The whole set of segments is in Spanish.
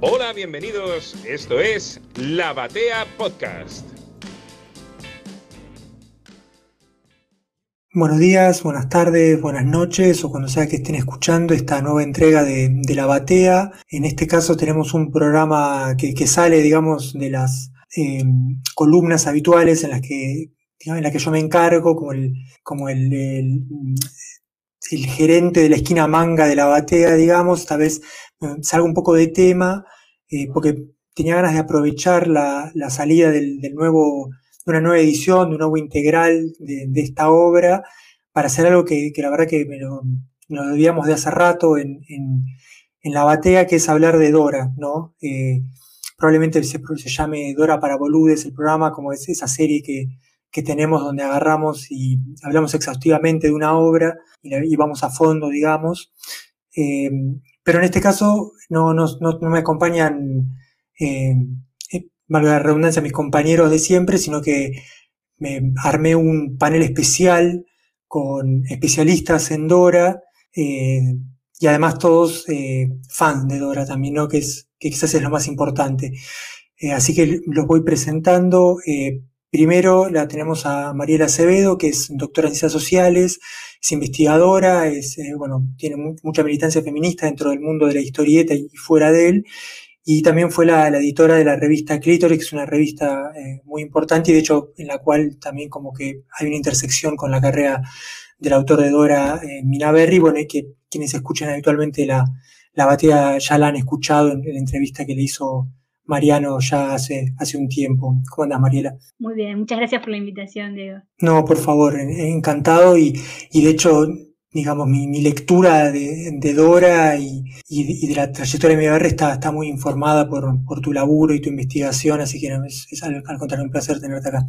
Hola, bienvenidos. Esto es La Batea Podcast. Buenos días, buenas tardes, buenas noches o cuando sea que estén escuchando esta nueva entrega de, La Batea. En este caso tenemos un programa que, sale, digamos, de las eh, columnas habituales en las que en la que yo me encargo como el, como el, el, gerente de la esquina manga de la batea, digamos, esta vez salgo un poco de tema, eh, porque tenía ganas de aprovechar la, la salida del, del, nuevo, de una nueva edición, de un nuevo integral de, esta obra, para hacer algo que, que la verdad que me lo, nos debíamos de hace rato en, en, la batea, que es hablar de Dora, ¿no? Eh, probablemente se, se, llame Dora para Boludes el programa, como es esa serie que, que tenemos donde agarramos y hablamos exhaustivamente de una obra y, vamos a fondo, digamos. Eh, pero en este caso no, me acompañan, eh, eh, valga la redundancia, mis compañeros de siempre, sino que me armé un panel especial con especialistas en Dora eh, y además todos fans de Dora también, que, quizás es lo más importante. así que los voy presentando. Primero la tenemos a Mariela Acevedo, que es doctora en ciencias sociales, es investigadora, es, eh, bueno, tiene mucha militancia feminista dentro del mundo de la historieta y fuera de él. Y también fue la, editora de la revista Clitoris, que es una revista eh, muy importante y de hecho en la cual también como que hay una intersección con la carrera del autor de Dora, eh, Minaberri, bueno, y que quienes escuchan habitualmente la, la batida ya la han escuchado en la entrevista que le hizo Mariano ya hace, hace un tiempo. ¿Cómo andas, Mariela? Muy bien, muchas gracias por la invitación, Diego. No, por favor, encantado y, y de hecho, digamos, mi, mi lectura de, de Dora y, y, de la trayectoria de mi barrio está, está muy informada por, por tu laburo y tu investigación, así que es, es al, al contrario un placer tenerte acá.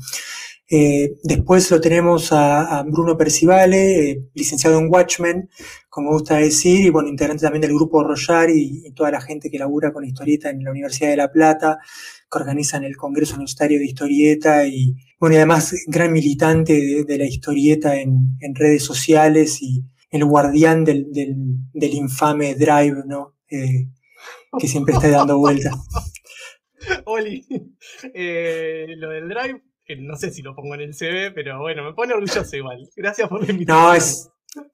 Eh, después lo tenemos a, Bruno Percivale, eh, licenciado en Watchmen, como gusta decir, y bueno, integrante también del grupo Royar y, toda la gente que labura con historieta en la Universidad de La Plata, que organizan el Congreso Universitario de Historieta y, bueno, además gran militante de, la historieta en, redes sociales y el guardián del, infame Drive, ¿no? Eh, que siempre está dando vueltas. Oli, lo del Drive no sé si lo pongo en el CV, pero bueno, me pone orgulloso igual. Gracias por la invitación. No, es,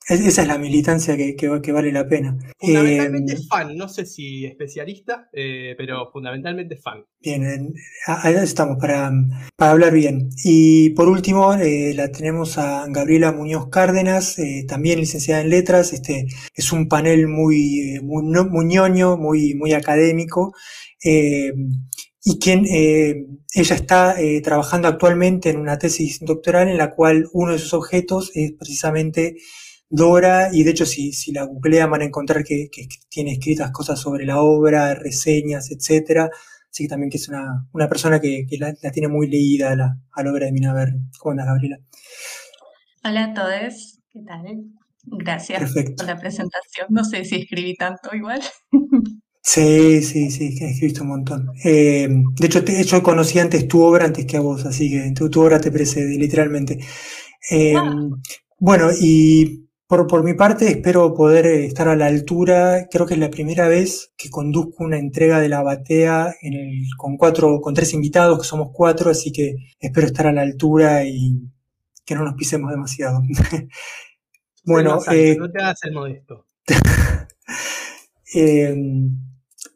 esa es la militancia que, que, vale la pena. Fundamentalmente eh, fan, no sé si especialista, eh, pero fundamentalmente fan. Bien, ahí estamos para, para hablar bien. Y por último, eh, la tenemos a Gabriela Muñoz Cárdenas, también licenciada en letras. Este es un panel muy, muy, muy ñoño, muy, muy académico y quien eh, ella está eh, trabajando actualmente en una tesis doctoral en la cual uno de sus objetos es precisamente Dora, y de hecho si, si la googlean van a encontrar que, que, tiene escritas cosas sobre la obra, reseñas, etcétera. Así que también que es una, una persona que, que la, tiene muy leída la, a la obra de Minaberri. ¿Cómo andas, Gabriela? Hola a todos, ¿qué tal? Gracias por la presentación. No sé si escribí tanto igual. Sí, sí, sí, que escribiste un montón. Eh, de hecho, yo conocí antes tu obra antes que a vos, así que tu, obra te precede, literalmente. Eh, ah. Bueno, y por, por mi parte espero poder estar a la altura. Creo que es la primera vez que conduzco una entrega de la batea en el, con cuatro, con tres invitados, que somos cuatro, así que espero estar a la altura y que no nos pisemos demasiado. bueno, eh, no te hagas el modesto.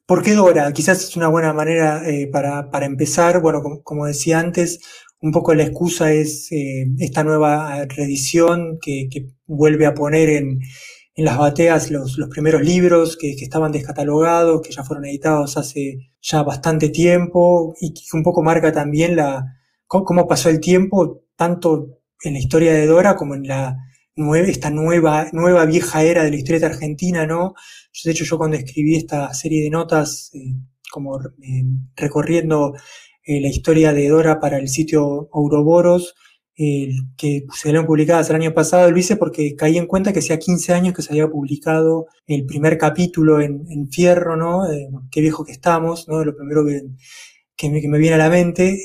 ¿Por qué Dora? Quizás es una buena manera eh, para, para, empezar. Bueno, como, decía antes, un poco la excusa es eh, esta nueva reedición que, que, vuelve a poner en, en las bateas los, los primeros libros que, que, estaban descatalogados, que ya fueron editados hace ya bastante tiempo y que un poco marca también la, cómo pasó el tiempo, tanto en la historia de Dora como en la, esta nueva, nueva vieja era de la historieta argentina, ¿no? De hecho, yo cuando escribí esta serie de notas, eh, como eh, recorriendo eh, la historia de Dora para el sitio Ouroboros, que se habían publicadas el año pasado, lo hice porque caí en cuenta que hacía 15 años que se había publicado el primer capítulo en, Fierro, ¿no? qué viejo que estamos, ¿no? Lo primero que, que, me, viene a la mente.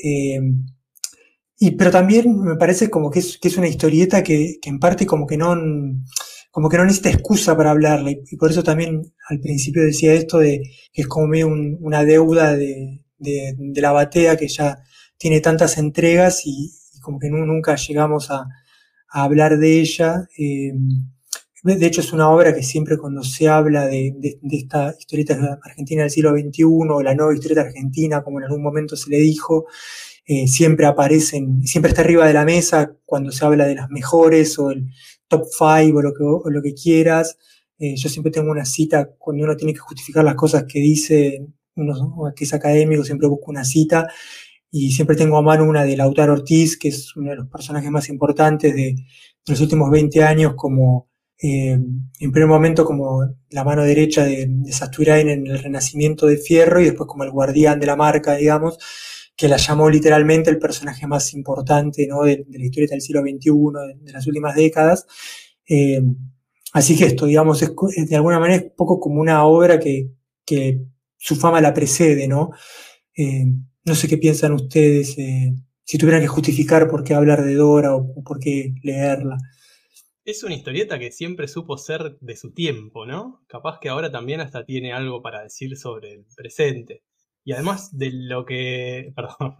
Y, pero también me parece como que es, que es una historieta que, que en parte como que no, como que no necesita excusa para hablarle. Y por eso también al principio decía esto de que es como una deuda de, la batea que ya tiene tantas entregas y, como que nunca llegamos a, hablar de ella. Eh, de hecho, es una obra que siempre cuando se habla de, esta historieta argentina del siglo XXI o la nueva historieta argentina, como en algún momento se le dijo, eh, siempre aparecen, siempre está arriba de la mesa cuando se habla de las mejores o el top five o lo que, lo que quieras. Eh, yo siempre tengo una cita cuando uno tiene que justificar las cosas que dice, uno que es académico, siempre busco una cita y siempre tengo a mano una de Lautaro Ortiz, que es uno de los personajes más importantes de, los últimos 20 años, como eh, en primer momento como la mano derecha de, de Sasturain en el renacimiento de Fierro y después como el guardián de la marca, digamos que la llamó literalmente el personaje más importante ¿no? de, la historia del siglo XXI, de, las últimas décadas. Eh, así que esto, digamos, de alguna manera es poco como una obra que, que su fama la precede, ¿no? Eh, no sé qué piensan ustedes, eh, si tuvieran que justificar por qué hablar de Dora o, por qué leerla. Es una historieta que siempre supo ser de su tiempo, ¿no? Capaz que ahora también hasta tiene algo para decir sobre el presente. Y además de lo que. Perdón,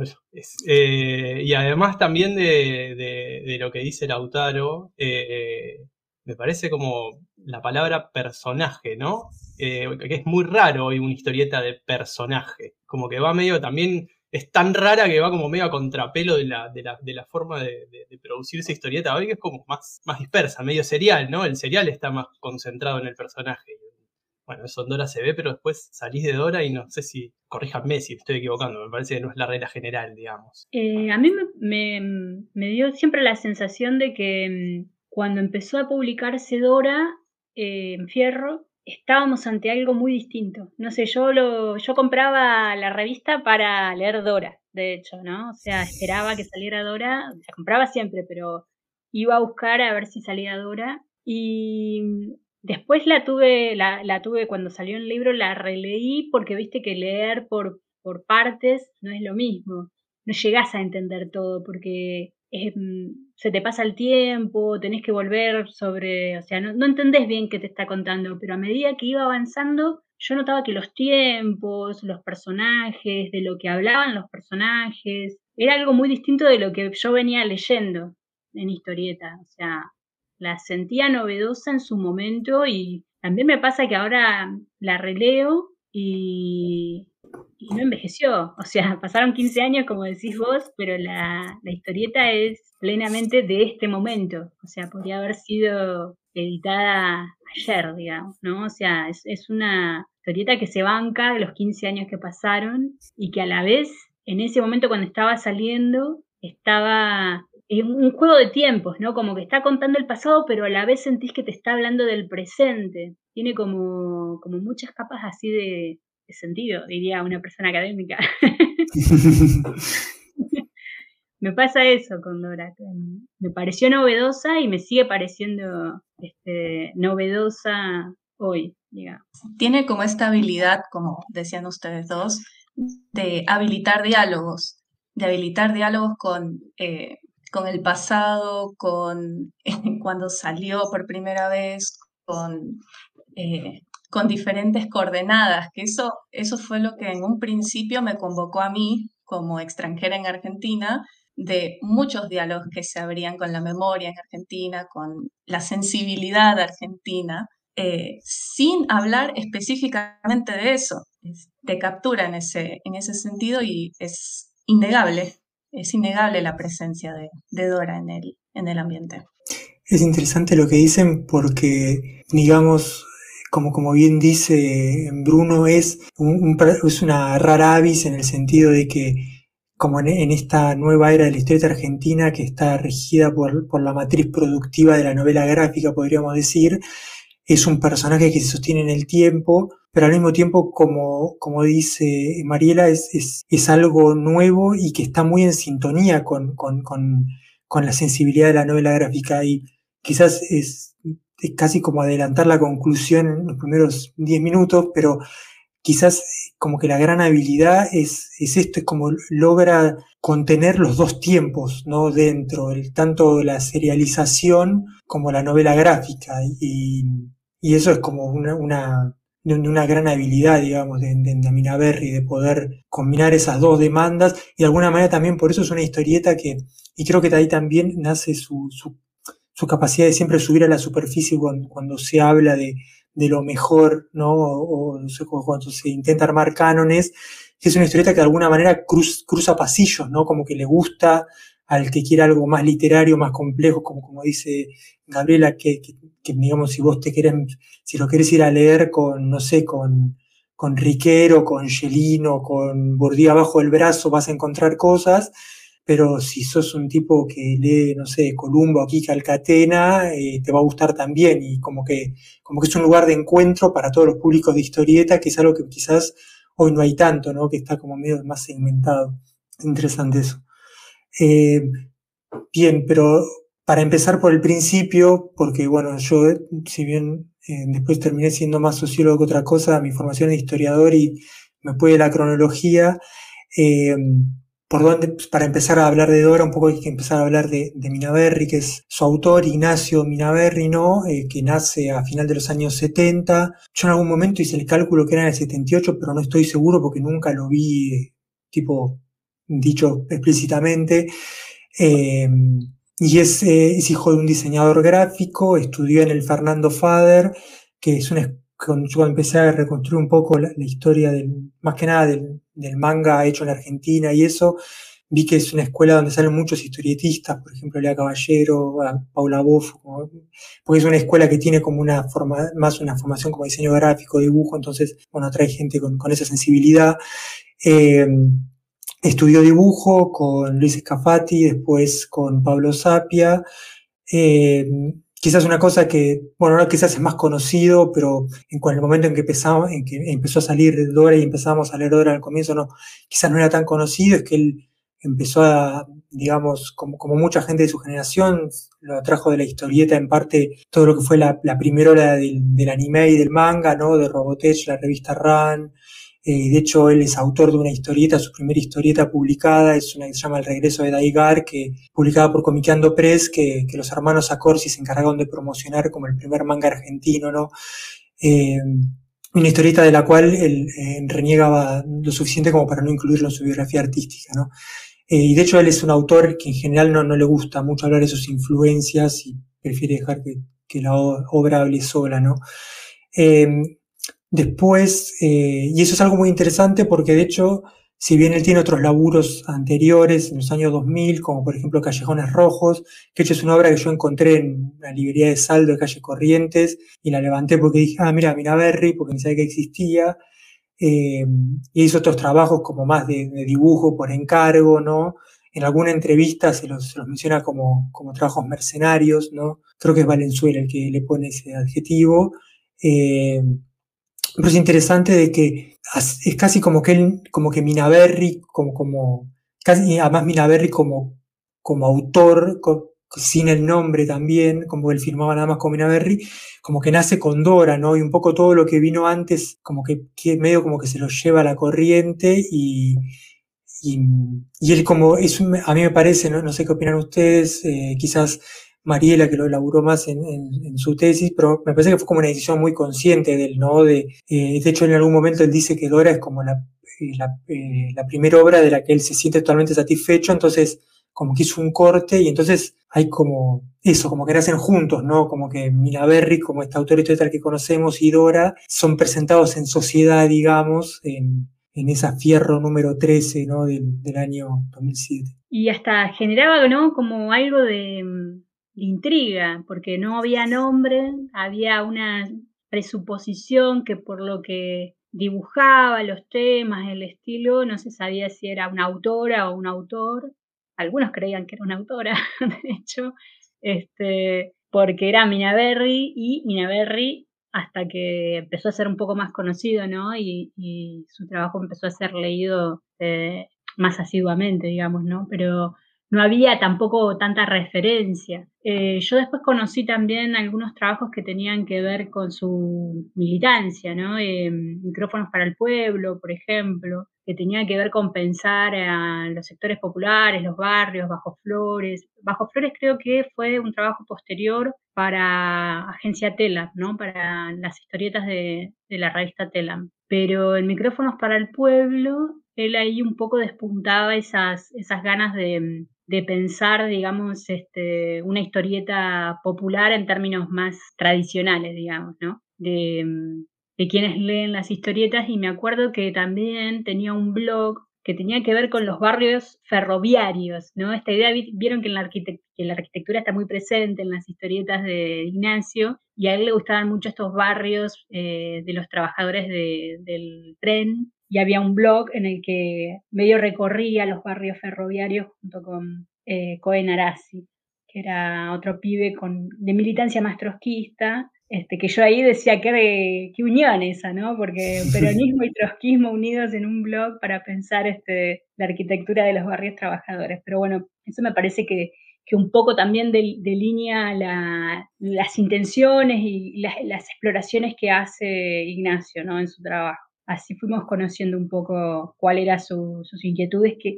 eh, y además también de, lo que dice Lautaro, eh, me parece como la palabra personaje, ¿no? Eh, que es muy raro hoy una historieta de personaje. Como que va medio también. Es tan rara que va como medio a contrapelo de la, de la, de la forma de, de, producir esa historieta hoy, que es como más, más dispersa, medio serial, ¿no? El serial está más concentrado en el personaje bueno, eso en Dora se ve, pero después salís de Dora y no sé si, corríjanme si estoy equivocando, me parece que no es la regla general, digamos. Eh, a mí me, dio siempre la sensación de que mm, cuando empezó a publicarse Dora eh, en Fierro, estábamos ante algo muy distinto. No sé, yo, lo, yo compraba la revista para leer Dora, de hecho, ¿no? O sea, esperaba que saliera Dora, la compraba siempre, pero iba a buscar a ver si salía Dora. Y Después la tuve, la, la, tuve cuando salió el libro, la releí porque viste que leer por, por partes no es lo mismo. No llegás a entender todo porque mm, se te pasa el tiempo, tenés que volver sobre, o sea, no, no entendés bien qué te está contando, pero a medida que iba avanzando, yo notaba que los tiempos, los personajes, de lo que hablaban los personajes, era algo muy distinto de lo que yo venía leyendo en historieta. O sea, la sentía novedosa en su momento y también me pasa que ahora la releo y, no envejeció. O sea, pasaron 15 años, como decís vos, pero la, historieta es plenamente de este momento. O sea, podría haber sido editada ayer, digamos, ¿no? O sea, es, es una historieta que se banca de los 15 años que pasaron y que a la vez, en ese momento cuando estaba saliendo, estaba es un juego de tiempos, ¿no? Como que está contando el pasado, pero a la vez sentís que te está hablando del presente. Tiene como, como muchas capas así de, sentido, diría una persona académica. me pasa eso con Dora. Me pareció novedosa y me sigue pareciendo este, novedosa hoy, digamos. Tiene como esta habilidad, como decían ustedes dos, de habilitar diálogos, de habilitar diálogos con eh, con el pasado, con cuando salió por primera vez, con, eh, con diferentes coordenadas, que eso, eso fue lo que en un principio me convocó a mí como extranjera en Argentina, de muchos diálogos que se abrían con la memoria en Argentina, con la sensibilidad argentina, eh, sin hablar específicamente de eso. Te captura en ese, en ese sentido y es innegable es innegable la presencia de, Dora en el, en el ambiente. Es interesante lo que dicen porque, digamos, como, como bien dice Bruno, es, un, es una rara avis en el sentido de que, como en, esta nueva era de la historia argentina que está regida por, por la matriz productiva de la novela gráfica, podríamos decir, es un personaje que se sostiene en el tiempo, pero al mismo tiempo, como, como dice Mariela, es, es, es algo nuevo y que está muy en sintonía con, con, con, con la sensibilidad de la novela gráfica y quizás es, es, casi como adelantar la conclusión en los primeros 10 minutos, pero quizás como que la gran habilidad es, es esto, es como logra contener los dos tiempos, ¿no? Dentro, el, tanto la serialización como la novela gráfica. Y, y eso es como una, una, una gran habilidad, digamos, de, de, de Berry, de poder combinar esas dos demandas. Y de alguna manera también por eso es una historieta que, y creo que de ahí también nace su, su, su capacidad de siempre subir a la superficie cuando, cuando se habla de, de lo mejor, ¿no? O, cuando se intenta armar cánones, es una historieta que de alguna manera cruza pasillos, ¿no? Como que le gusta al que quiera algo más literario, más complejo, como, como dice Gabriela, que, que, digamos, si vos te querés, si lo querés ir a leer con, no sé, con, con Riquero, con Gelino, con Bordía abajo del brazo, vas a encontrar cosas, pero si sos un tipo que lee, no sé, Columbo o Kika Alcatena, eh, te va a gustar también y como que, como que es un lugar de encuentro para todos los públicos de historieta, que es algo que quizás hoy no hay tanto, ¿no? Que está como medio más segmentado. Interesante eso. Eh, bien, pero para empezar por el principio, porque bueno, yo, si bien eh, después terminé siendo más sociólogo que otra cosa, mi formación es historiador y me puede la cronología, eh, por dónde, pues, para empezar a hablar de Dora, un poco hay que empezar a hablar de, de que es su autor, Ignacio Minaberri, ¿no? Eh, que nace a final de los años 70. Yo en algún momento hice el cálculo que era en el 78, pero no estoy seguro porque nunca lo vi, eh, tipo, dicho explícitamente. Eh, y es, es, hijo de un diseñador gráfico, estudió en el Fernando Fader, que es una cuando yo empecé a reconstruir un poco la, historia del, más que nada del, del, manga hecho en Argentina y eso, vi que es una escuela donde salen muchos historietistas, por ejemplo, Lea Caballero, Paula Boff, porque es una escuela que tiene como una forma, más una formación como diseño gráfico, dibujo, entonces, bueno, trae gente con, con esa sensibilidad. Eh, estudió dibujo con Luis Escafati, después con Pablo Sapia. Eh, quizás una cosa que, bueno, ahora quizás es más conocido, pero en, el momento en que, empezamos, en que empezó a salir Dora y empezamos a leer Dora al comienzo, no, quizás no era tan conocido, es que él empezó a, digamos, como, como mucha gente de su generación, lo trajo de la historieta, en parte todo lo que fue la, primera hora del, del, anime y del manga, ¿no? De Robotech, la revista Run, eh, de hecho, él es autor de una historieta, su primera historieta publicada es una que se llama El regreso de Daigar, que publicada por Comiqueando Press, que, que los hermanos Acorsi se encargaron de promocionar como el primer manga argentino, ¿no? Eh, una historieta de la cual él eh, reniegaba lo suficiente como para no incluirlo en su biografía artística, ¿no? Eh, y de hecho él es un autor que en general no, no le gusta mucho hablar de sus influencias y prefiere dejar que, que la obra hable sola, ¿no? Después, eh, y eso es algo muy interesante porque de hecho, si bien él tiene otros laburos anteriores, en los años 2000, como por ejemplo Callejones Rojos, que hecho es una obra que yo encontré en la librería de saldo de calle Corrientes y la levanté porque dije, ah, mira, mira Berry, porque ni sabía que existía. Eh, y hizo otros trabajos como más de, de, dibujo por encargo, ¿no? En alguna entrevista se los, se los menciona como, como trabajos mercenarios, ¿no? Creo que es Valenzuela el que le pone ese adjetivo. Eh, pero es interesante de que es casi como que él, como que Minaberry, como, como, casi, además Minaberry como, como autor, sin el nombre también, como él firmaba nada más con Minaberry, como que nace con Dora, ¿no? Y un poco todo lo que vino antes, como que, que medio como que se lo lleva a la corriente y, y, y él como, es a mí me parece, no, no sé qué opinan ustedes, eh, quizás Mariela, que lo elaboró más en, su tesis, pero me parece que fue como una decisión muy consciente de él, ¿no? De, eh, de hecho, en algún momento él dice que Dora es como la, eh, la, eh, la, primera obra de la que él se siente totalmente satisfecho, entonces como que hizo un corte y entonces hay como eso, como que nacen juntos, ¿no? Como que Berry, como este autor tal que conocemos, y Dora son presentados en sociedad, digamos, en, en esa fierro número 13, ¿no? Del, del año 2007. Y hasta generaba, ¿no? Como algo de intriga, porque no había nombre, había una presuposición que por lo que dibujaba los temas, el estilo, no se sabía si era una autora o un autor. Algunos creían que era una autora, de hecho, este, porque era Minaberry y Minaberry hasta que empezó a ser un poco más conocido, ¿no? Y, y su trabajo empezó a ser leído eh, más asiduamente, digamos, ¿no? Pero no había tampoco tanta referencia. Eh, yo después conocí también algunos trabajos que tenían que ver con su militancia, ¿no? Eh, micrófonos para el pueblo, por ejemplo, que tenía que ver con pensar a los sectores populares, los barrios, Bajo Flores. Bajo Flores creo que fue un trabajo posterior para Agencia Telam, ¿no? Para las historietas de, la revista Telam. Pero en Micrófonos para el Pueblo, él ahí un poco despuntaba esas, esas ganas de, de pensar, digamos, este, una historieta popular en términos más tradicionales, digamos, ¿no? De, mm, de quienes leen las historietas y me acuerdo que también tenía un blog que tenía que ver con los barrios ferroviarios, ¿no? Esta idea, vieron que, en la, la arquitectura está muy presente en las historietas de Ignacio, y a él le gustaban mucho estos barrios eh, de los trabajadores del tren, y había un blog en el que medio recorría los barrios ferroviarios junto con eh, Cohen Arasi, que era otro pibe con, de militancia más trotskista, este, que yo ahí decía que qué unión esa, ¿no? Porque peronismo y trotskismo unidos en un blog para pensar este, la arquitectura de los barrios trabajadores. Pero bueno, eso me parece que, que un poco también delinea las intenciones y las, las, exploraciones que hace Ignacio, ¿no? En su trabajo así fuimos conociendo un poco cuál eran sus inquietudes, que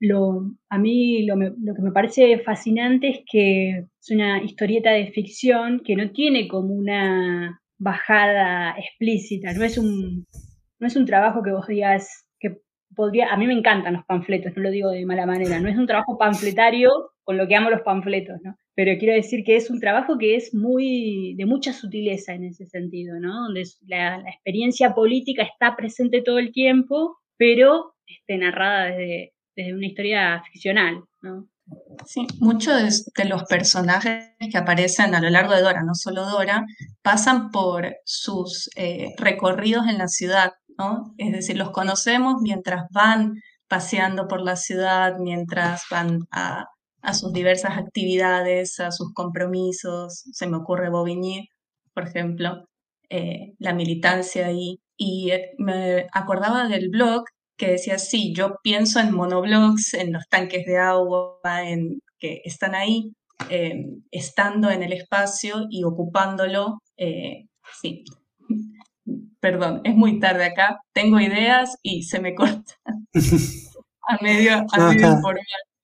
lo, a mí lo, lo, que me parece fascinante es que es una historieta de ficción que no tiene como una bajada explícita, no es un, no es un trabajo que vos digas podría, a mí me encantan los panfletos, no lo digo de mala manera, no es un trabajo panfletario con lo que amo los panfletos, ¿no? pero quiero decir que es un trabajo que es muy de mucha sutileza en ese sentido, ¿no? Donde la, experiencia política está presente todo el tiempo, pero este, narrada desde, una historia ficcional, ¿no? Sí, muchos de, los personajes que aparecen a lo largo de Dora, no solo Dora, pasan por sus eh, recorridos en la ciudad, Es decir, los conocemos mientras van paseando por la ciudad, mientras van a sus diversas actividades, a sus compromisos. Se me ocurre Bobigny, por ejemplo, eh, la militancia ahí. Y eh, me acordaba del blog que decía, sí, yo pienso en monoblogs, en los tanques de agua, que están ahí, em, estando en el espacio y ocupándolo. Eh, sí, perdón, es muy tarde acá, tengo ideas y se me corta a medio, a medio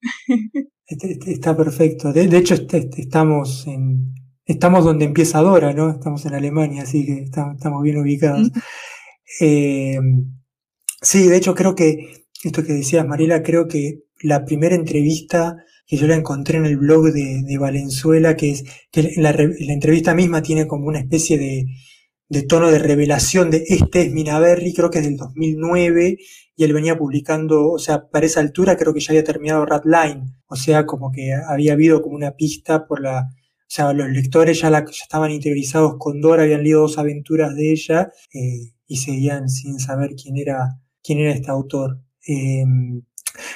Este, este, está perfecto. De, hecho, este, estamos en, estamos donde empieza Dora, ¿no? Estamos en Alemania, así que estamos, bien ubicados. Eh, sí, de hecho creo que, esto que decías, Mariela, creo que la primera entrevista que yo la encontré en el blog de, Valenzuela, que es que la, la, entrevista misma tiene como una especie de, de tono de revelación de este es Minaberry, creo que es del 2009, y él venía publicando, o sea, para esa altura creo que ya había terminado Ratline, o sea, como que había habido como una pista por la, o sea, los lectores ya, la, ya estaban interiorizados con Dora, habían leído dos aventuras de ella eh, y seguían sin saber quién era, quién era este autor. Eh,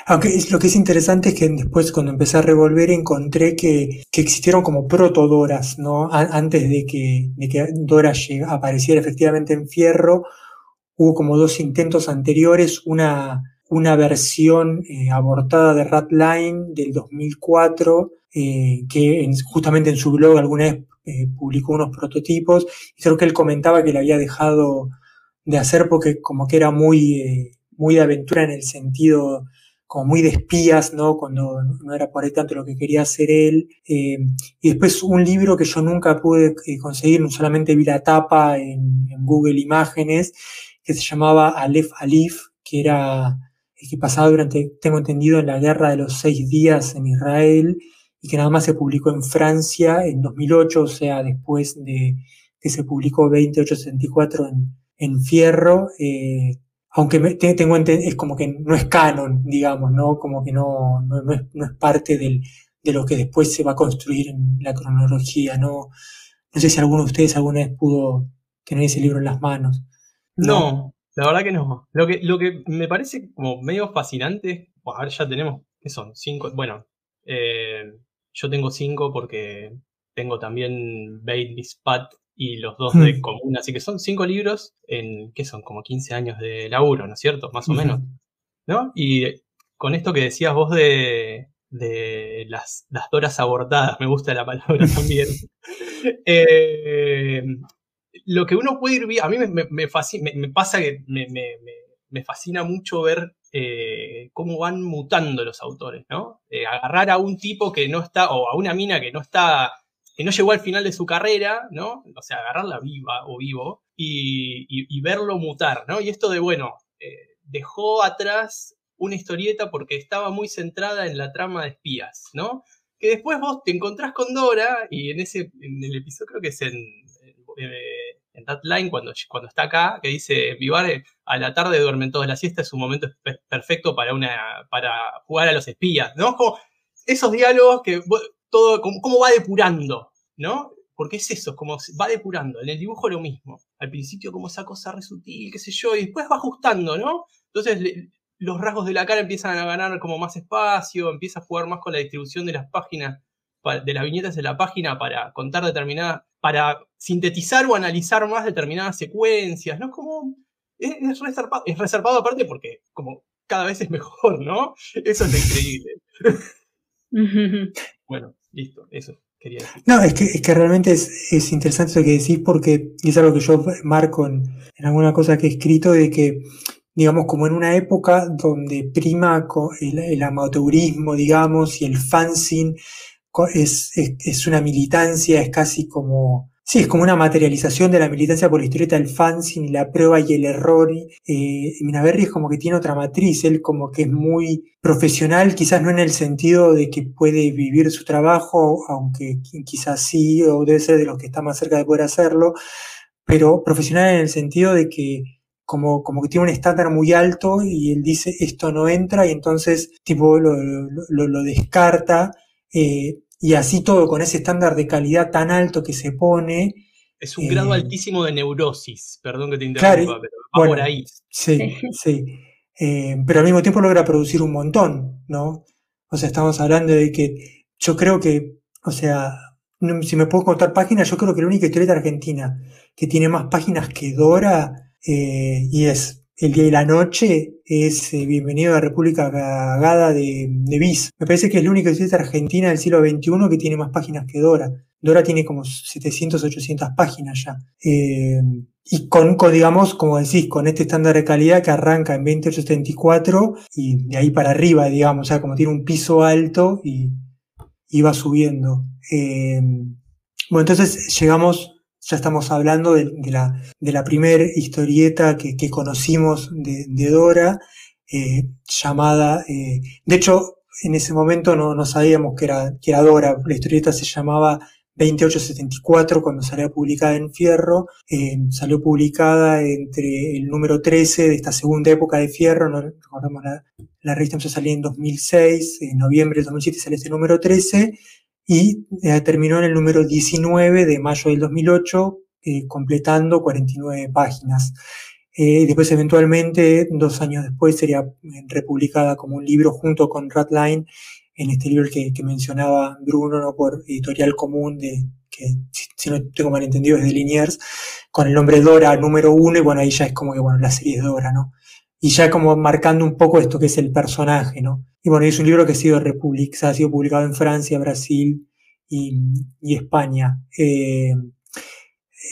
aunque lo que es interesante es que después cuando empecé a revolver encontré que, que existieron como proto-Doras, ¿no? antes de que, de que Dora apareciera efectivamente en Fierro, hubo como dos intentos anteriores, una, una versión eh, abortada de Ratline del 2004, eh, que justamente en su blog alguna vez eh, publicó unos prototipos, y creo que él comentaba que le había dejado de hacer porque como que era muy, muy de aventura en el sentido como muy de espías, ¿no? Cuando no era por ahí tanto lo que quería hacer él. Eh, y después un libro que yo nunca pude eh, conseguir, solamente vi la tapa en, Google Imágenes, que se llamaba Aleph Alif, que era eh, que pasaba durante, tengo entendido, en la guerra de los seis días en Israel y que nada más se publicó en Francia en 2008, o sea, después de que se publicó 2864 en, en Fierro. Aunque tengo es como que no es canon, digamos, ¿no? Como que no, no, es, parte de lo que después se va a construir en la cronología, ¿no? No sé si alguno de ustedes alguna vez pudo tener ese libro en las manos. No, la verdad que no. Lo que, lo que me parece como medio fascinante, a ver, ya tenemos, ¿qué son? Cinco, bueno, eh, yo tengo cinco porque tengo también Bailey's Pat y los dos de común, así que son cinco libros en, ¿qué son? Como 15 años de laburo, ¿no es cierto? Más o menos, ¿no? Y con esto que decías vos de, de las, las Doras abortadas, me gusta la palabra también. Eh, lo que uno puede ir viendo, a mí me, fascina, me pasa que me, fascina mucho ver eh, cómo van mutando los autores, ¿no? Eh, agarrar a un tipo que no está, o a una mina que no está, que no llegó al final de su carrera, ¿no? O sea, agarrarla viva o vivo y, verlo mutar, ¿no? Y esto de, bueno, dejó atrás una historieta porque estaba muy centrada en la trama de espías, ¿no? Que después vos te encontrás con Dora y en ese en el episodio creo que es en, eh, en that line cuando, cuando está acá, que dice, Vivar a la tarde duermen todas la siesta, es un momento perfecto para, una, para jugar a los espías, ¿no? Como esos diálogos que todo, cómo va depurando, ¿no? Porque es eso, como va depurando. En el dibujo lo mismo. Al principio como esa cosa re sutil, qué sé yo, y después va ajustando, ¿no? Entonces los rasgos de la cara empiezan a ganar como más espacio, empieza a jugar más con la distribución de las páginas, de las viñetas de la página para contar determinadas, para sintetizar o analizar más determinadas secuencias, ¿no? Como, es, reservado, es reservado aparte porque como cada vez es mejor, ¿no? Eso es increíble. bueno, listo, eso. Quería decir. No, es que, es que realmente es, es, interesante lo que decís porque es algo que yo marco en, alguna cosa que he escrito de que digamos, como en una época donde prima el, amateurismo, digamos, y el fanzine es, es, una militancia, es casi como, sí, es como una materialización de la militancia por la historieta del fanzine, la prueba y el error. Eh, Minaberri es como que tiene otra matriz, él como que es muy profesional, quizás no en el sentido de que puede vivir su trabajo, aunque quizás sí, o debe ser de los que está más cerca de poder hacerlo, pero profesional en el sentido de que como, como que tiene un estándar muy alto y él dice esto no entra y entonces tipo lo, lo, descarta eh, y así todo con ese estándar de calidad tan alto que se pone. Es un grado eh, altísimo de neurosis, perdón que te interrumpa, pero va por ahí. Sí, sí. Eh, pero al mismo tiempo logra producir un montón, ¿no? O sea, estamos hablando de que yo creo que, o sea, si me puedo contar páginas, yo creo que la única historieta argentina que tiene más páginas que Dora eh, y es El día y la noche, es eh, Bienvenido a la República Cagada de, de Bis. Me parece que es la única historieta argentina del siglo XXI que tiene más páginas que Dora. Dora tiene como 700, 800 páginas ya. Eh, y con, digamos, como decís, con este estándar de calidad que arranca en 2874 y de ahí para arriba, digamos, o sea, como tiene un piso alto y, y va subiendo. bueno, entonces llegamos ya estamos hablando de, la, de la primer historieta que, conocimos de, Dora, eh, llamada, eh, de hecho, en ese momento no, sabíamos que era, Dora, la historieta se llamaba 2874 cuando salió publicada en Fierro, eh, salió publicada entre el número 13 de esta segunda época de Fierro, no recordamos la, la revista empezó a salir en 2006, en noviembre de 2007 salió este número 13, y eh, terminó en el número 19 de mayo del 2008, eh, completando 49 páginas. Eh, después, eventualmente, dos años después, sería republicada como un libro junto con Ratline, en este libro que, que mencionaba Bruno, ¿no? por editorial común, de, que si, no tengo mal entendido es de Liniers, con el nombre Dora número uno, y bueno, ahí ya es como que, bueno, la serie es Dora, ¿no? Y ya como marcando un poco esto que es el personaje, ¿no? Y bueno, es un libro que ha sido, ha sido publicado en Francia, Brasil y, España. Eh,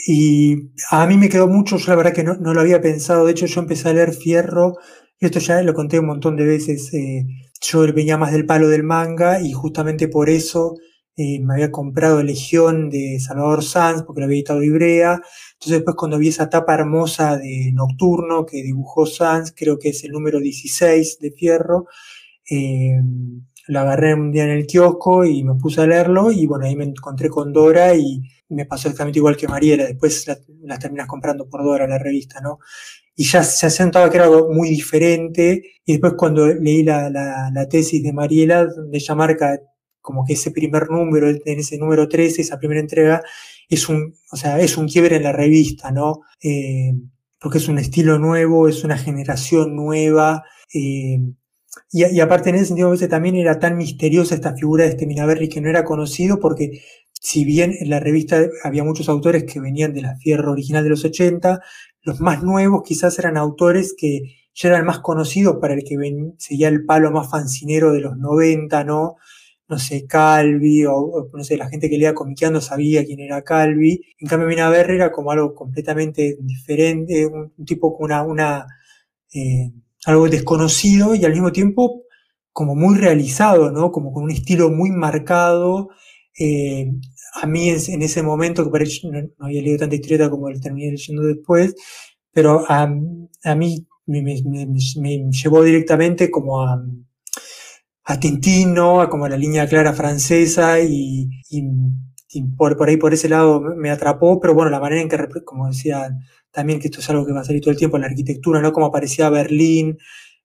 y a mí me quedó mucho, yo la verdad que no, lo había pensado, de hecho yo empecé a leer Fierro, esto ya lo conté un montón de veces, eh, yo venía más del palo del manga y justamente por eso eh, me había comprado Legión de Salvador Sanz, porque lo había editado Ibrea, entonces después cuando vi esa tapa hermosa de Nocturno que dibujó Sanz, creo que es el número 16 de Fierro, eh, lo agarré un día en el kiosco y me puse a leerlo y bueno, ahí me encontré con Dora y me pasó exactamente igual que Mariela, después las la terminas comprando por Dora la revista, ¿no? Y ya se sentaba que era algo muy diferente y después cuando leí la, la, tesis de Mariela, donde ella marca como que ese primer número, en ese número 13, esa primera entrega, es un, o sea, es un quiebre en la revista, ¿no? Eh, porque es un estilo nuevo, es una generación nueva, eh, y, aparte en ese sentido a veces también era tan misteriosa esta figura de este Minaberri que no era conocido porque si bien en la revista había muchos autores que venían de la Fierro original de los 80, los más nuevos quizás eran autores que ya era el más conocido para el que seguía el palo más fancinero de los 90, ¿no? No sé, Calvi, o, no sé, la gente que leía comiqueando sabía quién era Calvi. En cambio, Mina Berry era como algo completamente diferente, un, tipo con una, eh, algo desconocido y al mismo tiempo como muy realizado, ¿no? Como con un estilo muy marcado. Eh, a mí en, ese momento, que parece, no, no, había leído tanta historieta como el terminé leyendo después, pero a, mí me, me, me, llevó directamente como a, a Tintino, a como la línea clara francesa y, y, por, por, ahí por ese lado me atrapó, pero bueno, la manera en que, como decía también, que esto es algo que va a salir todo el tiempo, la arquitectura, ¿no? Como aparecía Berlín,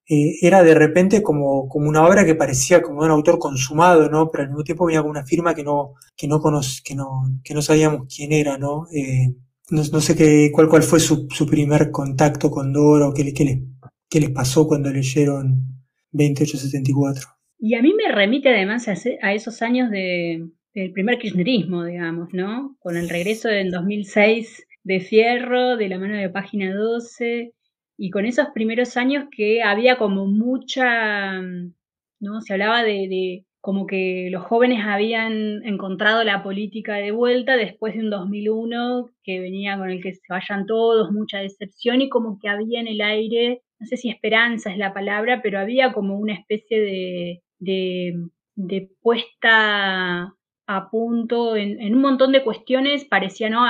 eh, era de repente como, como una obra que parecía como un autor consumado, ¿no? Pero al mismo tiempo venía con una firma que no, que no, que no, que no sabíamos quién era, ¿no? Eh, no, no, sé qué, cuál, cuál fue su, su primer contacto con Doro, qué, qué, les, qué les pasó cuando leyeron 2874. Y a mí me remite además a, esos años de, del primer kirchnerismo, digamos, ¿no? Con el regreso en 2006 de Fierro, de la mano de Página 12, y con esos primeros años que había como mucha, ¿no? Se hablaba de, como que los jóvenes habían encontrado la política de vuelta después de un 2001 que venía con el que se vayan todos, mucha decepción y como que había en el aire, no sé si esperanza es la palabra, pero había como una especie de, de, puesta a punto en, un montón de cuestiones, parecía, ¿no?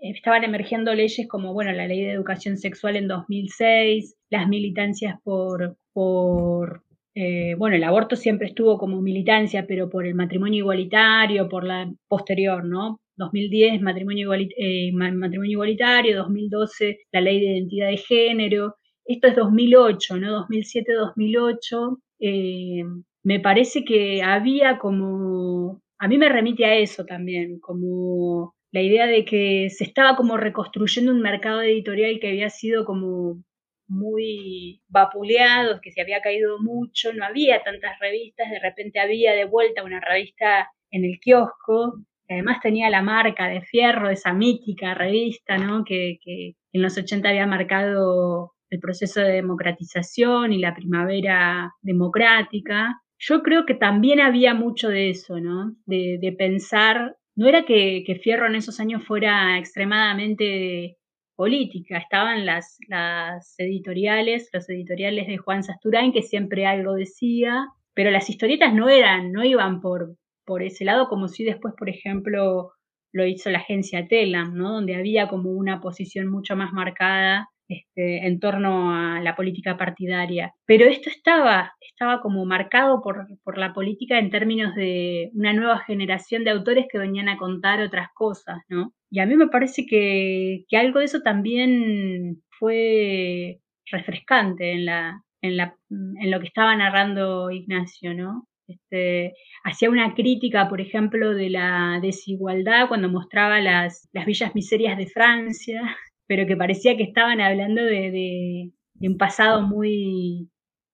Estaban emergiendo leyes como, bueno, la ley de educación sexual en 2006, las militancias por, por eh, bueno, el aborto siempre estuvo como militancia, pero por el matrimonio igualitario, por la posterior, ¿no? 2010, matrimonio, eh, matrimonio igualitario, 2012, la ley de identidad de género. Esto es 2008, ¿no? 2007-2008. Eh, me parece que había como a mí me remite a eso también, como la idea de que se estaba como reconstruyendo un mercado editorial que había sido como muy vapuleado, que se había caído mucho, no había tantas revistas, de repente había de vuelta una revista en el kiosco, que además tenía la marca de Fierro, esa mítica revista, ¿no? Que, que en los 80 había marcado el proceso de democratización y la primavera democrática. Yo creo que también había mucho de eso, ¿no? De, pensar, no era que, Fierro en esos años fuera extremadamente política, estaban las, las editoriales, los editoriales de Juan Sasturain, que siempre algo decía, pero las historietas no eran, no iban por, por ese lado, como si después, por ejemplo, lo hizo la agencia Telam, ¿no? Donde había como una posición mucho más marcada este, en torno a la política partidaria. Pero esto estaba, estaba como marcado por, por, la política en términos de una nueva generación de autores que venían a contar otras cosas, ¿no? Y a mí me parece que, que algo de eso también fue refrescante en, la, en, la, en lo que estaba narrando Ignacio, ¿no? Este, hacía una crítica, por ejemplo, de la desigualdad cuando mostraba las, las villas miserias de Francia, pero que parecía que estaban hablando de, un pasado muy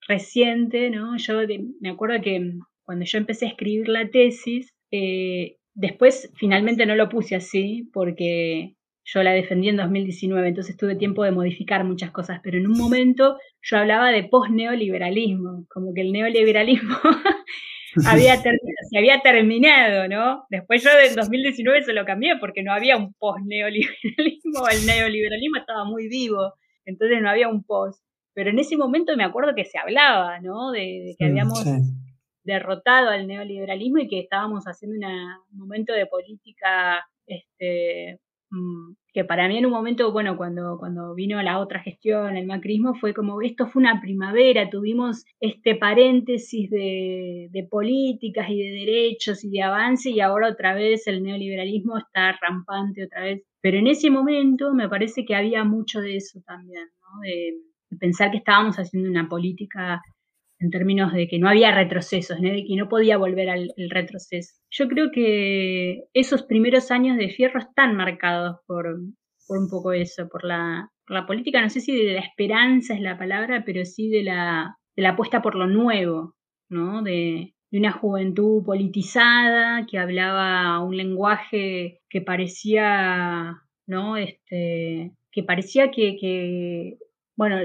reciente, ¿no? Yo me acuerdo que cuando yo empecé a escribir la tesis, eh, después finalmente no lo puse así porque yo la defendí en 2019, entonces tuve tiempo de modificar muchas cosas, pero en un momento yo hablaba de post-neoliberalismo, como que el neoliberalismo había se había terminado, ¿no? Después yo en 2019 se lo cambié porque no había un post-neoliberalismo, el neoliberalismo estaba muy vivo, entonces no había un post. Pero en ese momento me acuerdo que se hablaba, ¿no? De, que habíamos derrotado al neoliberalismo y que estábamos haciendo un momento de política este, que para mí en un momento, bueno, cuando, cuando vino la otra gestión, el macrismo, fue como, esto fue una primavera, tuvimos este paréntesis de, de políticas y de derechos y de avance y ahora otra vez el neoliberalismo está rampante otra vez. Pero en ese momento me parece que había mucho de eso también, ¿no? de pensar que estábamos haciendo una política en términos de que no había retrocesos, de que no podía volver al retroceso. Yo creo que esos primeros años de Fierro están marcados por, por un poco eso, por la, la, política, no sé si de la esperanza es la palabra, pero sí de la, de la apuesta por lo nuevo, ¿no? De, de una juventud politizada que hablaba un lenguaje que parecía, ¿no? Este, que parecía que, que bueno,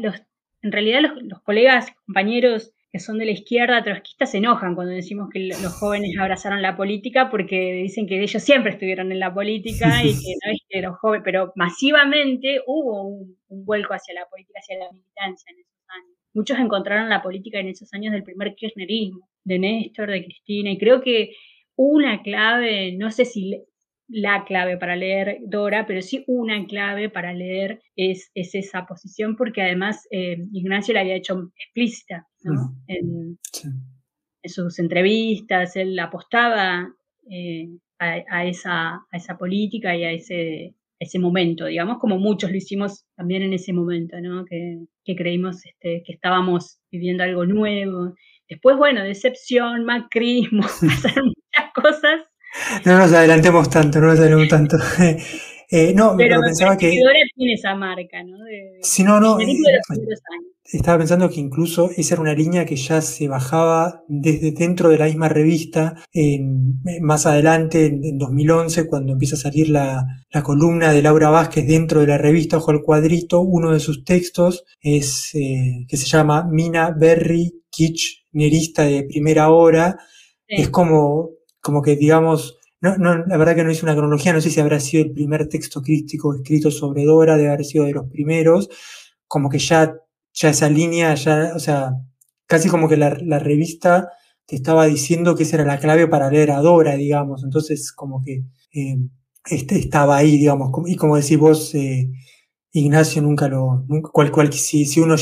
los en realidad los, colegas, compañeros que son de la izquierda trotskista se enojan cuando decimos que los jóvenes abrazaron la política porque dicen que ellos siempre estuvieron en la política y que no es que los jóvenes, pero masivamente hubo un, vuelco hacia la política, hacia la militancia en esos años. Muchos encontraron la política en esos años del primer kirchnerismo, de Néstor, de Cristina, y creo que una clave, no sé si la clave para leer Dora, pero sí una clave para leer es, es esa posición, porque además eh, Ignacio la había hecho explícita en, sus entrevistas, él apostaba eh, a, esa, a esa política y a ese, ese momento, digamos, como muchos lo hicimos también en ese momento, ¿no? que, que creímos este, que estábamos viviendo algo nuevo. Después, bueno, decepción, macrismo, pasaron muchas cosas no nos adelantemos tanto, no nos adelantemos tanto. Eh, no, pero, pensaba que. tiene esa marca, ¿no? si no, no. Eh, estaba pensando que incluso esa era una línea que ya se bajaba desde dentro de la misma revista, en, más adelante, en, 2011, cuando empieza a salir la, la, columna de Laura Vázquez dentro de la revista Ojo al Cuadrito. Uno de sus textos es eh, que se llama Mina Berry Kirchnerista de primera hora. Es como como que digamos, no, no, la verdad que no hice una cronología, no sé si habrá sido el primer texto crítico escrito sobre Dora, de haber sido de los primeros, como que ya, ya esa línea, ya, o sea, casi como que la, la revista te estaba diciendo que esa era la clave para leer a Dora, digamos, entonces como que eh, este, estaba ahí, digamos, y como decís vos, eh, Ignacio nunca lo, cual, cual, si, si uno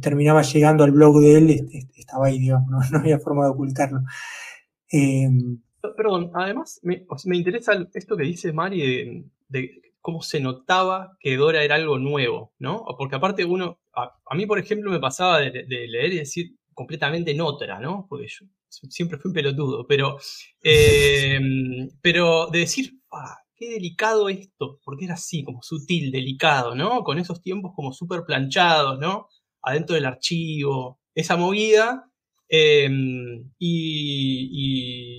terminaba llegando al blog de él, este, estaba ahí, digamos, no, no había forma de ocultarlo. Eh, Perdón, además me, interesa esto que dice Mari de, cómo se notaba que Dora era algo nuevo, ¿no? Porque aparte uno, a, mí por ejemplo me pasaba de, leer y decir completamente notra, ¿no? Porque yo siempre fui un pelotudo, pero, eh, pero de decir, ah, qué delicado esto, porque era así, como sutil, delicado, ¿no? Con esos tiempos como súper planchados, ¿no? Adentro del archivo, esa movida. Eh, y, y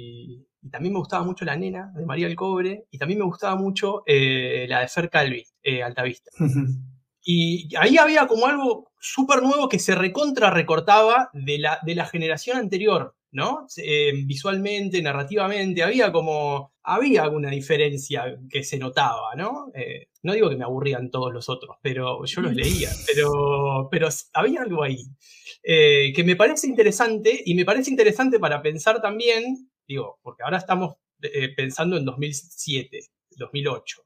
también me gustaba mucho La Nena de María el Cobre, y también me gustaba mucho eh, la de Fer Calvi, eh, Altavista. y ahí había como algo súper nuevo que se recontra recortaba de la, de la generación anterior, ¿no? Eh, visualmente, narrativamente, había como, había alguna diferencia que se notaba, ¿no? no digo que me aburrían todos los otros, pero yo los leía, pero, pero había algo ahí que me parece interesante y me parece interesante para pensar también Digo, porque ahora estamos eh, pensando en 2007, 2008.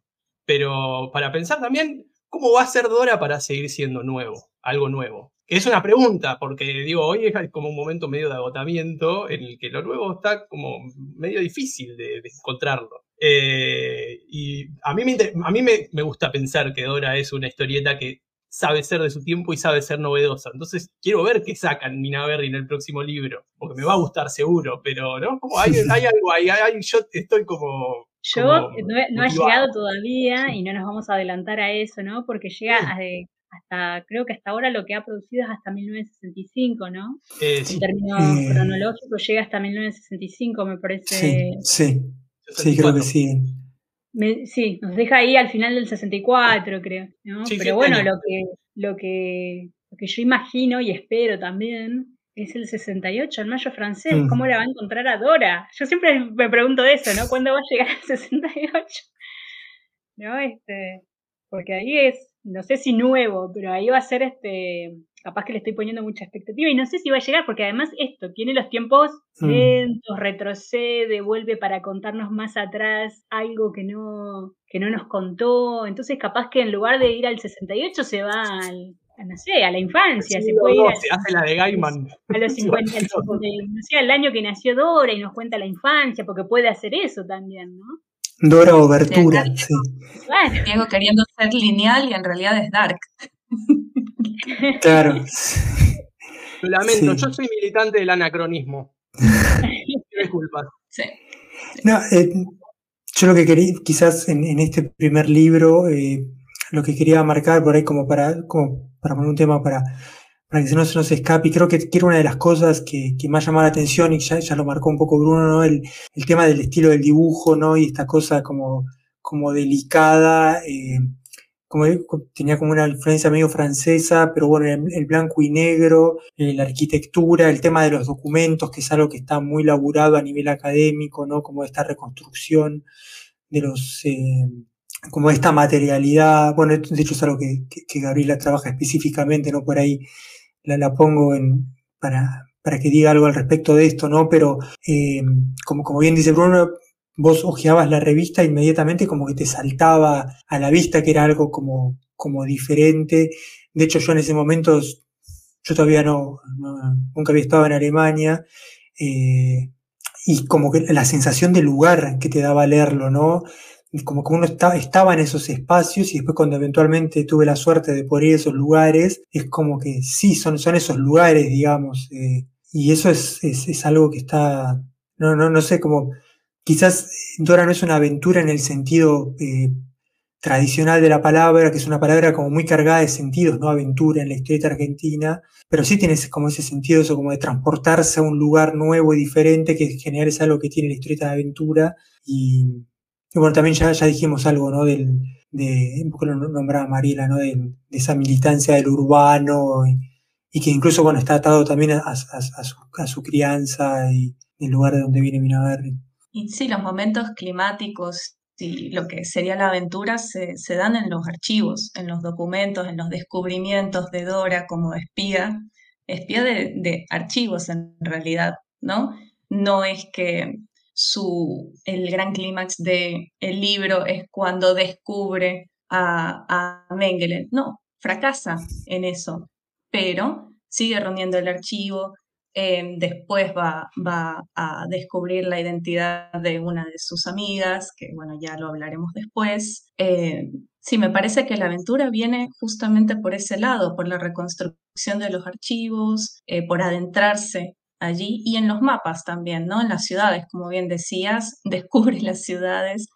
Pero para pensar también, ¿cómo va a ser Dora para seguir siendo nuevo? Algo nuevo. Que es una pregunta, porque digo, hoy es como un momento medio de agotamiento en el que lo nuevo está como medio difícil de, encontrarlo. Eh, y a mí, me, a mí me gusta pensar que Dora es una historieta que sabe ser de su tiempo y sabe ser novedosa. Entonces, quiero ver qué sacan Nina Berry en el próximo libro, porque me va a gustar seguro, pero, ¿no? Como hay, algo ahí, yo estoy como... Yo no, ha llegado todavía y no nos vamos a adelantar a eso, ¿no? Porque llega hasta, creo que hasta ahora lo que ha producido es hasta 1965, ¿no? Eh, en términos eh, cronológicos llega hasta 1965, me parece. Sí, sí, sí creo que sí sí, nos deja ahí al final del 64, creo. ¿no? Pero bueno, lo que, lo, que, lo que yo imagino y espero también es el 68, el mayo francés. Mm. ¿Cómo la va a encontrar a Dora? Yo siempre me pregunto eso, ¿no? ¿Cuándo va a llegar el 68? ¿No? Este, porque ahí es, no sé si nuevo, pero ahí va a ser este capaz que le estoy poniendo mucha expectativa y no sé si va a llegar, porque además esto tiene los tiempos mm. lentos, retrocede, vuelve para contarnos más atrás algo que no, que no nos contó. Entonces, capaz que en lugar de ir al 68 se va al, a, no sé, a la infancia. se puede hace la de Gaiman. A los 50, al, no sé, al año que nació Dora y nos cuenta la infancia, porque puede hacer eso también, ¿no? Dora Obertura, sí. Diego queriendo ser lineal y en realidad es dark. Claro. Lo lamento, yo soy militante del anacronismo. Disculpas. Sí. No, eh, yo lo que quería, quizás en, este primer libro, eh, lo que quería marcar por ahí como para, como para poner un tema para, para que no se nos escape, y creo que, que era una de las cosas que, que más llamaba la atención, y ya, ya lo marcó un poco Bruno, ¿no? El, el tema del estilo del dibujo, ¿no? Y esta cosa como, como delicada, eh, como tenía como una influencia medio francesa, pero bueno, el, blanco y negro, eh, la arquitectura, el tema de los documentos, que es algo que está muy laburado a nivel académico, ¿no? Como esta reconstrucción de los, eh, como esta materialidad, bueno, de hecho es algo que, Gabriela trabaja específicamente, ¿no? Por ahí la, la pongo en, para, para que diga algo al respecto de esto, ¿no? Pero eh, como, como bien dice Bruno, vos ojeabas la revista inmediatamente como que te saltaba a la vista que era algo como, como diferente. De hecho, yo en ese momento, yo todavía no, nunca había estado en Alemania, eh, y como que la sensación de lugar que te daba leerlo, ¿no? como que uno estaba, estaba en esos espacios y después cuando eventualmente tuve la suerte de poder ir a esos lugares, es como que sí, son, son esos lugares, digamos, eh, y eso es, es, es, algo que está, no, no, no sé, como quizás Dora no es una aventura en el sentido eh, tradicional de la palabra, que es una palabra como muy cargada de sentidos, ¿no? Aventura en la historieta argentina, pero sí tiene como ese sentido, eso como de transportarse a un lugar nuevo y diferente, que en general es algo que tiene la historieta de aventura, y, bueno, también ya, ya dijimos algo, ¿no? Del, de, un poco lo nombraba Mariela, ¿no? De, esa militancia del urbano y, que incluso, bueno, está atado también a, su, a su, crianza y el lugar de donde viene Minaberri. Y sí, los momentos climáticos y lo que sería la aventura se, dan en los archivos, en los documentos, en los descubrimientos de Dora como espía, espía de, de archivos en realidad, ¿no? No es que su, el gran clímax del el libro es cuando descubre a, a Mengele. No, fracasa en eso pero sigue reuniendo el archivo, eh, después va, va, a descubrir la identidad de una de sus amigas, que bueno, ya lo hablaremos después. Eh, sí, me parece que la aventura viene justamente por ese lado, por la reconstrucción de los archivos, eh, por adentrarse allí y en los mapas también, ¿no? En las ciudades, como bien decías, descubre las ciudades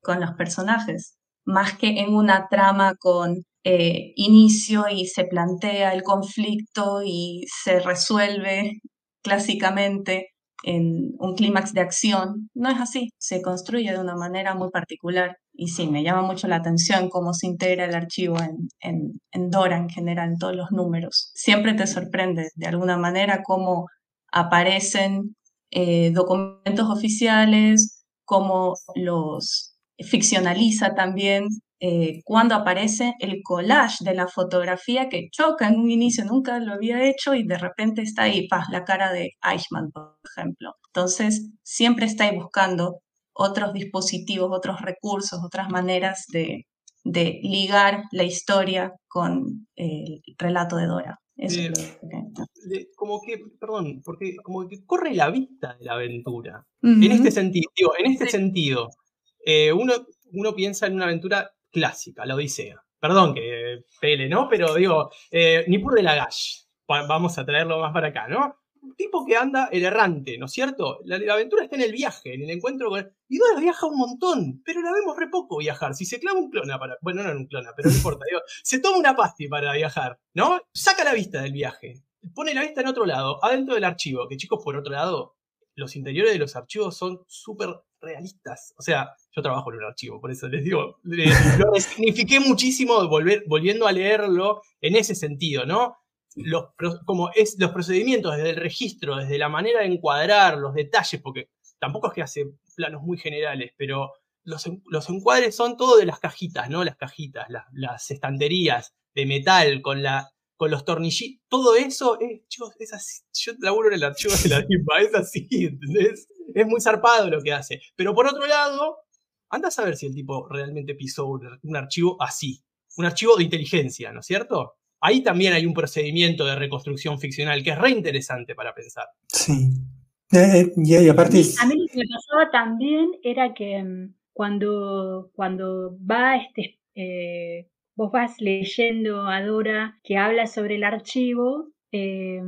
con los personajes, más que en una trama con eh, inicio y se plantea el conflicto y se resuelve clásicamente en un clímax de acción. No es así, se construye de una manera muy particular. Y sí, me llama mucho la atención cómo se integra el archivo en, en, Dora en general, en todos los números. Siempre te sorprende de alguna manera cómo aparecen eh, documentos oficiales, cómo los ficcionaliza también eh, cuando aparece el collage de la fotografía que choca en un inicio, nunca lo había hecho y de repente está ahí, paz, la cara de Eichmann, por ejemplo. Entonces, siempre está ahí buscando otros dispositivos, otros recursos, otras maneras de, de ligar la historia con el relato de Dora. Eso como que, perdón, porque como que corre la vista de la aventura. En este sentido, en este sentido, eh, uno, uno piensa en una aventura clásica, la Odisea. Perdón que pele, ¿no? Pero digo, eh, Nippur de Lagash. Vamos a traerlo más para acá, ¿no? Un tipo que anda el errante, ¿no es cierto? La, aventura está en el viaje, en el encuentro con... Y Dora viaja un montón, pero la vemos re poco viajar. Si se clava un clona para... Bueno, no era un clona, pero no importa. Se toma una pasti para viajar, ¿no? Saca la vista del viaje. Pone la vista en otro lado, adentro del archivo. Que chicos, por otro lado, los interiores de los archivos son súper realistas. O sea, yo trabajo en un archivo, por eso les digo, lo signifiqué muchísimo volver, volviendo a leerlo en ese sentido, ¿no? Los, como es, los procedimientos desde el registro, desde la manera de encuadrar, los detalles, porque tampoco es que hace planos muy generales, pero los, los encuadres son todo de las cajitas, ¿no? Las cajitas, las estanterías de metal con la con los tornillitos, todo eso, es, chicos, es así. Yo laburo en el archivo de la DIPA, es así, ¿entendés? Es muy zarpado lo que hace. Pero por otro lado, anda a saber si el tipo realmente pisó un, archivo así. Un archivo de inteligencia, ¿no es cierto? Ahí también hay un procedimiento de reconstrucción ficcional que es re interesante para pensar. Sí. Eh, eh, y, aparte. A mí lo que me pasaba también era que mm, cuando, cuando va este eh, vos vas leyendo a Dora que habla sobre el archivo, eh,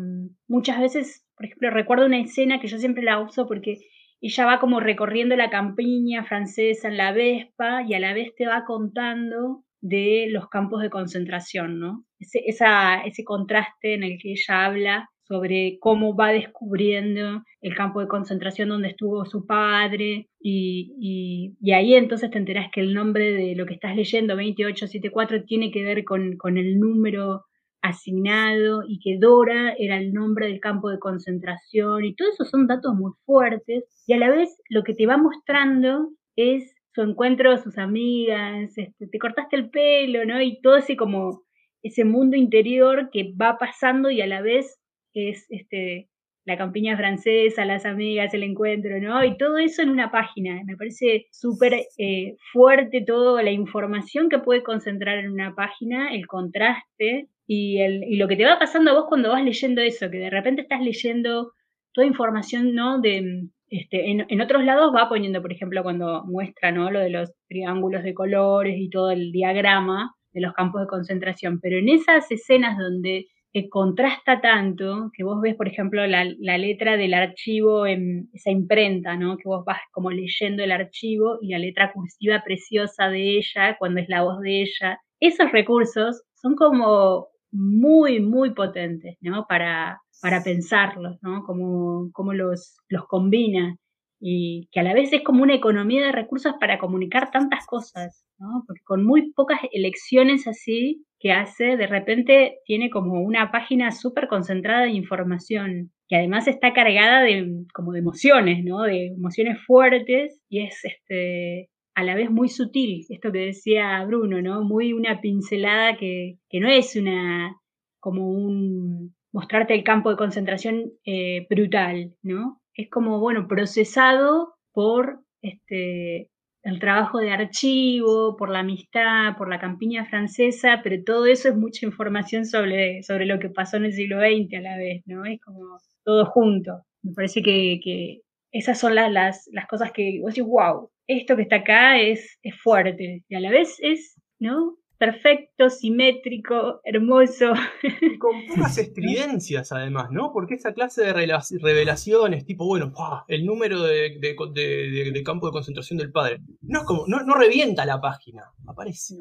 muchas veces, por ejemplo, recuerdo una escena que yo siempre la uso porque ella va como recorriendo la campiña francesa en la Vespa y a la vez te va contando de los campos de concentración, ¿no? Ese, ese contraste en el que ella habla sobre cómo va descubriendo el campo de concentración donde estuvo su padre y, ahí entonces te enterás que el nombre de lo que estás leyendo, 2874, tiene que ver con, con el número asignado y que Dora era el nombre del campo de concentración y todo eso son datos muy fuertes y a la vez lo que te va mostrando es su encuentro, sus amigas, este, te cortaste el pelo, ¿no? Y todo ese como ese mundo interior que va pasando y a la vez es este la campiña francesa, las amigas, el encuentro, ¿no? Y todo eso en una página. Me parece súper eh, fuerte toda la información que puede concentrar en una página, el contraste y, el, y lo que te va pasando a vos cuando vas leyendo eso, que de repente estás leyendo toda información, ¿no? De, este, en, en, otros lados va poniendo, por ejemplo, cuando muestra, ¿no? Lo de los triángulos de colores y todo el diagrama de los campos de concentración, pero en esas escenas donde contrasta tanto que vos ves, por ejemplo, la, la, letra del archivo en esa imprenta, ¿no? Que vos vas como leyendo el archivo y la letra cursiva preciosa de ella, cuando es la voz de ella. Esos recursos son como muy, muy potentes, ¿no? Para, para pensarlos, ¿no? Como, como los, los combina y que a la vez es como una economía de recursos para comunicar tantas cosas, ¿no? Porque con muy pocas elecciones así que hace, de repente tiene como una página súper concentrada de información, que además está cargada de como de emociones, ¿no? De emociones fuertes y es este a la vez muy sutil, esto que decía Bruno, ¿no? Muy una pincelada que, que no es una, como un, mostrarte el campo de concentración eh, brutal, ¿no? Es como, bueno, procesado por este, el trabajo de archivo, por la amistad, por la campiña francesa, pero todo eso es mucha información sobre, sobre lo que pasó en el siglo XX a la vez, ¿no? Es como todo junto. Me parece que, que esas son las, las, las, cosas que vos decís, wow, esto que está acá es, es fuerte y a la vez es, ¿no? Perfecto, simétrico, hermoso. Y con pocas estridencias, además, ¿no? Porque esa clase de revelaciones, tipo, bueno, el número de, de, campo de concentración del padre, no es como, no, no revienta la página, aparece,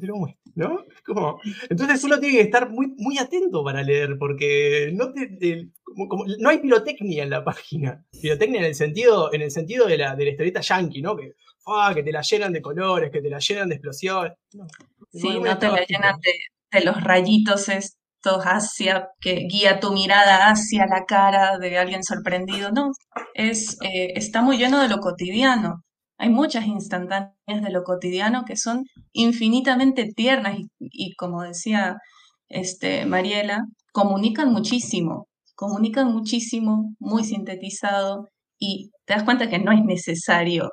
te lo muestro, ¿no? como, entonces uno tiene que estar muy, muy atento para leer, porque no, te, como, no hay pirotecnia en la página. Pirotecnia en el sentido, en el sentido de, la, de la historieta yankee, ¿no? Que, que te la llenan de colores, que te la llenan de explosiones. No, sí, no te la llenan de, los rayitos estos hacia, que guía tu mirada hacia la cara de alguien sorprendido. No, es, eh, está muy lleno de lo cotidiano. Hay muchas instantáneas de lo cotidiano que son infinitamente tiernas y, y como decía este, Mariela, comunican muchísimo, comunican muchísimo, muy sintetizado y te das cuenta que no es necesario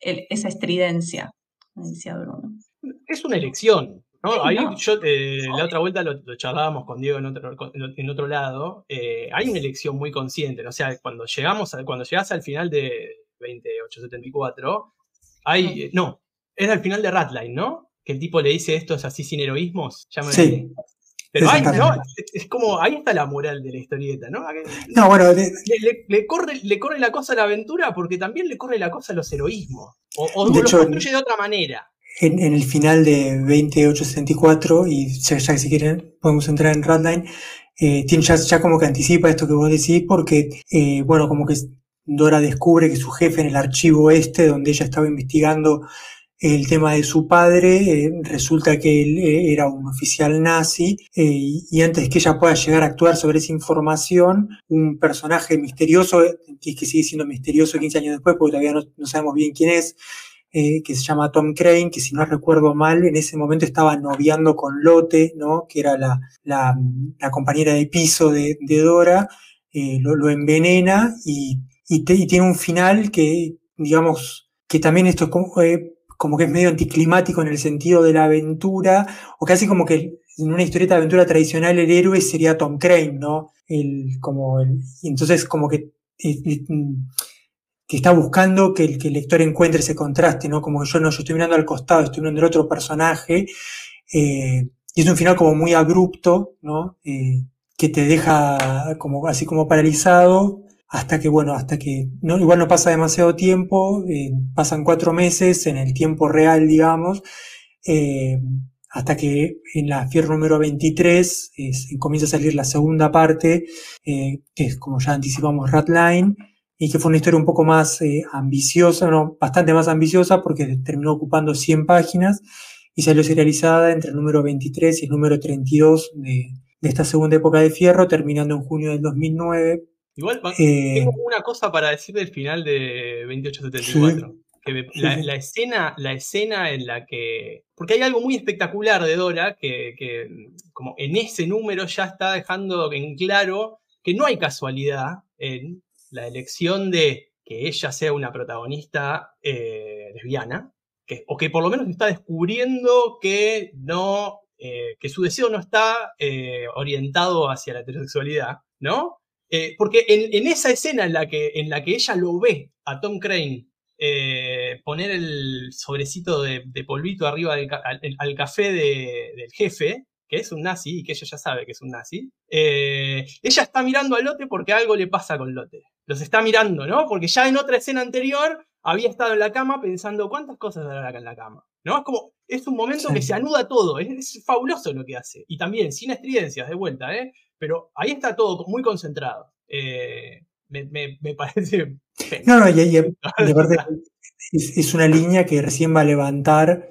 esa estridencia, decía Bruno. Es una elección. ¿no? Ahí yo eh, la otra vuelta lo, charlábamos con Diego en otro, en otro lado. Eh, hay una elección muy consciente. O sea, cuando llegamos cuando llegas al final de 2874, hay. No, es al final de Ratline, ¿no? Que el tipo le dice esto es así sin heroísmos. sí. Pero ahí, ¿no? Es como, ahí está la moral de la historieta, ¿no? No, bueno, le, corre, le corre la cosa a la aventura porque también le corre la cosa a los heroísmos. O, lo construye de otra manera. En, el final de 2864, y ya, que si quieren podemos entrar en Radline, eh, tiene ya, ya, como que anticipa esto que vos decís, porque, eh, bueno, como que Dora descubre que su jefe en el archivo este, donde ella estaba investigando el tema de su padre, eh, resulta que él eh, era un oficial nazi eh, y antes que ella pueda llegar a actuar sobre esa información, un personaje misterioso, que sigue siendo misterioso 15 años después porque todavía no, sabemos bien quién es, que se llama Tom Crane, que si no recuerdo mal, en ese momento estaba noviando con Lotte, ¿no? que era la, la, compañera de piso de, Dora, lo, lo, envenena y, y, tiene un final que, digamos, que también esto es como como que es medio anticlimático en el sentido de la aventura, o casi como que en una historieta de aventura tradicional el héroe sería Tom Crane, ¿no? El, como el, entonces como que, eh, eh, que está buscando que el, que lector encuentre ese contraste, ¿no? Como que yo no, yo estoy mirando al costado, estoy mirando al otro personaje, eh, y es un final como muy abrupto, ¿no? que te deja como, así como paralizado, hasta que, bueno, hasta que, no, igual no pasa demasiado tiempo, eh, pasan cuatro meses en el tiempo real, digamos, eh, hasta que en la Fierro número 23 comienza a salir la segunda parte, eh, que es como ya anticipamos Ratline, y que fue una historia un poco más eh, ambiciosa, no, bastante más ambiciosa porque terminó ocupando 100 páginas y salió serializada entre el número 23 y el número 32 de, de esta segunda época de Fierro, terminando en junio del 2009. Igual, eh, tengo una cosa para decir del final de 2874. Que la, escena, la escena en la que. Porque hay algo muy espectacular de Dora que, que, como en ese número ya está dejando en claro que no hay casualidad en la elección de que ella sea una protagonista eh, lesbiana, o que por lo menos está descubriendo que no, eh, que su deseo no está eh, orientado hacia la heterosexualidad, ¿no? porque en, esa escena en la, que, en la que ella lo ve a Tom Crane poner el sobrecito de, polvito arriba al, café del jefe, que es un nazi y que ella ya sabe que es un nazi, ella está mirando a Lotte porque algo le pasa con Lotte los está mirando, ¿no? Porque ya en otra escena anterior había estado en la cama pensando cuántas cosas hará acá en la cama, ¿no? Es como, es un momento que se anuda todo, es, fabuloso lo que hace. Y también, sin estridencias, de vuelta, ¿eh? Pero ahí está todo muy concentrado. Eh, me, parece... No, no, y, y, es, una línea que recién va a levantar,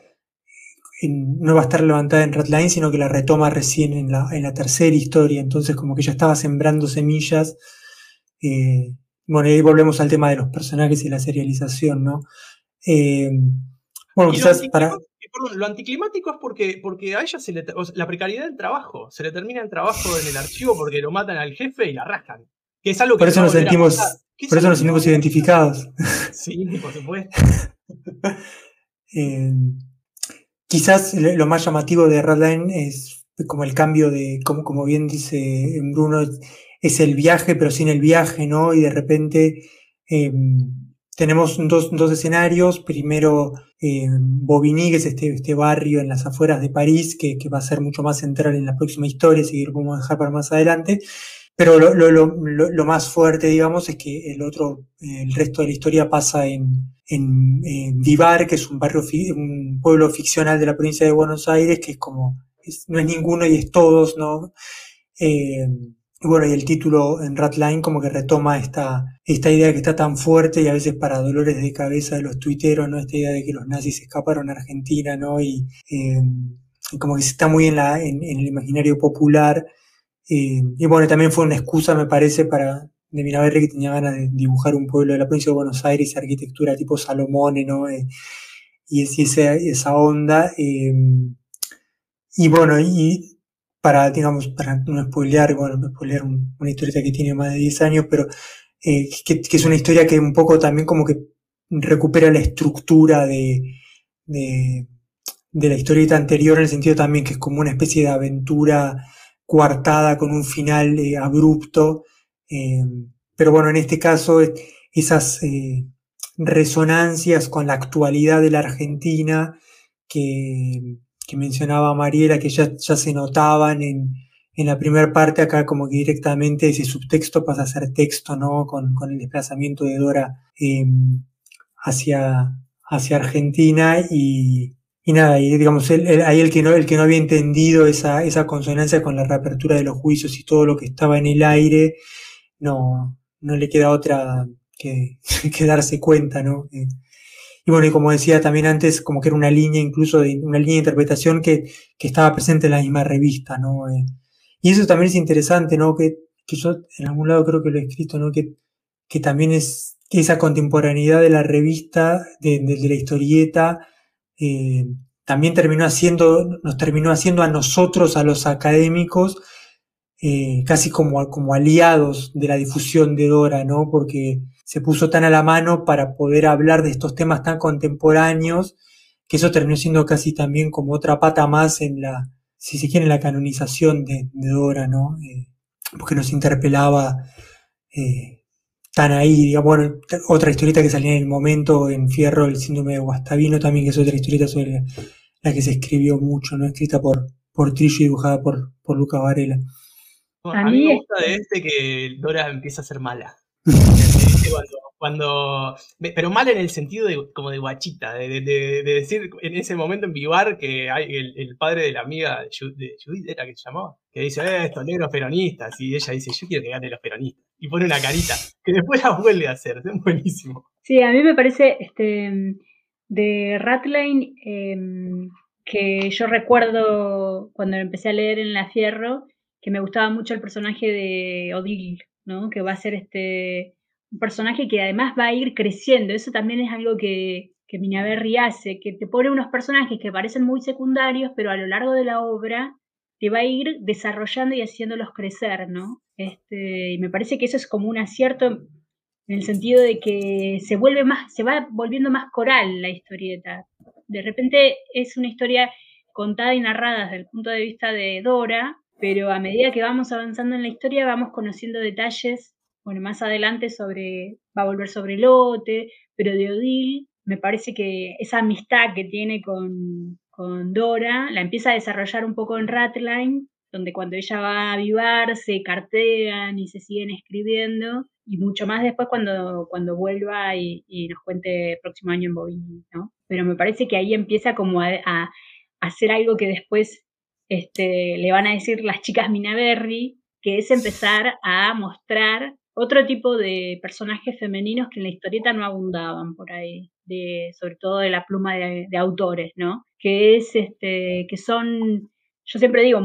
no va a estar levantada en Redline, sino que la retoma recién en la, en la tercera historia, entonces como que ya estaba sembrando semillas. Eh, bueno, y ahí volvemos al tema de los personajes y la serialización, ¿no? Eh, bueno, quizás lo para. Perdón, lo anticlimático es porque, porque a ella se le. la precariedad del trabajo. Se le termina el trabajo en el archivo porque lo matan al jefe y la rascan. Que es algo que por eso nos sentimos, por eso nos sentimos identificados. Sí, por supuesto. Eh, quizás lo más llamativo de Redline es como el cambio de, como, como bien dice Bruno, es el viaje, pero sin el viaje, ¿no? Y de repente em, tenemos dos, dos, escenarios. Primero, eh, que es este, este, barrio en las afueras de París, que, va a ser mucho más central en la próxima historia, así podemos dejar para más adelante. Pero lo, lo, lo, más fuerte, digamos, es que el otro, el resto de la historia pasa en, en, Vivar, que es un barrio, un pueblo ficcional de la provincia de Buenos Aires, que es como, no es ninguno y es todos, ¿no? Eh, y bueno, y el título en Ratline como que retoma esta, esta idea que está tan fuerte y a veces para dolores de cabeza de los tuiteros, ¿no? Esta idea de que los nazis escaparon a Argentina, ¿no? Y, eh, como que está muy en, la, en, el imaginario popular. Eh, y bueno, también fue una excusa, me parece, para de Minaverri que tenía ganas de dibujar un pueblo de la provincia de Buenos Aires, arquitectura tipo Salomone, ¿no? Eh, y es, esa, esa onda. y bueno, y para, digamos, para no spoilear, bueno, no spoilear una historieta que tiene más de 10 años, pero eh, que, es una historia que un poco también como que recupera la estructura de, de, la historieta anterior, en el sentido también que es como una especie de aventura coartada con un final eh, abrupto. Eh, pero bueno, en este caso, esas resonancias con la actualidad de la Argentina que, que mencionaba Mariela, que ya, ya se notaban en, en la primera parte, acá como que directamente ese subtexto pasa a ser texto, ¿no? Con, con el desplazamiento de Dora em, hacia, hacia Argentina y, y nada, y digamos, ahí el que, no, el que no había entendido esa, esa consonancia con la reapertura de los juicios y todo lo que estaba en el aire, no, no le queda otra que, que darse cuenta, ¿no? Eh, y bueno, y como decía también antes, como que era una línea incluso de una línea de interpretación que, que estaba presente en la misma revista, ¿no? Eh, y eso también es interesante, ¿no? Que, que yo en algún lado creo que lo he escrito, ¿no? Que, que también es esa contemporaneidad de la revista, de, de, la historieta, eh, también terminó haciendo, nos terminó haciendo a nosotros, a los académicos, eh, casi como, como aliados de la difusión de Dora, ¿no? Porque se puso tan a la mano para poder hablar de estos temas tan contemporáneos, que eso terminó siendo casi también como otra pata más en la, si se quiere, en la canonización de, Dora, ¿no? Eh, porque nos interpelaba eh, tan ahí, digamos, bueno, otra historieta que salía en el momento en Fierro, el síndrome de Guastavino también, que es otra historieta sobre la, que se escribió mucho, ¿no? Escrita por, por Trillo y dibujada por, por Luca Varela. a, mí me gusta de este que Dora empieza a ser mala. Cuando, pero mal en el sentido de, como de guachita, de, decir en ese momento en Vivar que hay el, padre de la amiga de Judith, era que se llamaba, que dice, eh, estos negros peronistas, y ella dice, yo quiero que gane los peronistas, y pone una carita, que después la vuelve a hacer, es buenísimo. Sí, a mí me parece, este, de Ratline, em, que yo recuerdo cuando empecé a leer en La Fierro, que me gustaba mucho el personaje de Odile, ¿no? Que va a ser este un personaje que además va a ir creciendo. Eso también es algo que, que Minaberri hace, que te pone unos personajes que parecen muy secundarios, pero a lo largo de la obra te va a ir desarrollando y haciéndolos crecer, ¿no? Este, y me parece que eso es como un acierto en el sentido de que se vuelve más, se va volviendo más coral la historieta. De repente es una historia contada y narrada desde el punto de vista de Dora, pero a medida que vamos avanzando en la historia vamos conociendo detalles bueno, más adelante sobre, va a volver sobre Lote, pero de Odil, me parece que esa amistad que tiene con, con Dora la empieza a desarrollar un poco en Ratline, donde cuando ella va a vivar se cartean y se siguen escribiendo, y mucho más después cuando, cuando vuelva y, nos cuente el próximo año en Bobby, ¿no? Pero me parece que ahí empieza como a, a, hacer algo que después este, le van a decir las chicas Minaberry, que es empezar a mostrar otro tipo de personajes femeninos que en la historieta no abundaban por ahí, de, sobre todo de la pluma de, autores, ¿no? Que es este, que son, yo siempre digo,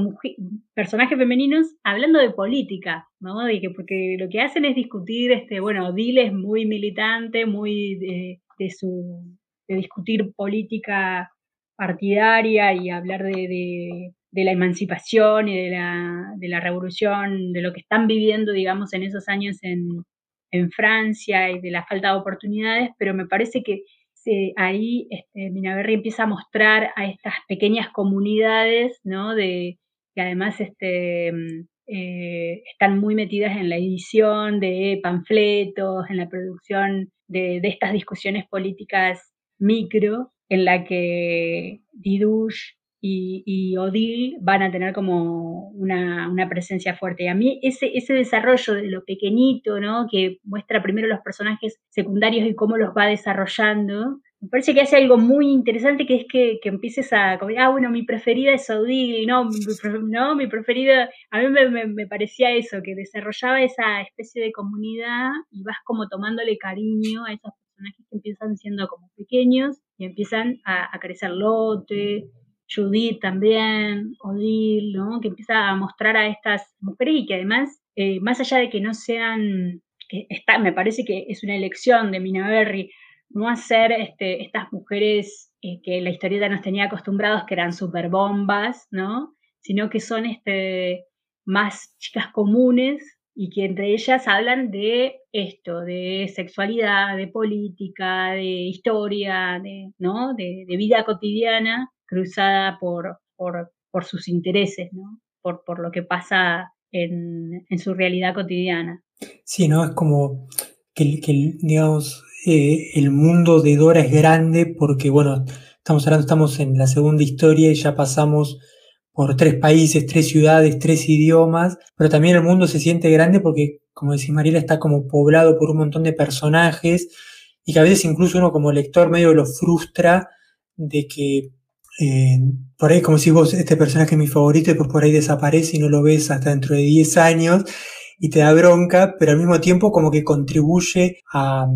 personajes femeninos hablando de política, ¿no? que, porque lo que hacen es discutir, este, bueno, Dile es muy militante, muy de, de su, de discutir política partidaria y hablar de, de la emancipación y de la, de la, revolución, de lo que están viviendo, digamos, en esos años en, Francia y de la falta de oportunidades, pero me parece que ahí este, Minaberri empieza a mostrar a estas pequeñas comunidades, ¿no? De, que además este, eh, están muy metidas en la edición de panfletos, en la producción de, de estas discusiones políticas micro, en la que Didush y, y Odile van a tener como una, presencia fuerte. Y a mí ese, desarrollo de lo pequeñito, ¿no? Que muestra primero los personajes secundarios y cómo los va desarrollando, me parece que hace algo muy interesante que es que, empieces a, ah, bueno, mi preferida es Odile, no, mi, no, mi preferida, a mí me, parecía eso, que desarrollaba esa especie de comunidad y vas como tomándole cariño a esos personajes que empiezan siendo como pequeños y empiezan a, a crecer Judith también, Odile, ¿no? que empieza a mostrar a estas mujeres y que además, eh, más allá de que no sean, que está, me parece que es una elección de Mina Berry, no hacer este, estas mujeres eh, que la historieta nos tenía acostumbrados, que eran super bombas, ¿no? sino que son este, más chicas comunes y que entre ellas hablan de esto, de sexualidad, de política, de historia, de, ¿no? de vida cotidiana, cruzada por, por, sus intereses, ¿no? Por, por, lo que pasa en, en, su realidad cotidiana. Sí, ¿no? Es como que, digamos, eh, el mundo de Dora es grande porque, bueno, estamos hablando, estamos en la segunda historia y ya pasamos por tres países, tres ciudades, tres idiomas, pero también el mundo se siente grande porque, como decís Mariela, está como poblado por un montón de personajes y que a veces incluso uno como lector medio lo frustra de que eh, por ahí, como si vos, este personaje es mi favorito, y pues por ahí desaparece y no lo ves hasta dentro de 10 años y te da bronca, pero al mismo tiempo como que contribuye a,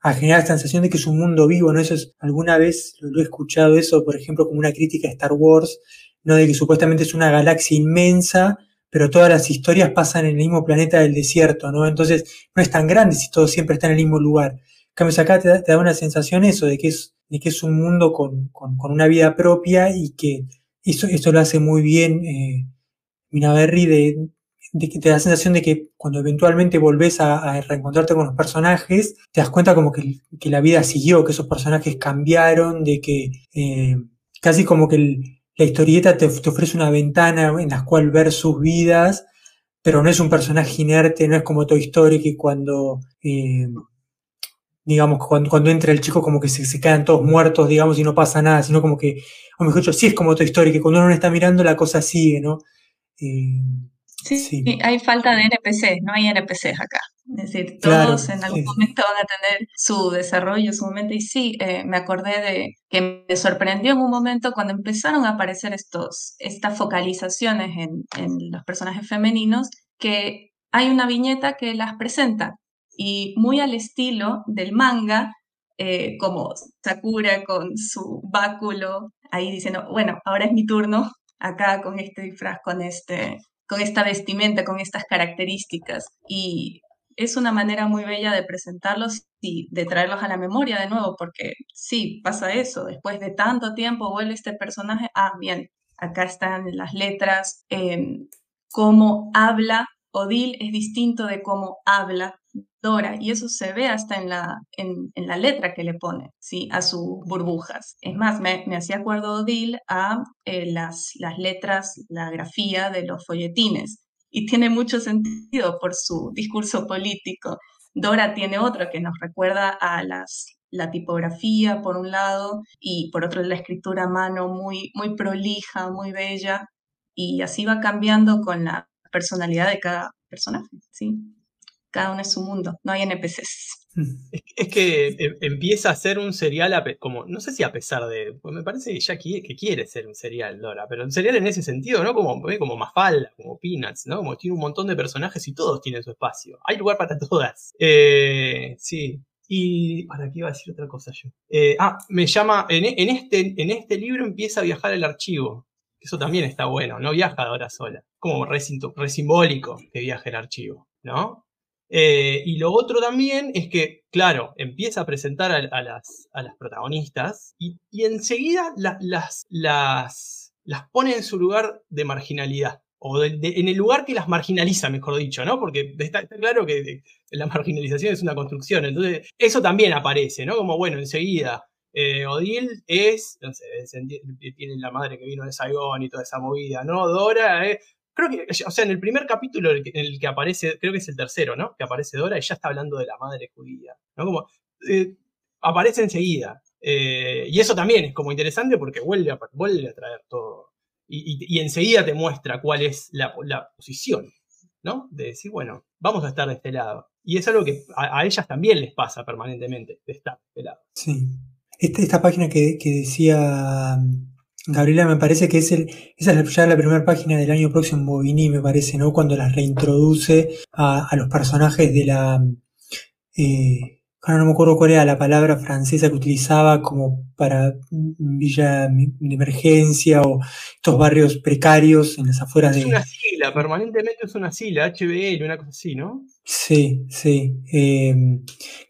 a generar la sensación de que es un mundo vivo, ¿no? Eso es, alguna vez lo, he escuchado eso, por ejemplo, como una crítica a Star Wars, ¿no? De que supuestamente es una galaxia inmensa, pero todas las historias pasan en el mismo planeta del desierto, ¿no? Entonces no es tan grande si todo siempre está en el mismo lugar. En cambio, acá te te da una sensación eso, de que es de que es un mundo con, con, una vida propia y que eso, eso lo hace muy bien eh, Minaberri de, de que te da la sensación de que cuando eventualmente volvés a, reencontrarte con los personajes, te das cuenta como que, que, la vida siguió, que esos personajes cambiaron, de que eh, casi como que la historieta te, te, ofrece una ventana en la cual ver sus vidas, pero no es un personaje inerte, no es como Toy Story que cuando eh, digamos, cuando, cuando entra el chico como que se, se, quedan todos muertos, digamos, y no pasa nada, sino como que, o mejor dicho, sí es como otra historia, que cuando uno no está mirando la cosa sigue, ¿no? Eh, sí, hay falta de NPCs, no hay NPCs acá. Es decir, todos en algún momento van a tener su desarrollo, su momento. Y sí, eh, me acordé de que me sorprendió en un momento cuando empezaron a aparecer estos, estas focalizaciones en, en los personajes femeninos, que hay una viñeta que las presenta y muy al estilo del manga, eh, como Sakura con su báculo, ahí diciendo, bueno, ahora es mi turno, acá con este disfraz, con, este, con esta vestimenta, con estas características. Y es una manera muy bella de presentarlos y de traerlos a la memoria de nuevo, porque sí, pasa eso, después de tanto tiempo vuelve este personaje, ah, bien, acá están las letras, em, cómo habla Odil es distinto de cómo habla Dora, y eso se ve hasta en la, en, la letra que le pone ¿sí? a sus burbujas. Es más, me, hacía acuerdo Odil a eh, las, las letras, la grafía de los folletines y tiene mucho sentido por su discurso político. Dora tiene otro que nos recuerda a las, la tipografía por un lado y por otro la escritura a mano muy, muy prolija, muy bella y así va cambiando con la personalidad de cada personaje, ¿sí? Cada uno es su mundo, no hay NPCs. Es, que em, empieza a ser un serial, como, no sé si a pesar de, pues me parece que ya que quiere ser un serial, Dora, pero un serial en ese sentido, ¿no? Como, como Mafalda, como Peanuts, ¿no? Como tiene un montón de personajes y todos tienen su espacio. Hay lugar para todas. Eh, sí. Y, ¿para qué iba a decir otra cosa yo? Eh, ah, me llama, en, este, en este libro empieza a viajar el archivo. Eso también está bueno, no viaja Dora sola. Como re, re simbólico que viaje el archivo, ¿no? Eh, y lo otro también es que, claro, empieza a presentar a, las, protagonistas y, enseguida las, pone en su lugar de marginalidad. O en el lugar que las marginaliza, mejor dicho, ¿no? Porque está, claro que la marginalización es una construcción. Entonces, eso también aparece, ¿no? Como, bueno, enseguida eh, Odil es, no sé, tiene la madre que vino de Saigón y toda esa movida, ¿no? Dora es, creo que, o sea, en el primer capítulo en el que aparece, creo que es el tercero, ¿no? Que aparece Dora y ya está hablando de la madre judía, ¿no? Como, eh, aparece enseguida. Eh, y eso también es como interesante porque vuelve a, vuelve a traer todo. Y, enseguida te muestra cuál es la, posición, ¿no? De decir, bueno, vamos a estar de este lado. Y es algo que a, ellas también les pasa permanentemente, de estar de este lado. Sí. Esta, esta página que, que decía Gabriela, me parece que es el, esa es ya la primera página del año próximo en Bobini, me parece, ¿no? Cuando las reintroduce a, los personajes de la. Eh, no me acuerdo cuál era la palabra francesa que utilizaba como para villa de emergencia o estos barrios precarios en las afueras de. Es una sigla, permanentemente es una sigla, HBL, una cosa así, ¿no? Sí, sí. Eh,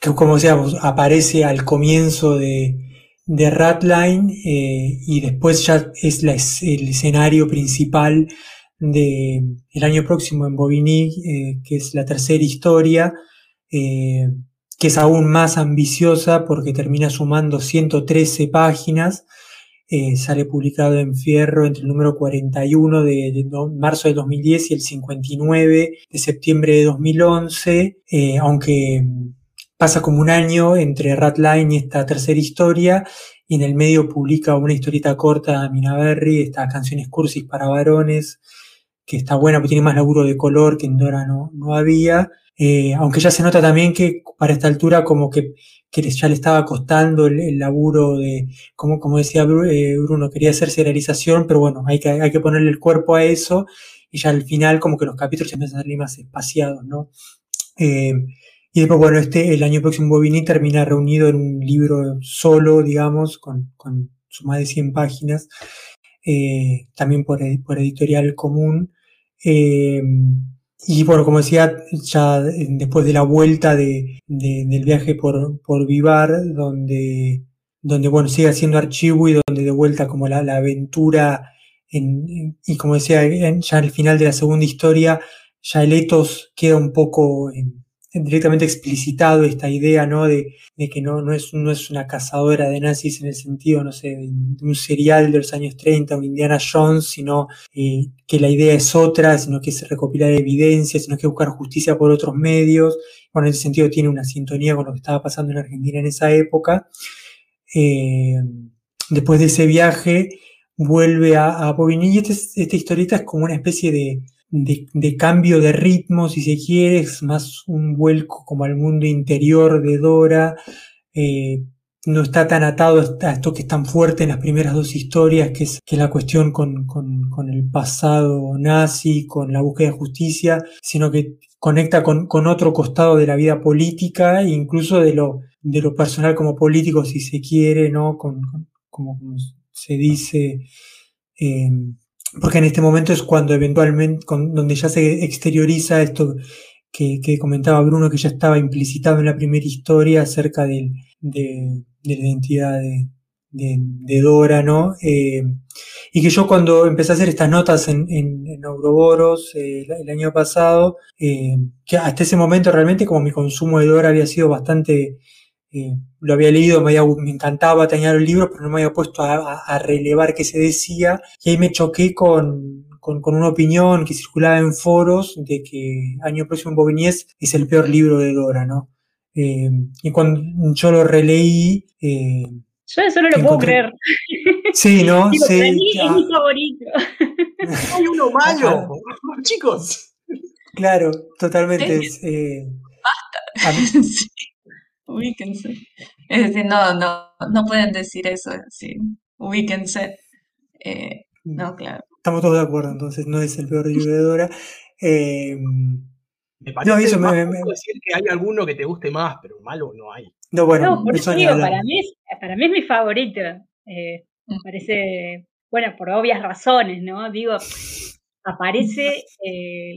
que como sea, aparece al comienzo de de Ratline eh, y después ya es el escenario principal de el año próximo en Bobigny, eh, que es la tercera historia, eh, que es aún más ambiciosa porque termina sumando 113 páginas. sale publicado en Fierro entre el número 41 de, marzo de 2010 y el 59 de septiembre de 2011, aunque pasa como un año entre Ratline y esta tercera historia, y en el medio publica una historieta corta de Minaberry, estas canciones cursis para varones, que está buena, porque tiene más laburo de color que en Dora no, no había. Eh, aunque ya se nota también que para esta altura como que, que ya le estaba costando el, laburo de, como, como decía eh, Bruno, quería hacer serialización, pero bueno, hay que, hay que ponerle el cuerpo a eso y ya al final como que los capítulos se empiezan a salir más espaciados, ¿no? Eh, y después, bueno, este, el año próximo Bobini termina reunido en un libro solo, digamos, con, con sus más de 100 páginas, eh, también por, por, editorial común. Eh, y bueno, como decía, ya después de la vuelta de, del viaje por, por Vivar, donde, donde bueno, sigue haciendo archivo y donde de vuelta como la, la aventura, en, y como decía, ya al final de la segunda historia, ya el etos queda un poco en, directamente explicitado esta idea, ¿no? De, que no, no, es, no es una cazadora de nazis en el sentido, no sé, de, un serial de los años 30, un Indiana Jones, sino eh, que la idea es otra, sino que es recopilar evidencias, sino que buscar justicia por otros medios. Bueno, en ese sentido tiene una sintonía con lo que estaba pasando en Argentina en esa época. Eh, después de ese viaje, vuelve a, a y este esta historieta es como una especie de, de, cambio de ritmo, si se quiere, es más un vuelco como al mundo interior de Dora. Eh, no está tan atado a esto que es tan fuerte en las primeras dos historias, que es, que la cuestión con, el pasado nazi, con la búsqueda de justicia, sino que conecta con, otro costado de la vida política e incluso de lo, de lo personal como político, si se quiere, ¿no? Con, como, se dice, eh, porque en este momento es cuando eventualmente, donde ya se exterioriza esto que, comentaba Bruno, que ya estaba implicitado en la primera historia acerca de, de, la identidad de, de, Dora, ¿no? Eh, y que yo cuando empecé a hacer estas notas en, en, en Auroboros eh, el, año pasado, eh, que hasta ese momento realmente como mi consumo de Dora había sido bastante eh, lo había leído, me, encantaba tener el libro, pero no me había puesto a, relevar qué se decía. Y ahí me choqué con, una opinión que circulaba en foros de que Año Próximo en Bobignies es el peor libro de Dora, ¿no? Eh, y cuando yo lo releí... Eh, yo eso no lo puedo creer. Sí, ¿no? sí, para mí es mi favorito. Hay uno malo, chicos. Claro, totalmente. Basta. ubíquense. Es decir, no, no, no pueden decir eso, sí, ubíquense. Eh, no, claro. Estamos todos de acuerdo, entonces no es el peor libro de Dora. Eh, me parece eso me, decir que hay alguno que te guste más, pero malo no hay. No, bueno, no, por eso digo, para mí, es, para mí es mi favorito. Eh, me mm. parece, bueno, por obvias razones, ¿no? Digo, aparece eh,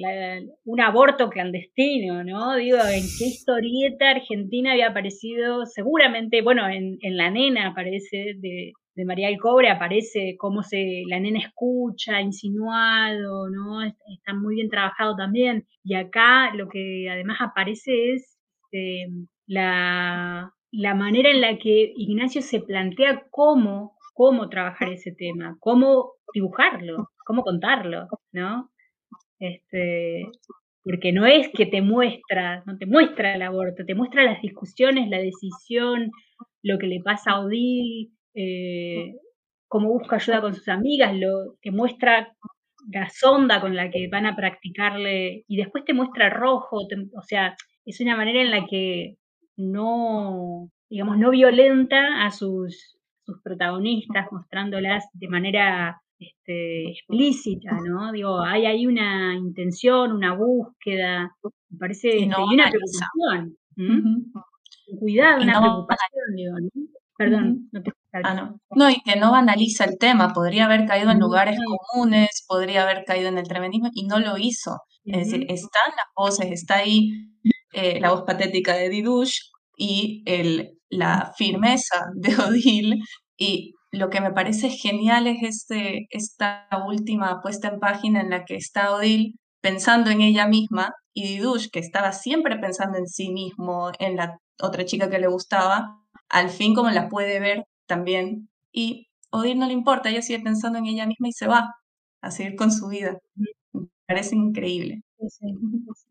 un aborto clandestino, ¿no? Digo, ¿en qué historieta argentina había aparecido? Seguramente, bueno, en, La Nena aparece, de, María del Cobre, aparece cómo se, la nena escucha, insinuado, ¿no? Está muy bien trabajado también. Y acá lo que además aparece es este, la, la manera en la que Ignacio se plantea cómo, cómo trabajar ese tema, cómo dibujarlo, cómo contarlo, ¿no? Este, porque no es que te muestra, no te muestra el aborto, te muestra las discusiones, la decisión, lo que le pasa a Odil, eh, cómo busca ayuda con sus amigas, lo, te muestra la sonda con la que van a practicarle y después te muestra rojo, o sea, es una manera en la que no, digamos, no violenta a sus, sus protagonistas, mostrándolas de manera este, explícita, ¿no? Digo, hay ahí una intención, una búsqueda, me parece, este, y una preocupación. Cuidado, una preocupación, digo, ¿no? Perdón, no te ah, no. no, y que no banaliza el tema, podría haber caído en lugares comunes, podría haber caído en el tremendismo y no lo hizo. Es decir, están las voces, está ahí eh, la voz patética de Didush y el, la firmeza de Odile y lo que me parece genial es este, esta última puesta en página en la que está Odil pensando en ella misma y Didush, que estaba siempre pensando en sí mismo, en la otra chica que le gustaba, al fin como la puede ver también. Y Odil no le importa, ella sigue pensando en ella misma y se va a seguir con su vida. Me parece increíble.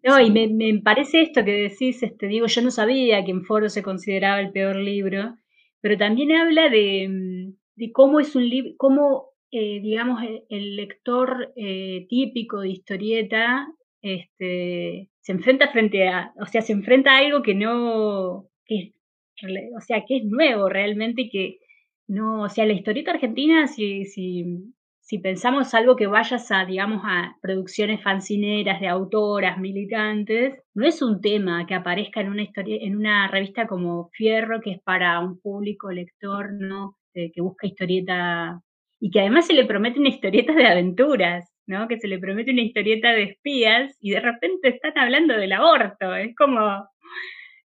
No, y me, me, parece esto que decís, este, digo, yo no sabía que en Foro se consideraba el peor libro, pero también habla de, mm, cómo es un libro, cómo, eh, digamos, el, lector eh, típico de historieta este, se enfrenta frente a, o sea, se enfrenta a algo que no, que, o sea, que es nuevo realmente que no, o sea, la historieta argentina, si, si, si pensamos algo que vayas a, digamos, a producciones fancineras de autoras, militantes, no es un tema que aparezca en una historia, en una revista como Fierro, que es para un público lector, ¿no? Este, que busca historieta y que además se le promete una historieta de aventuras, ¿no? Que se le promete una historieta de espías y de repente están hablando del aborto. Es como,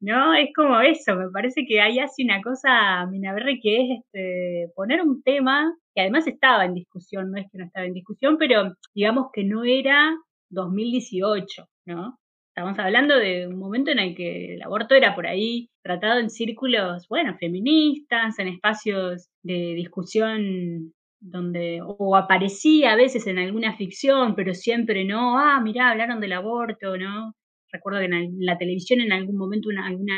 ¿no? Es como eso. Me parece que ahí hace una cosa Minaberre que es este, poner un tema además estaba en discusión, no es que no estaba en discusión, pero digamos que no era 2018, ¿no? Estamos hablando de un momento en el que el aborto era por ahí tratado en círculos, bueno, feministas, en espacios de discusión donde o aparecía a veces en alguna ficción, pero siempre no, ah, mirá, hablaron del aborto, ¿no? Recuerdo que en la televisión en algún momento una, alguna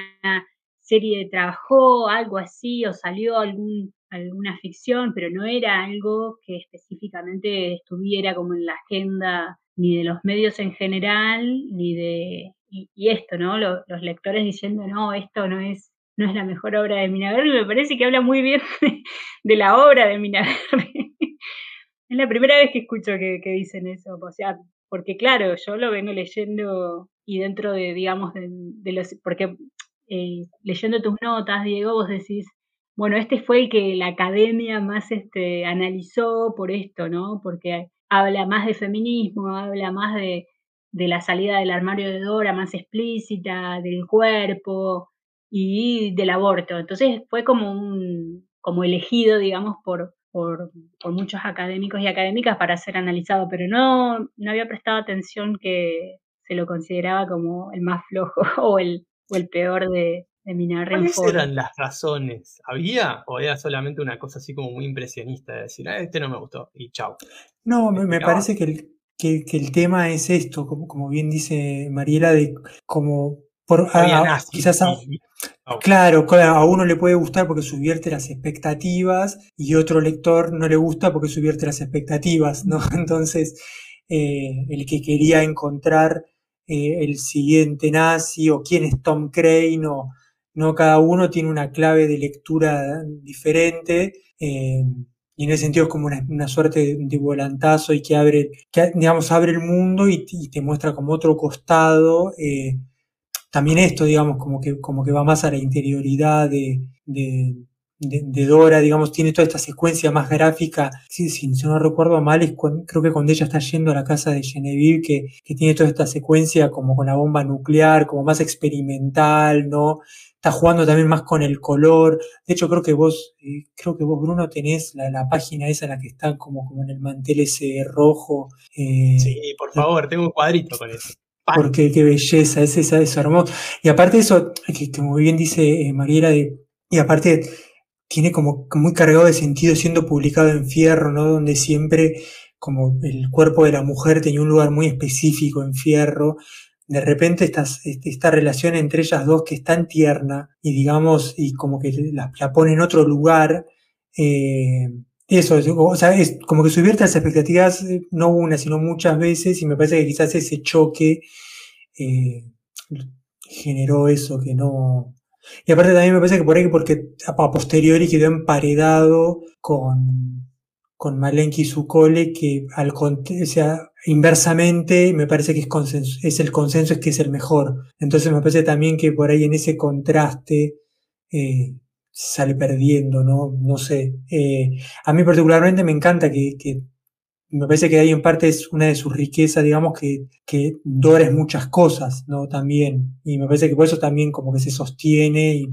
serie trabajó algo así o salió algún, alguna ficción, pero no era algo que específicamente estuviera como en la agenda ni de los medios en general, ni de, y, esto, ¿no? Los, lectores diciendo, no, esto no es, no es la mejor obra de Minaverri, me parece que habla muy bien de, la obra de Minaverri. es la primera vez que escucho que, dicen eso, o sea, porque claro, yo lo vengo leyendo y dentro de, digamos, de, los, porque eh, leyendo tus notas, Diego, vos decís, bueno, este fue el que la academia más este, analizó por esto, ¿no? Porque habla más de feminismo, habla más de, la salida del armario de Dora más explícita, del cuerpo y del aborto. Entonces fue como un, como elegido, digamos, por, por, muchos académicos y académicas para ser analizado, pero no, no había prestado atención que se lo consideraba como el más flojo o el, o el peor de, de ¿Cuáles eran las razones? ¿Había o era solamente una cosa así como muy impresionista de decir, ah, este no me gustó y chao? No, me, parece que el, que, el, tema es esto, como, como bien dice Mariela, de como por, quizás a, claro, a uno le puede gustar porque subvierte las expectativas y otro lector no le gusta porque subvierte las expectativas, ¿no? Entonces, eh, el que quería encontrar eh, el siguiente nazi o quién es Tom Crane o ¿no? Cada uno tiene una clave de lectura diferente. Eh, y en ese sentido es como una, suerte de, volantazo y que abre, digamos, abre el mundo y, te muestra como otro costado. Eh, también esto, digamos, como que, como que va más a la interioridad de, de, Dora, digamos, tiene toda esta secuencia más gráfica. si no recuerdo mal, es creo que cuando ella está yendo a la casa de Genevieve, que, que tiene toda esta secuencia como con la bomba nuclear, como más experimental, ¿no? Está jugando también más con el color. De hecho, creo que vos, eh, creo que vos, Bruno, tenés la, página esa en la que está como, como en el mantel ese rojo. Eh, sí, por favor, tengo un cuadrito con eso. Porque qué belleza, es esa, es hermoso. Y aparte eso, que, muy bien dice eh, Mariela, de, y aparte tiene como muy cargado de sentido siendo publicado en Fierro, ¿no? Donde siempre como el cuerpo de la mujer tenía un lugar muy específico en Fierro, de repente este, esta relación entre ellas dos que es tan tierna y digamos, y como que la, pone en otro lugar, eh, eso, o sea, es como que subvierte las expectativas eh, no una, sino muchas veces y me parece que quizás ese choque eh, generó eso que no... Y aparte también me parece que por ahí porque a posteriori quedó emparedado con, con Malenki y su cole, que al, o sea, inversamente me parece que es, consenso, es el consenso es que es el mejor. Entonces me parece también que por ahí en ese contraste eh, sale perdiendo, ¿no? No sé. Eh, a mí particularmente me encanta que, que, me parece que ahí en parte es una de sus riquezas, digamos, que, que muchas cosas, ¿no? También. Y me parece que por eso también como que se sostiene y,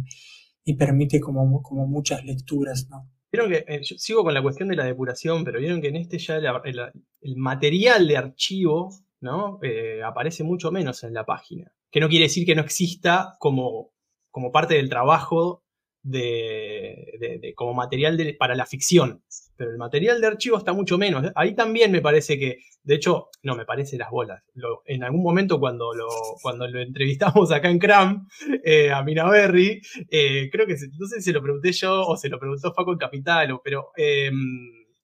y permite como, como muchas lecturas, ¿no? Vieron que, eh, yo sigo con la cuestión de la depuración, pero vieron que en este ya el, material de archivo ¿no? Eh, aparece mucho menos en la página. Que no quiere decir que no exista como, como parte del trabajo de, como material para la ficción. Pero el material de archivo está mucho menos. Ahí también me parece que, de hecho, no me parece las bolas. en algún momento cuando lo, cuando lo entrevistamos acá en Cram, eh, a Minaberry, eh, creo que no sé si se lo pregunté yo o se lo preguntó Faco en Capital, pero, em,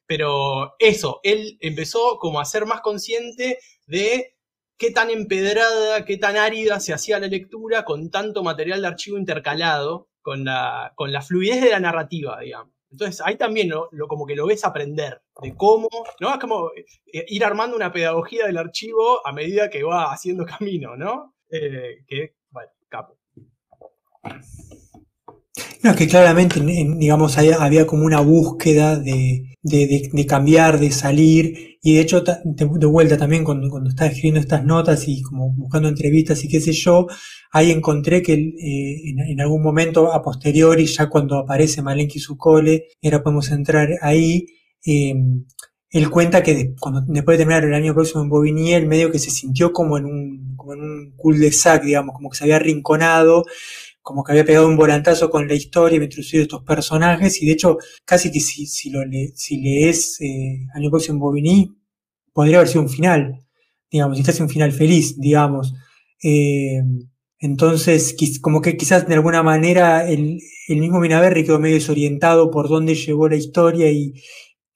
pero eso, él empezó como a ser más consciente de qué tan empedrada, qué tan árida se hacía la lectura con tanto material de archivo intercalado con la, con la fluidez de la narrativa, digamos. Entonces ahí también lo, como que lo ves aprender de cómo, ¿no? Es como eh, ir armando una pedagogía del archivo a medida que va haciendo camino, ¿no? Eh, que, bueno, capo. No, es que claramente, digamos, había como una búsqueda de, de, cambiar, de salir, y de hecho, de, vuelta también cuando, cuando estaba escribiendo estas notas y como buscando entrevistas y qué sé yo, ahí encontré que eh, en, algún momento, a posteriori, ya cuando aparece Malenki su cole, y ahora podemos entrar ahí, em, él cuenta que después de terminar el año próximo en Bobigny, el medio que se sintió como en un, como en un cul de sac, digamos, como que se había arrinconado, como que había pegado un volantazo con la historia, había introducido estos personajes, y de hecho, casi que si, si, lo si lees eh, Año Próximo en Bobigny, podría haber sido un final, digamos, si estás un final feliz, digamos. Eh, entonces, como que quizás de alguna manera el, el mismo Minaberri quedó medio desorientado por dónde llevó la historia y,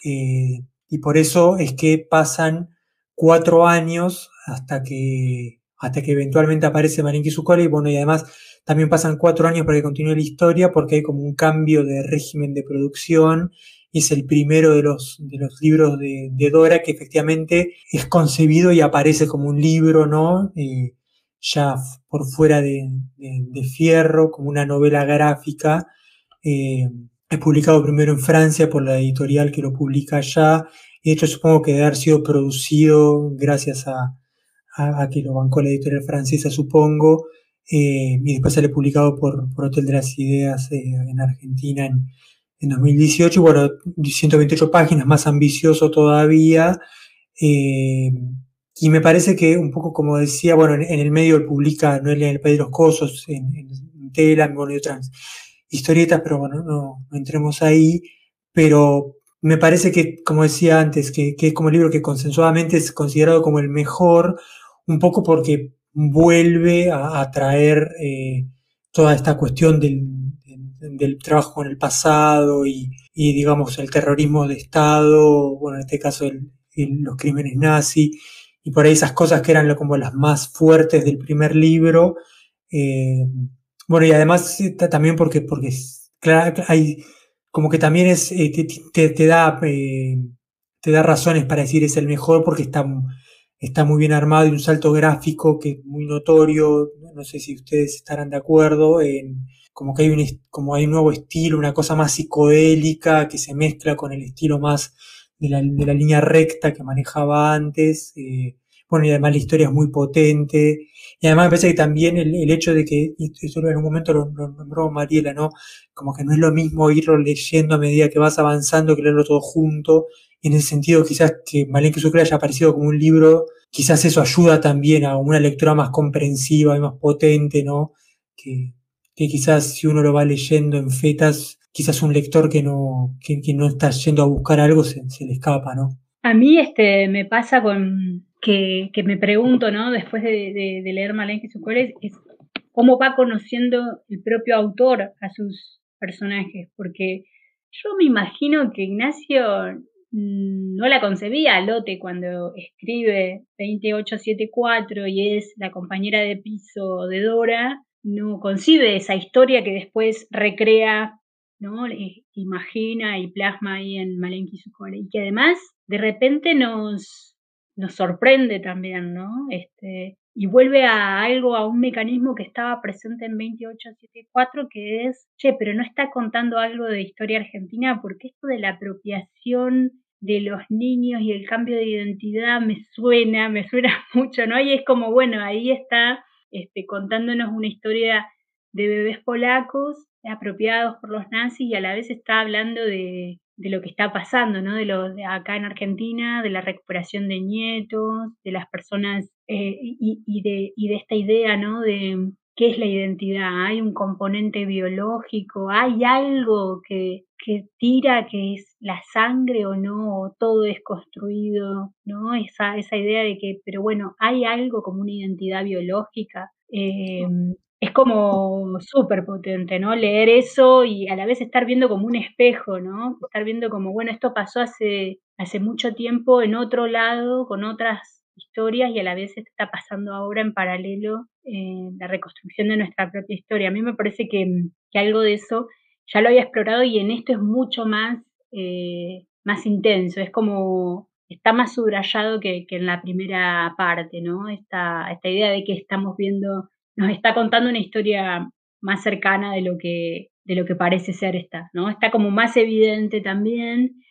eh, y por eso es que pasan cuatro años hasta que, hasta que eventualmente aparece Marinki Sukole y bueno, y además también pasan cuatro años para que continúe la historia porque hay como un cambio de régimen de producción es el primero de los, de los libros de, Dora que efectivamente es concebido y aparece como un libro, ¿no? Eh, ya por fuera de, fierro, como una novela gráfica. Eh, es publicado primero en Francia por la editorial que lo publica allá. Y de hecho supongo que debe haber sido producido gracias a, a, que lo bancó la editorial francesa, supongo. Eh, y después sale publicado por, por Hotel de las Ideas eh, en Argentina en, en 2018. Bueno, 128 páginas, más ambicioso todavía. Eh, y me parece que un poco como decía, bueno, en, el medio publica Noelia el País de los Cosos, en, en Tela, bueno, y otras historietas, pero bueno, no, no, entremos ahí. Pero me parece que, como decía antes, que, que es como el libro que consensuadamente es considerado como el mejor, un poco porque vuelve a, traer eh, toda esta cuestión del, del, trabajo en el pasado y, digamos, el terrorismo de Estado, bueno, en este caso los crímenes nazis, y por ahí esas cosas que eran como las más fuertes del primer libro. Eh, bueno, y además eh, también porque, porque claro, hay como que también es, te, te, da, te da razones para decir es el mejor porque está, está muy bien armado y un salto gráfico que es muy notorio. No sé si ustedes estarán de acuerdo. En, como que hay un, como hay un nuevo estilo, una cosa más psicodélica que se mezcla con el estilo más de la, de la línea recta que manejaba antes. Eh, bueno, y además la historia es muy potente. Y además me parece que también el, el hecho de que, y eso en un momento lo, nombró Mariela, ¿no? Como que no es lo mismo irlo leyendo a medida que vas avanzando que leerlo todo junto. En ese sentido, quizás que Malenque Sucre haya aparecido como un libro, quizás eso ayuda también a una lectura más comprensiva y más potente, ¿no? Que, quizás si uno lo va leyendo en fetas, quizás un lector que no, que, no está yendo a buscar algo se, le escapa, ¿no? A mí este me pasa con que, me pregunto, ¿no? Después de, leer Malenque y sus es cómo va conociendo el propio autor a sus personajes, porque yo me imagino que Ignacio no la concebía Lote cuando escribe 2874 y es la compañera de piso de Dora, no concibe esa historia que después recrea ¿no? imagina y plasma ahí en Malenki. Y que además de repente nos, nos sorprende también, ¿no? Este, y vuelve a algo, a un mecanismo que estaba presente en 2874, que es, che, pero no está contando algo de historia argentina, porque esto de la apropiación de los niños y el cambio de identidad me suena, me suena mucho, ¿no? Y es como, bueno, ahí está este, contándonos una historia de bebés polacos apropiados por los nazis y a la vez está hablando de, de lo que está pasando, ¿no? De lo de acá en Argentina, de la recuperación de nietos, de las personas eh, y, de, y de esta idea, ¿no? De qué es la identidad. Hay un componente biológico, hay algo que, que tira que es la sangre o no, o todo es construido, ¿no? Esa, esa idea de que, pero bueno, hay algo como una identidad biológica. Eh, es como súper potente, ¿no? Leer eso y a la vez estar viendo como un espejo, ¿no? Estar viendo como, bueno, esto pasó hace, hace mucho tiempo en otro lado, con otras historias y a la vez está pasando ahora en paralelo eh, la reconstrucción de nuestra propia historia. A mí me parece que, que, algo de eso ya lo había explorado y en esto es mucho más, eh, más intenso, es como está más subrayado que, que, en la primera parte, ¿no? Esta, esta idea de que estamos viendo nos está contando una historia más cercana de lo que, de lo que parece ser esta, ¿no? Está como más evidente también,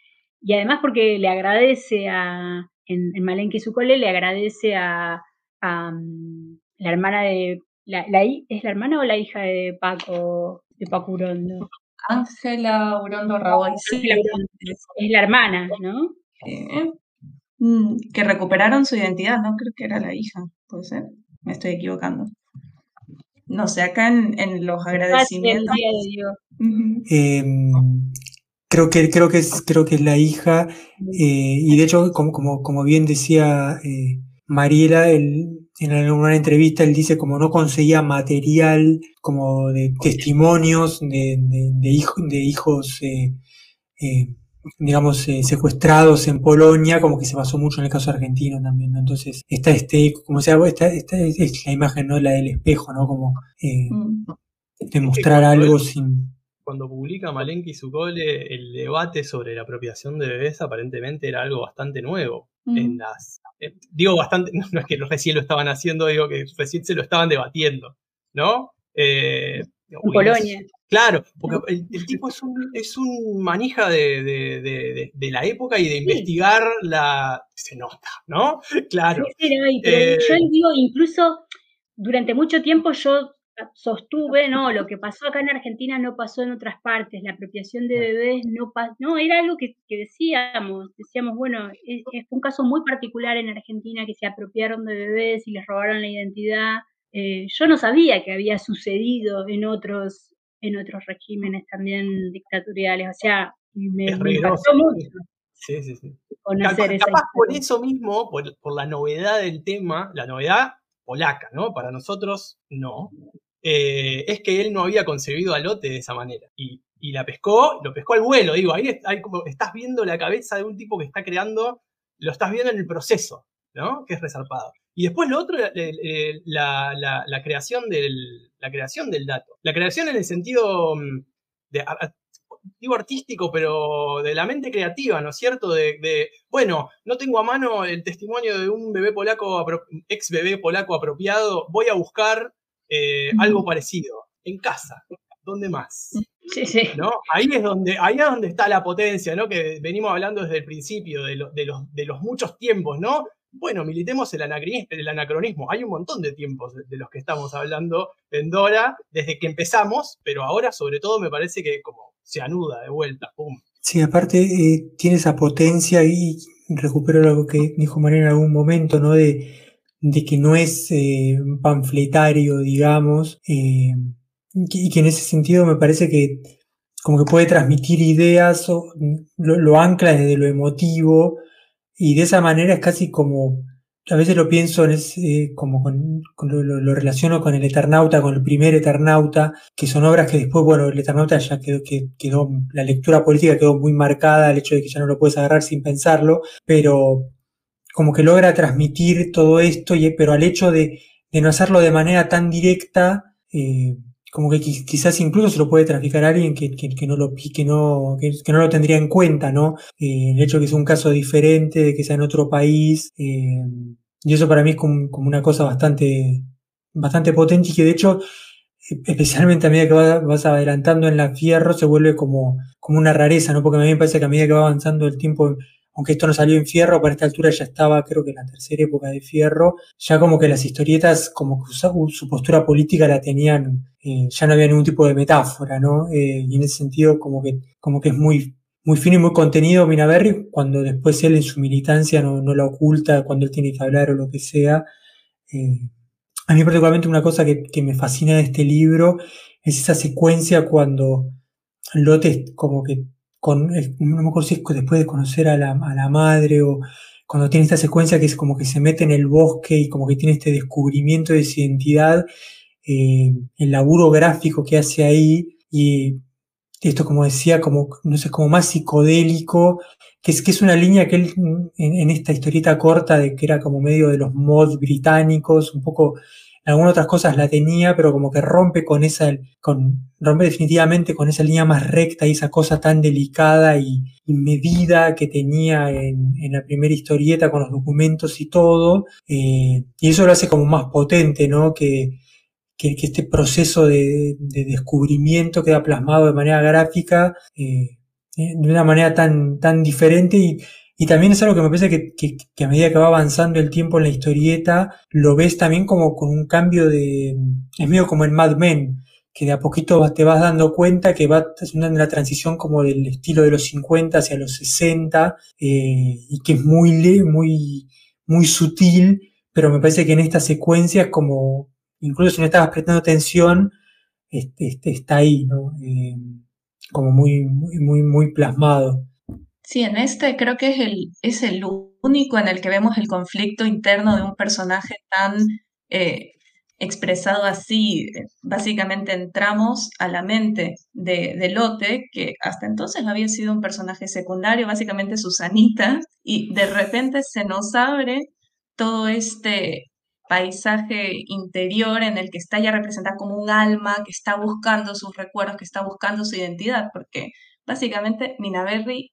y además porque le agradece a, en, en Malenque Sucole, le agradece a, a mm, la hermana de, la, ¿es la hermana o la hija de Paco, de Paco Urondo? Ángela Urondo Raboy, sí. Es la hermana, ¿no? Mm, que recuperaron su identidad, ¿no? Creo que era la hija, puede ser, me estoy equivocando no sé, acá en, los agradecimientos. Em, creo que creo que es creo que es la hija eh, y de hecho como como, como bien decía eh, Mariela en alguna entrevista él dice como no conseguía material como de testimonios de, de, de hijos eh, digamos, eh, secuestrados en Polonia, como que se basó mucho en el caso argentino también, ¿no? Entonces, está este, como sea, esta, esta es la imagen, ¿no? La del espejo, ¿no? Como eh, mm. demostrar algo sin... Cuando publica Malenki y su cole, el debate sobre la apropiación de bebés aparentemente era algo bastante nuevo. En mm. las, eh, digo bastante, no, es que recién lo estaban haciendo, digo que recién se lo estaban debatiendo, ¿no? en Polonia. Claro, porque el, tipo es un, es un manija de, de, de, la época y de investigar la... Se nota, ¿no? Claro. Eh, yo digo, incluso durante mucho tiempo yo sostuve, no, lo que pasó acá en Argentina no pasó en otras partes, la apropiación de bebés no pasó, no, era algo que, decíamos, decíamos, bueno, es, es, un caso muy particular en Argentina que se apropiaron de bebés y les robaron la identidad. Eh, yo no sabía que había sucedido en otros en otros regímenes también dictatoriales. O sea, me, me mucho. Sí, sí, sí. capaz, por eso mismo, por, la novedad del tema, la novedad polaca, ¿no? Para nosotros, no. Eh, es que él no había concebido a Lote de esa manera. Y, la pescó, lo pescó al vuelo, digo, ahí, como, estás viendo la cabeza de un tipo que está creando, lo estás viendo en el proceso, ¿no? Que es resarpado. Y después lo otro, la, creación del, la creación del dato. La creación en el sentido, mm, de, digo artístico, pero de la mente creativa, ¿no es cierto? De, bueno, no tengo a mano el testimonio de un bebé polaco, ex bebé polaco apropiado, voy a buscar eh, algo parecido en casa. ¿Dónde más? Sí, sí. ¿No? Ahí es donde, ahí es donde está la potencia, ¿no? Que venimos hablando desde el principio, de, de, los, de los muchos tiempos, ¿no? Bueno, militemos el anacronismo. Hay un montón de tiempos de los que estamos hablando en Dora desde que empezamos, pero ahora sobre todo me parece que como se anuda de vuelta. Sí, aparte eh, tiene esa potencia y recupero lo que dijo María en algún momento, ¿no? De, de que no es eh, panfletario, digamos, eh, y que en ese sentido me parece que como que puede transmitir ideas, o lo, lo ancla desde lo emotivo, y de esa manera es casi como, a veces lo pienso en ese, como con, lo, relaciono con el Eternauta, con el primer Eternauta, que son obras que después, bueno, el Eternauta ya quedó, que, quedó, la lectura política quedó muy marcada, el hecho de que ya no lo puedes agarrar sin pensarlo, pero como que logra transmitir todo esto, y, pero al hecho de, de no hacerlo de manera tan directa, eh, como que quizás incluso se lo puede traficar a alguien que, que, no lo que no que, no lo tendría en cuenta no eh, el hecho de que es un caso diferente de que sea en otro país eh, y eso para mí es como, una cosa bastante bastante potente y que de hecho especialmente a medida que vas, adelantando en la fierro se vuelve como como una rareza no porque a mí me parece que a medida que va avanzando el tiempo aunque esto no salió en Fierro, para esta altura ya estaba, creo que en la tercera época de Fierro, ya como que las historietas, como que su, postura política la tenían, eh, ya no había ningún tipo de metáfora, ¿no? Eh, y en ese sentido como que, como que es muy, muy fino y muy contenido Minaberry, cuando después él en su militancia no, no la oculta, cuando él tiene que hablar o lo que sea. Eh, a mí particularmente una cosa que, que me fascina de este libro es esa secuencia cuando Lote como que con, no me acuerdo si es después de conocer a la, a la madre o cuando tiene esta secuencia que es como que se mete en el bosque y como que tiene este descubrimiento de su identidad, eh, el laburo gráfico que hace ahí y esto como decía, como, no sé, como más psicodélico, que es, que es una línea que él en, esta historieta corta de que era como medio de los mods británicos, un poco algunas otras cosas la tenía, pero como que rompe con esa, con, rompe definitivamente con esa línea más recta y esa cosa tan delicada y, medida que tenía en, la primera historieta con los documentos y todo. Eh, y eso lo hace como más potente, ¿no? Que, que, este proceso de, descubrimiento queda plasmado de manera gráfica eh, de una manera tan, tan diferente y, y también es algo que me parece que, a medida que va avanzando el tiempo en la historieta, lo ves también como con un cambio de... Es medio como en Mad Men, que de a poquito te vas dando cuenta que va haciendo la transición como del estilo de los 50 hacia los 60, eh, y que es muy, muy, muy sutil, pero me parece que en esta secuencia como, incluso si no estabas prestando atención, este, este está ahí, ¿no? Eh, como muy, muy, muy, muy plasmado. Sí, en este creo que es el, es el único en el que vemos el conflicto interno de un personaje tan, eh, expresado así, básicamente entramos a la mente de, de, Lote, que hasta entonces había sido un personaje secundario, básicamente Susanita, y de repente se nos abre todo este paisaje interior en el que está ya representada como un alma que está buscando sus recuerdos, que está buscando su identidad, porque básicamente Minaberry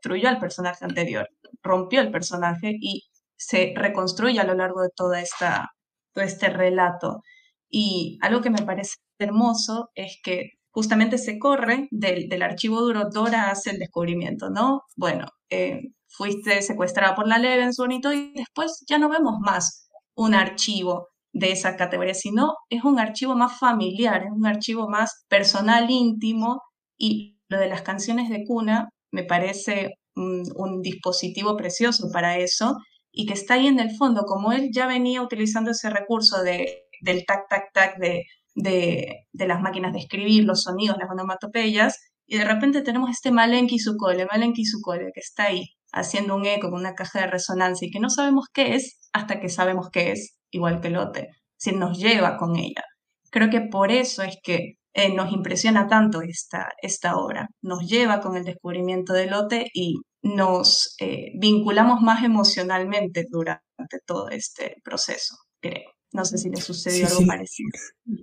destruyó al personaje anterior, rompió el personaje y se reconstruye a lo largo de toda esta, todo este relato. Y algo que me parece hermoso es que justamente se corre del, archivo duro, Dora hace el descubrimiento, ¿no? Bueno, eh, fuiste secuestrada por la leve en su y después ya no vemos más un archivo de esa categoría, sino es un archivo más familiar, es un archivo más personal, íntimo, y lo de las canciones de cuna me parece un, dispositivo precioso para eso y que está ahí en el fondo, como él ya venía utilizando ese recurso de, del tac, tac, tac de, de, de, las máquinas de escribir, los sonidos, las onomatopeyas, y de repente tenemos este Malenki cole Malenki cole que está ahí haciendo un eco con una caja de resonancia y que no sabemos qué es hasta que sabemos qué es, igual que Lote, si nos lleva con ella. Creo que por eso es que eh, nos impresiona tanto esta, esta obra, nos lleva con el descubrimiento de Lote y nos eh, vinculamos más emocionalmente durante todo este proceso, creo. No sé si le sucedió algo parecido.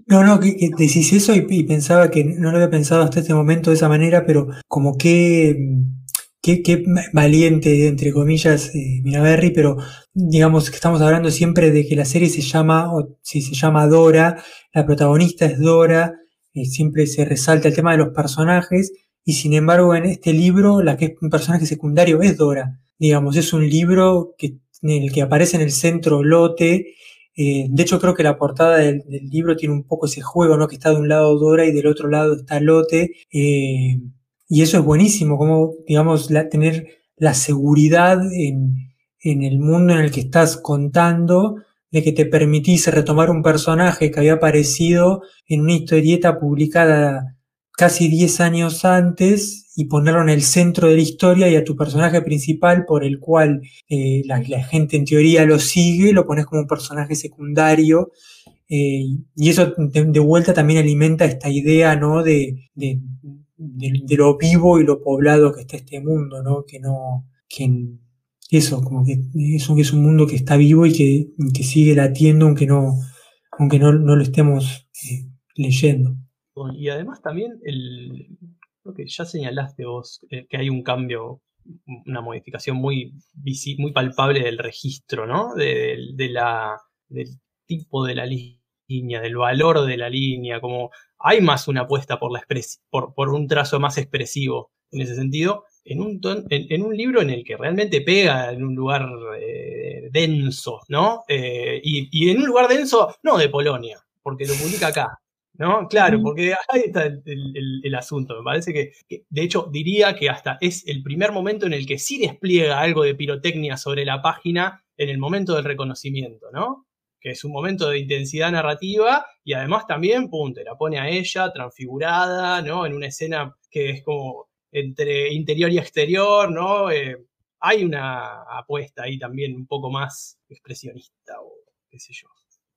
No, no, que, decís eso y, y, pensaba que no lo había pensado hasta este momento de esa manera, pero como que qué, valiente, entre comillas, eh, pero digamos que estamos hablando siempre de que la serie se llama, o si se llama Dora, la protagonista es Dora, y siempre se resalta el tema de los personajes, y sin embargo en este libro la que es un personaje secundario es Dora. Digamos, es un libro que, en el que aparece en el centro Lote, eh, de hecho, creo que la portada del, libro tiene un poco ese juego, ¿no? Que está de un lado Dora y del otro lado está Lote. Eh, y eso es buenísimo, como, digamos, tener la seguridad en, en el mundo en el que estás contando, de que te permitís retomar un personaje que había aparecido en una historieta publicada casi 10 años antes y ponerlo en el centro de la historia y a tu personaje principal por el cual eh, la, gente en teoría lo sigue, lo pones como un personaje secundario eh, y eso de, vuelta también alimenta esta idea ¿no? de, de, lo vivo y lo poblado que está este mundo, ¿no? Que no, que eso, como que es un, es un mundo que está vivo y que, que sigue latiendo aunque no, aunque no, no lo estemos eh, leyendo. Y además también el, lo que ya señalaste vos, eh, que hay un cambio, una modificación muy, muy palpable del registro, ¿no? De, de la, del tipo de la línea, del valor de la línea, como hay más una apuesta por, la por, por un trazo más expresivo en ese sentido, en un, en, un libro en el que realmente pega en un lugar eh, denso, ¿no? Eh, y, en un lugar denso, no de Polonia, porque lo publica acá, ¿no? Claro, porque ahí está el, asunto. Me parece que, de hecho, diría que hasta es el primer momento en el que sí despliega algo de pirotecnia sobre la página en el momento del reconocimiento, ¿no? que es un momento de intensidad narrativa y además también, pum, te la pone a ella transfigurada, ¿no? En una escena que es como entre interior y exterior, ¿no? Eh, hay una apuesta ahí también un poco más expresionista o qué sé yo.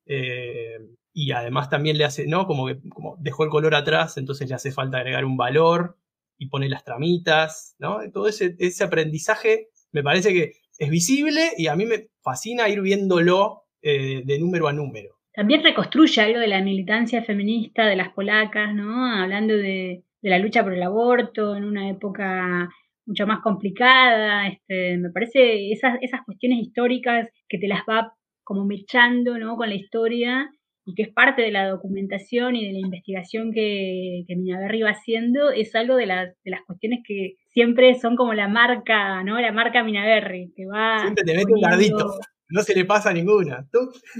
Eh, y además también le hace, ¿no? Como que como dejó el color atrás, entonces le hace falta agregar un valor y pone las tramitas, ¿no? Todo ese, ese aprendizaje me parece que es visible y a mí me fascina ir viéndolo eh, de número a número. También reconstruye algo de la militancia feminista de las polacas, ¿no? Hablando de, la lucha por el aborto en una época mucho más complicada. Este, me parece esas, esas cuestiones históricas que te las va como mechando, ¿no? Con la historia y que es parte de la documentación y de la investigación que, que Minaberri va haciendo, es algo de las, de las cuestiones que siempre son como la marca, ¿no? La marca Minaberri, que va... Siempre te mete un no se le pasa a ninguna.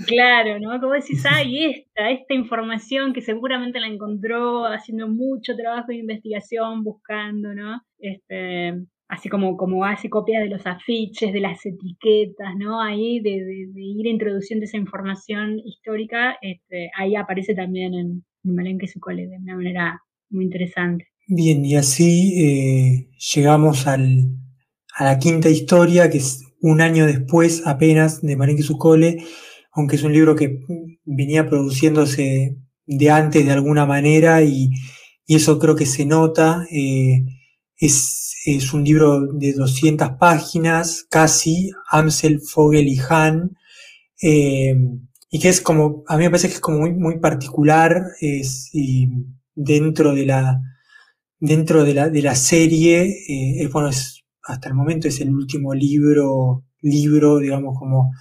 Claro, ¿no? Como decís, ay, esta, esta información que seguramente la encontró haciendo mucho trabajo de investigación, buscando, ¿no? Este, así como, como hace copias de los afiches, de las etiquetas, ¿no? Ahí de, ir introduciendo esa información histórica, este, ahí aparece también en, en Malenque Sucole de una manera muy interesante. Bien, y así eh, llegamos al, a la quinta historia, que es un año después apenas de Marenque Sucole, aunque es un libro que venía produciéndose de antes de alguna manera y, eso creo que se nota. Eh, es, es, un libro de 200 páginas, casi, Amsel, Fogel y Hahn, eh, y que es como, a mí me parece que es como muy, muy particular es, y dentro de la, dentro de la, de la serie, eh, es, bueno, es, hasta el momento es el último libro, libro, digamos, como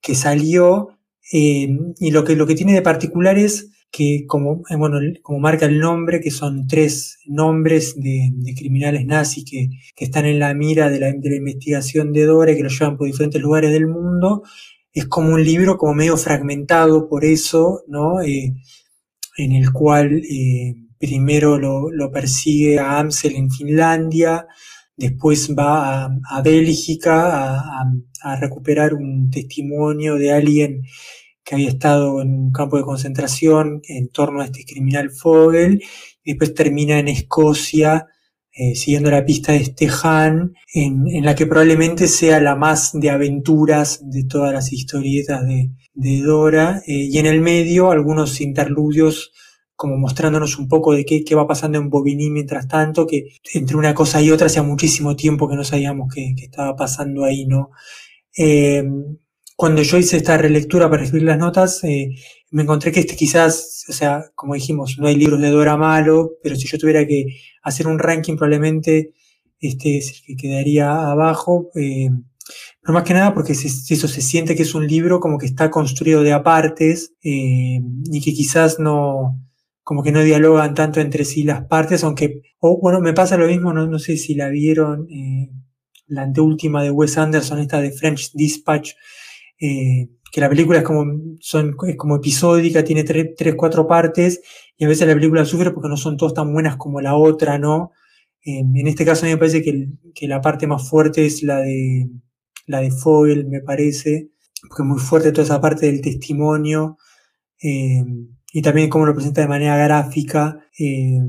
que salió, eh, y lo que, lo que tiene de particular es que como, eh, bueno, como marca el nombre, que son tres nombres de, criminales nazis que, están en la mira de la, de la investigación de Dora y que los llevan por diferentes lugares del mundo, es como un libro como medio fragmentado por eso, ¿no? Eh, en el cual primero lo, persigue a Amsel en Finlandia, después va a, Bélgica a, recuperar un testimonio de alguien que había estado en un campo de concentración en torno a este criminal Fogel, y después termina en Escocia, eh, siguiendo la pista de este Han, en, la que probablemente sea la más de aventuras de todas las historietas de, Dora, eh, y en el medio algunos interludios como mostrándonos un poco de qué, qué, va pasando en Bobigny mientras tanto, que entre una cosa y otra hacía muchísimo tiempo que no sabíamos qué, estaba pasando ahí, ¿no? Eh, cuando yo hice esta relectura para escribir las notas, eh, me encontré que este quizás, o sea, como dijimos, no hay libros de Dora malo, pero si yo tuviera que hacer un ranking probablemente este es el que quedaría abajo. Eh, pero más que nada porque eso se siente que es un libro como que está construido de apartes eh, y que quizás no, como que no dialogan tanto entre sí las partes, aunque, o bueno, me pasa lo mismo, no, no sé si la vieron, eh, la anteúltima de Wes Anderson, esta de French Dispatch, eh, que la película es como, son, es como episódica, tiene tres, tres, cuatro partes, y a veces la película sufre porque no son todas tan buenas como la otra, ¿no? Eh, en este caso a mí me parece que, que, la parte más fuerte es la de, la de Foyle, me parece, porque es muy fuerte toda esa parte del testimonio, eh, y también cómo lo presenta de manera gráfica. Eh,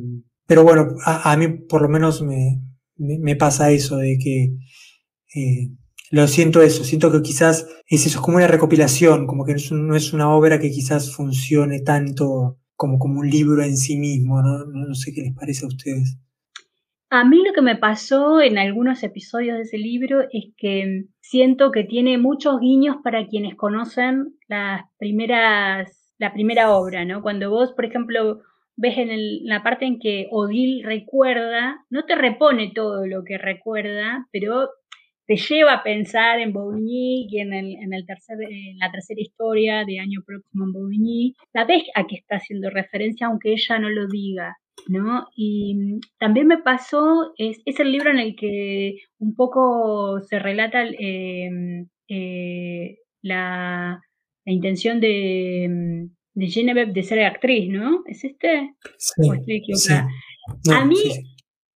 pero bueno, a, mí por lo menos me, me, pasa eso de que eh, lo siento eso, siento que quizás es es como una recopilación, como que no es una obra que quizás funcione tanto como, como un libro en sí mismo, ¿no? No sé qué les parece a ustedes. A mí lo que me pasó en algunos episodios de ese libro es que siento que tiene muchos guiños para quienes conocen las primeras, la primera obra, ¿no? Cuando vos, por ejemplo, ves en la parte en que Odil recuerda, no te repone todo lo que recuerda, pero te lleva a pensar en Bobigny y en, el, el tercer, en la tercera historia de año próximo en Bobigny. La ves a que está haciendo referencia, aunque ella no lo diga. ¿no? Y también me pasó, es, es el libro en el que un poco se relata eh, eh, la, la, intención de, de Genevieve de ser actriz, ¿no? ¿Es este? Sí, a mí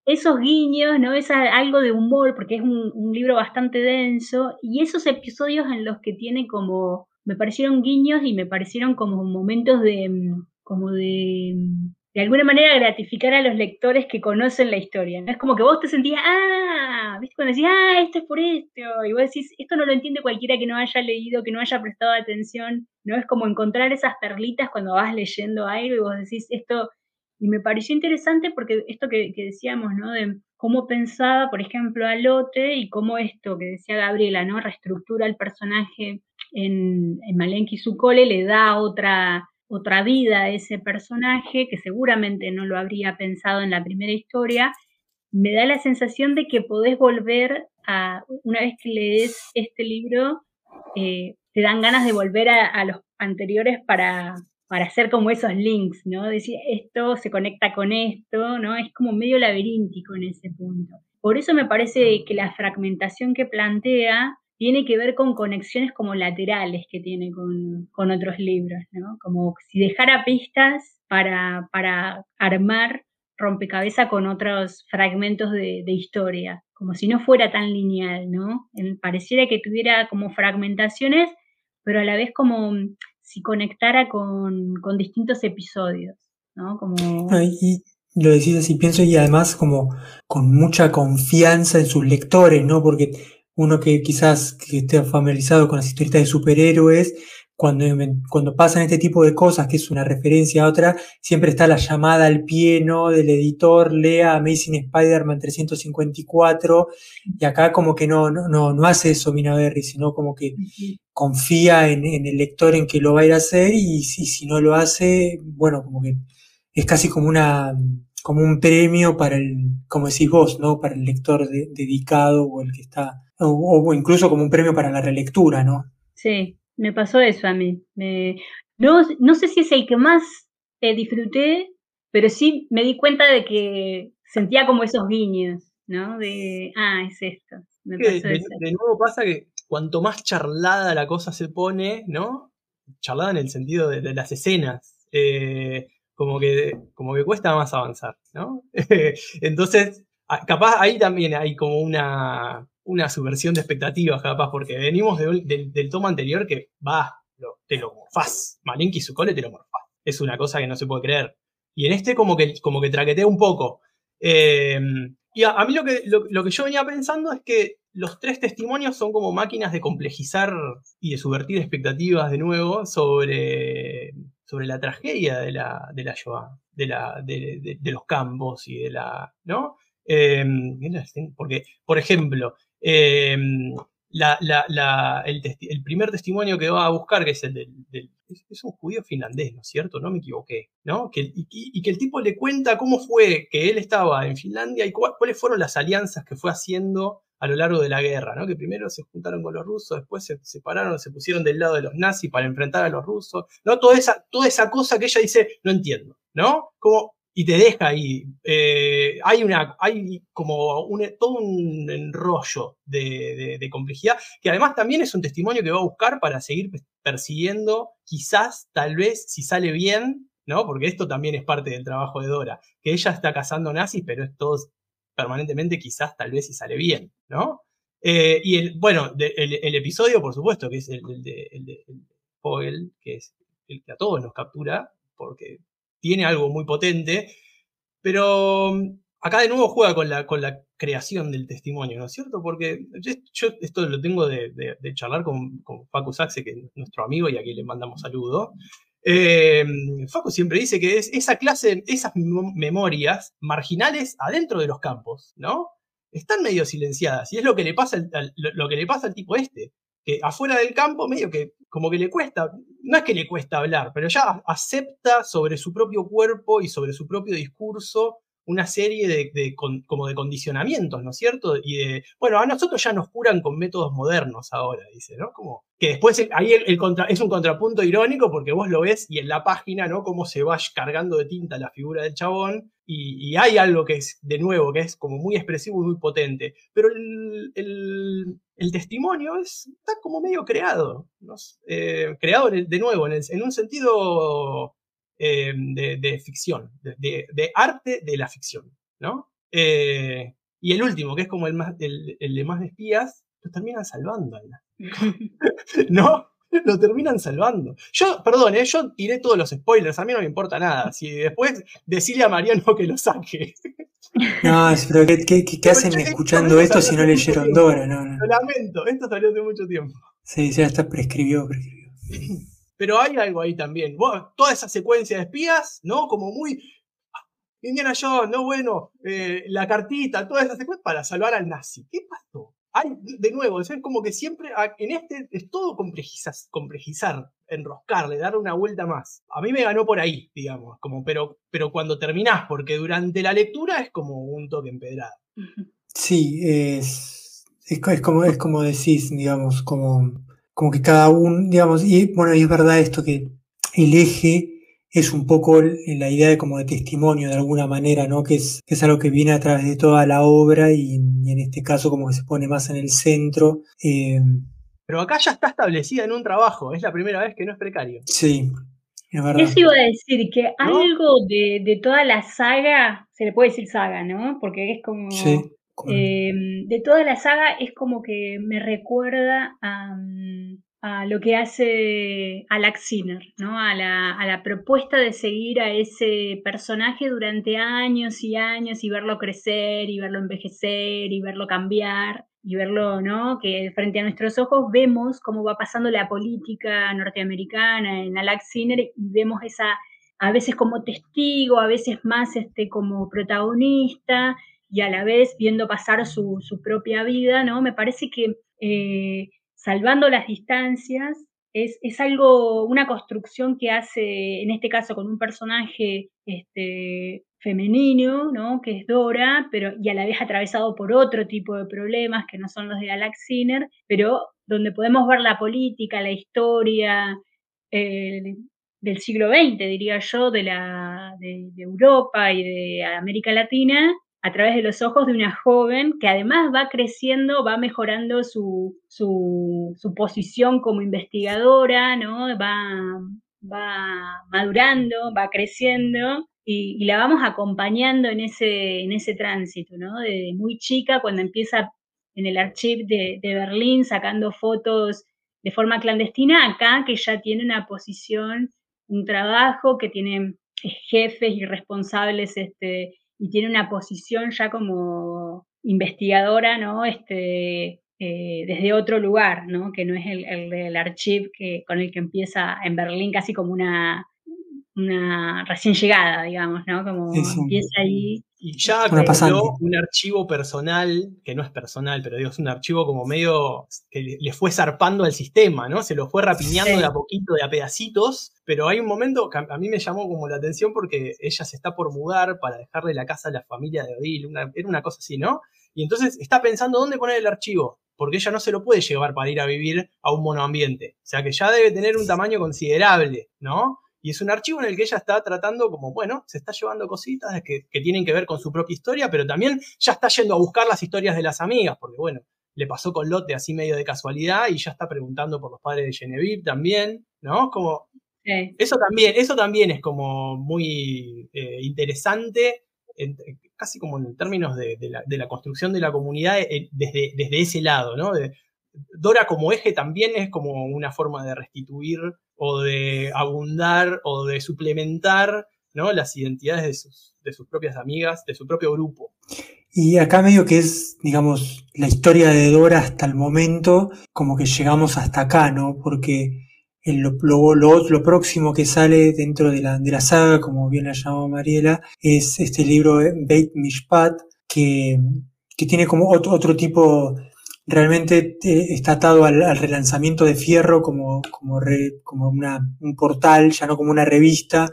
esos guiños, ¿no? Es algo de humor, porque es un, libro bastante denso, y esos episodios en los que tiene como, me parecieron guiños y me parecieron como momentos de, mm, como de, mm, de alguna manera gratificar a los lectores que conocen la historia, ¿no? Es como que vos te sentías, ah, ¿viste? Cuando decís, ah, esto es por esto, y vos decís, esto no lo entiende cualquiera que no haya leído, que no haya prestado atención, ¿no? Es como encontrar esas perlitas cuando vas leyendo algo y vos decís, esto y me pareció interesante porque esto que, decíamos, ¿no? De cómo pensaba, por ejemplo, a Lotte y cómo esto que decía Gabriela, ¿no? Reestructura el personaje en, en Malenki Sukole, le da otra, otra vida a ese personaje que seguramente no lo habría pensado en la primera historia. Me da la sensación de que podés volver a, una vez que lees este libro, eh, te dan ganas de volver a los anteriores para, para hacer como esos links, ¿no? Decir, esto se conecta con esto, ¿no? Es como medio laberíntico en ese punto. Por eso me parece que la fragmentación que plantea tiene que ver con conexiones como laterales que tiene con, otros libros, ¿no? Como si dejara pistas para, para armar rompecabezas con otros fragmentos de, de, historia, como si no fuera tan lineal, ¿no? Pareciera que tuviera como fragmentaciones, pero a la vez como si conectara con, distintos episodios, ¿no? Como... Y lo decís así, pienso, y además como con mucha confianza en sus lectores, ¿no? Porque uno que quizás que esté familiarizado con las historietas de superhéroes, cuando, cuando pasan este tipo de cosas, que es una referencia a otra, siempre está la llamada al pie, ¿no? Del editor, lea Amazing Spider-Man 354, y acá como que no, no, no, hace eso Minaberry, sino como que confía en, el lector en que lo va a ir a hacer, y si, si no lo hace, bueno, como que es casi como una como un premio para el, como decís vos, ¿no? Para el lector dedicado o el que está, o, incluso como un premio para la relectura, ¿no? Sí, me pasó eso a mí. no, no sé si es el que más eh, disfruté, pero sí me di cuenta de que sentía como esos guiños, ¿no? De, ah, es esto. de, nuevo pasa que cuanto más charlada la cosa se pone, ¿no? Charlada en el sentido de, de las escenas. Eh, como que, como que cuesta más avanzar, ¿no? Entonces, capaz ahí también hay como una, una subversión de expectativas, capaz, porque venimos del tomo anterior que va, te lo morfás, Malinki y su cole te lo morfás. Es una cosa que no se puede creer. Y en este como que, como que traquetea un poco. Em, y a, mí lo que, lo, que yo venía pensando es que los tres testimonios son como máquinas de complejizar y de subvertir expectativas de nuevo sobre sobre la tragedia de la, de la Shoah, de, la, de, los campos y de la. ¿No? Em, porque, por ejemplo, em, el, primer testimonio que va a buscar, que es el del, es un judío finlandés, ¿no es cierto? No me equivoqué, ¿no? Que, y, que el tipo le cuenta cómo fue que él estaba en Finlandia y cuáles fueron las alianzas que fue haciendo a lo largo de la guerra, ¿no? Que primero se juntaron con los rusos, después se separaron, se pusieron del lado de los nazis para enfrentar a los rusos, ¿no? Toda esa, toda esa cosa que ella dice, no entiendo, ¿no? Y te deja ahí. Eh, hay una, hay como un, todo un enrollo de, complejidad, que además también es un testimonio que va a buscar para seguir persiguiendo, quizás, tal vez, si sale bien, ¿no? Porque esto también es parte del trabajo de Dora, que ella está cazando nazis, pero es todo permanentemente, quizás tal vez si sale bien, ¿no? Eh, y el, bueno, el, episodio, por supuesto, que es el, de, el de que es el que a todos nos captura, porque tiene algo muy potente, pero mm, acá de nuevo juega con la, con la creación del testimonio, ¿no es cierto? Porque yo, esto lo tengo de, charlar con, con Facu Saxe, que es nuestro amigo y aquí le mandamos saludo. Eh, Facu siempre dice que es esa clase, esas memorias marginales adentro de los campos, ¿no? Están medio silenciadas y es lo que le pasa lo que le pasa al tipo este, que afuera del campo medio que como que le cuesta, no es que le cuesta hablar, pero ya acepta sobre su propio cuerpo y sobre su propio discurso una serie de, como de condicionamientos, ¿no es cierto? Y de, bueno, a nosotros ya nos curan con métodos modernos ahora, dice, ¿no? Como que después ahí es un contrapunto irónico porque vos lo ves y en la página, ¿no? Cómo se va cargando de tinta la figura del chabón y, hay algo que es, de nuevo, que es como muy expresivo y muy potente, pero el, testimonio es, está como medio creado, ¿no? Eh, creado de nuevo, en un sentido eh, de, ficción, de, arte de la ficción, ¿no? Eh, y el último, que es como el, más, el, de más de espías, lo terminan salvando, ¿no? Lo terminan salvando. Yo, perdón, ¿eh? yo tiré todos los spoilers, a mí no me importa nada. Si después decirle a Mariano que lo saque. No, pero ¿qué, hacen escuchando esto si no leyeron Dora? No, Lo lamento, esto salió hace mucho tiempo. Sí, ya está prescribió, prescribió. Pero hay algo ahí también. toda esa secuencia de espías, ¿no? Como muy. Ah, Indiana Jones, no bueno, eh, la cartita, toda esa secuencia para salvar al nazi. ¿Qué pasó? Hay, de nuevo, es como que siempre en este es todo complejizar, complejizar, enroscarle, dar una vuelta más. A mí me ganó por ahí, digamos, como, pero, pero cuando terminás, porque durante la lectura es como un toque empedrado. Sí, es, es, como, es como decís, digamos, como como que cada uno, digamos, y bueno, y es verdad esto que el eje es un poco la idea de como de testimonio de alguna manera, ¿no? Que es, es algo que viene a través de toda la obra y, en este caso como que se pone más en el centro. Eh, Pero acá ya está establecida en un trabajo, es la primera vez que no es precario. Sí, es verdad. Eso iba a decir, que algo de, de, toda la saga, se le puede decir saga, ¿no? Porque es como... Sí. Em, de toda la saga es como que me recuerda a, mm, lo que hace Alex Sinner, ¿no? A la, a la, propuesta de seguir a ese personaje durante años y años y verlo crecer y verlo envejecer y verlo cambiar. y verlo, ¿no? Que frente a nuestros ojos vemos cómo va pasando la política norteamericana en Alex Sinner y vemos esa, a veces como testigo, a veces más este, como protagonista y a la vez viendo pasar su, su propia vida, ¿no? Me parece que eh, salvando las distancias es, es, algo, una construcción que hace, en este caso, con un personaje este, femenino, ¿no? Que es Dora, pero y a la vez atravesado por otro tipo de problemas que no son los de Galax Sinner, pero donde podemos ver la política, la historia eh, del siglo XX, diría yo, de, la, de Europa y de América Latina, a través de los ojos de una joven que además va creciendo, va mejorando su, su, posición como investigadora, ¿no? Va, va madurando, va creciendo y, la vamos acompañando en ese, en ese tránsito, ¿no? De muy chica, cuando empieza en el archivo de, de Berlín sacando fotos de forma clandestina, acá que ya tiene una posición, un trabajo, que tiene jefes y responsables este, y tiene una posición ya como investigadora, ¿no? Este, eh, desde otro lugar, ¿no? Que no es el, el del archivo que, con el que empieza en Berlín casi como una, una recién llegada, digamos, ¿no? Como empieza ahí. Y ya creó un archivo personal, que no es personal, pero digo, es un archivo como medio que le fue zarpando al sistema, ¿no? Se lo fue rapiñando sí. de a poquito, de a pedacitos, pero hay un momento que a mí me llamó como la atención porque ella se está por mudar para dejarle la casa a la familia de Odile, una, era una cosa así, ¿no? Y entonces está pensando dónde poner el archivo, porque ella no se lo puede llevar para ir a vivir a un monoambiente. O sea que ya debe tener un tamaño considerable, ¿no? Y es un archivo en el que ella está tratando como, bueno, se está llevando cositas que, que, tienen que ver con su propia historia, pero también ya está yendo a buscar las historias de las amigas, porque bueno, le pasó con Lotte así medio de casualidad y ya está preguntando por los padres de Genevieve también, ¿no? Como, sí. eso también, eso también es como muy eh, interesante, en, casi como en términos de, de, la, de, la, construcción de la comunidad eh, desde, desde ese lado, ¿no? De, Dora como eje también es como una forma de restituir o de abundar o de suplementar ¿no? las identidades de sus, de sus propias amigas, de su propio grupo. Y acá medio que es, digamos, la historia de Dora hasta el momento, como que llegamos hasta acá, ¿no? Porque el, lo, lo, lo, próximo que sale dentro de la, de la saga, como bien la llamó Mariela, es este libro Beit Mishpat, que, que tiene como otro, otro tipo realmente está atado al, relanzamiento de Fierro como, como, re, como una, un portal, ya no como una revista,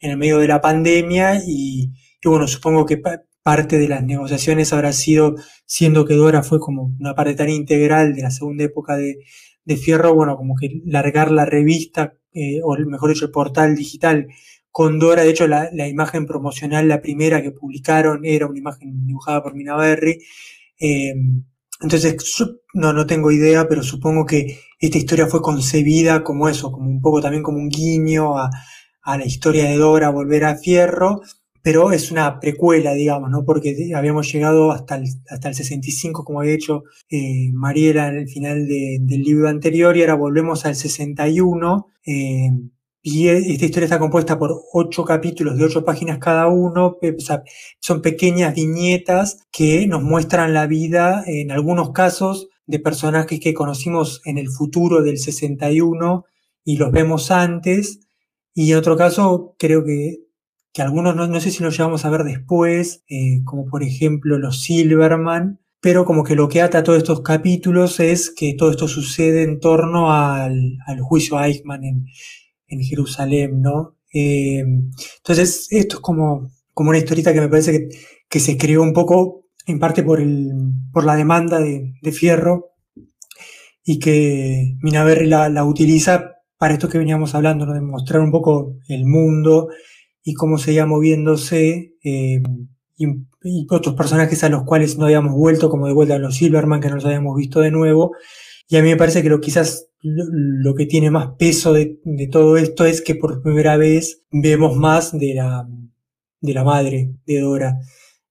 en el medio de la pandemia y, bueno, supongo que pa parte de las negociaciones habrá sido, siendo que Dora fue como una parte tan integral de la segunda época de, de Fierro, bueno, como que largar la revista, eh, o mejor dicho, el portal digital con Dora, de hecho la, la, imagen promocional, la primera que publicaron, era una imagen dibujada por Mina Berry, eh, entonces, no, no tengo idea, pero supongo que esta historia fue concebida como eso, como un poco también como un guiño a, la historia de Dora, volver a Fierro, pero es una precuela, digamos, ¿no? Porque habíamos llegado hasta el, hasta el 65, como había dicho eh, Mariela en el final de, del libro anterior, y ahora volvemos al 61. Eh, y esta historia está compuesta por ocho capítulos de ocho páginas cada uno. Son pequeñas viñetas que nos muestran la vida, en algunos casos, de personajes que conocimos en el futuro del 61 y los vemos antes. Y en otro caso, creo que, que algunos no, no sé si los llevamos a ver después, eh, como por ejemplo los Silverman, pero como que lo que ata todos estos capítulos es que todo esto sucede en torno al, al juicio a Eichmann en, en Jerusalén, ¿no? Eh, entonces, esto es como, como una historieta que me parece que, que, se creó un poco, en parte por, el, por la demanda de, de Fierro, y que Minaberri la, la, utiliza para esto que veníamos hablando, ¿no? de mostrar un poco el mundo y cómo seguía moviéndose, eh, y, y, otros personajes a los cuales no habíamos vuelto, como de vuelta a los Silverman, que no los habíamos visto de nuevo, y a mí me parece que lo quizás lo, que tiene más peso de, todo esto es que por primera vez vemos más de la, de la madre de Dora.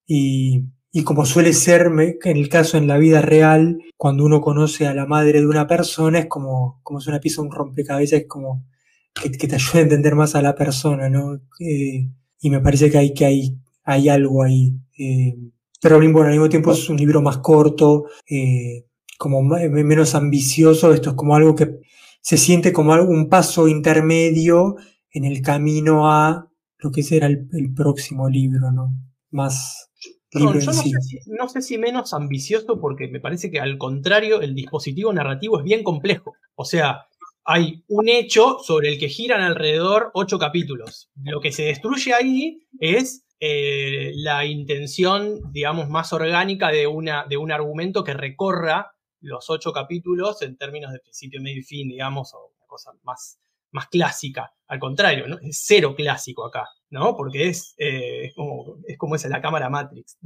Y, y como suele ser en el caso en la vida real, cuando uno conoce a la madre de una persona, es como, como si una pieza un rompecabezas, es como que, que, te ayuda a entender más a la persona, ¿no? Eh, y me parece que hay, que hay, hay algo ahí. Eh, pero al mismo, tiempo es un libro más corto, eh, como menos ambicioso. Esto es como algo que se siente como un paso intermedio en el camino a lo que será el, próximo libro, ¿no? Más libro yo no, sé si, menos ambicioso porque me parece que al contrario el dispositivo narrativo es bien complejo. O sea, hay un hecho sobre el que giran alrededor ocho capítulos. Lo que se destruye ahí es eh, la intención, digamos, más orgánica de, una, de un argumento que recorra los ocho capítulos en términos de principio, medio y fin, digamos, o una cosa más, más clásica. Al contrario, ¿no? es cero clásico acá, ¿no? Porque es, eh, como, es como la cámara Matrix.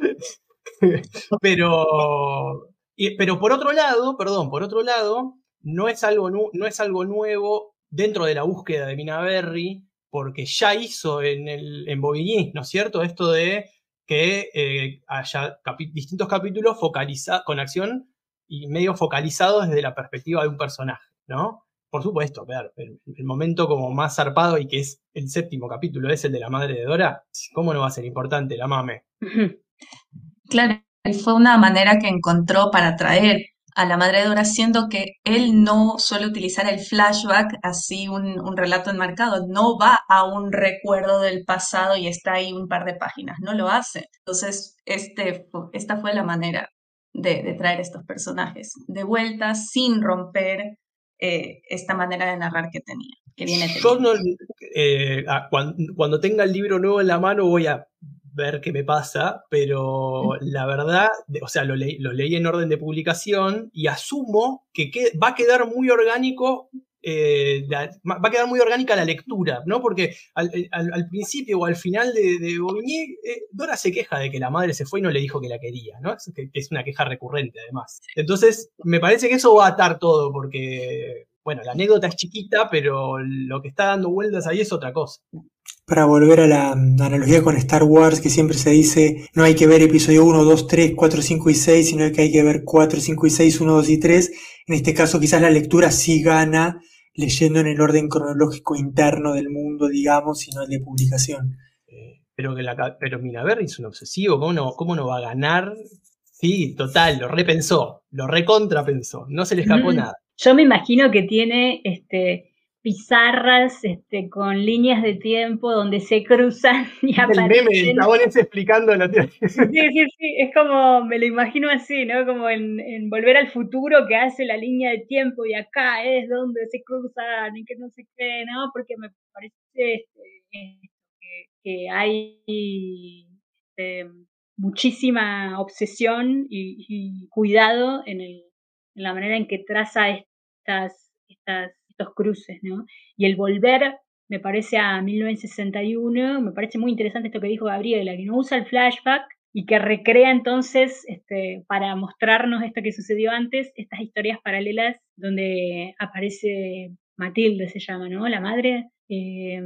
pero, pero por otro lado, perdón, por otro lado, no es algo, no es algo nuevo dentro de la búsqueda de Minaberry, porque ya hizo en, el, en ¿no es cierto? Esto de que eh, haya distintos capítulos focalizados con acción y medio focalizados desde la perspectiva de un personaje, ¿no? Por supuesto, el, momento como más zarpado y que es el séptimo capítulo, es el de la madre de Dora, ¿cómo no va a ser importante la mame? Claro, fue una manera que encontró para traer a la madre de Dora, siendo que él no suele utilizar el flashback, así un, relato enmarcado, no va a un recuerdo del pasado y está ahí un par de páginas, no lo hace. Entonces, este, esta fue la manera de, traer estos personajes de vuelta sin romper eh, esta manera de narrar que tenía. Que viene Yo no, eh, cuando, cuando, tenga el libro nuevo en la mano voy a ver qué me pasa, pero la verdad, o sea, lo, lo leí en orden de publicación y asumo que, va a quedar muy orgánico eh, va a quedar muy orgánica la lectura, ¿no? Porque al, principio o al final de, de Bobigny, eh, Dora se queja de que la madre se fue y no le dijo que la quería, ¿no? Es, que, es una queja recurrente además. Entonces, me parece que eso va a atar todo, porque, bueno, la anécdota es chiquita, pero lo que está dando vueltas ahí es otra cosa para volver a la analogía con Star Wars, que siempre se dice, no hay que ver episodio 1, 2, 3, 4, 5 y 6, sino que hay que ver 4, 5 y 6, 1, 2 y 3. En este caso quizás la lectura sí gana leyendo en el orden cronológico interno del mundo, digamos, y no el de publicación. Eh, pero que la, pero es un obsesivo, ¿cómo no, ¿cómo no va a ganar? Sí, total, lo repensó, lo recontrapensó, no se le escapó nada. Yo me imagino que tiene este pizarras este, con líneas de tiempo donde se cruzan y aparecen. El meme, el explicando la Sí, sí, sí, es como, me lo imagino así, ¿no? Como en, Volver al Futuro que hace la línea de tiempo y acá es donde se cruzan y que no se cree, ¿no? Porque me parece este, que, hay este, muchísima obsesión y, cuidado en, el, en la manera en que traza estas, estas cruces, ¿no? Y el volver, me parece a 1961, me parece muy interesante esto que dijo Gabriela, que no usa el flashback y que recrea entonces, este, para mostrarnos esto que sucedió antes, estas historias paralelas donde aparece Matilde, se llama, ¿no? La madre, eh,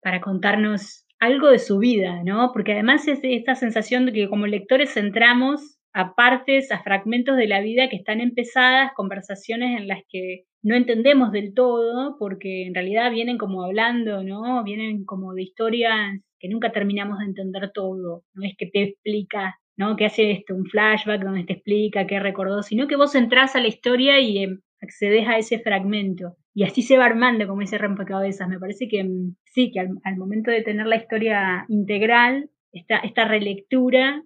para contarnos algo de su vida, ¿no? Porque además es esta sensación de que como lectores entramos a partes, a fragmentos de la vida que están empezadas, conversaciones en las que no entendemos del todo, porque en realidad vienen como hablando, ¿no? Vienen como de historias que nunca terminamos de entender todo. No es que te explica, ¿no? Que hace esto, un flashback donde te explica qué recordó, sino que vos entrás a la historia y em, accedes a ese fragmento. Y así se va armando como ese rompecabezas. Me parece que mm, sí, que al, momento de tener la historia integral, esta, relectura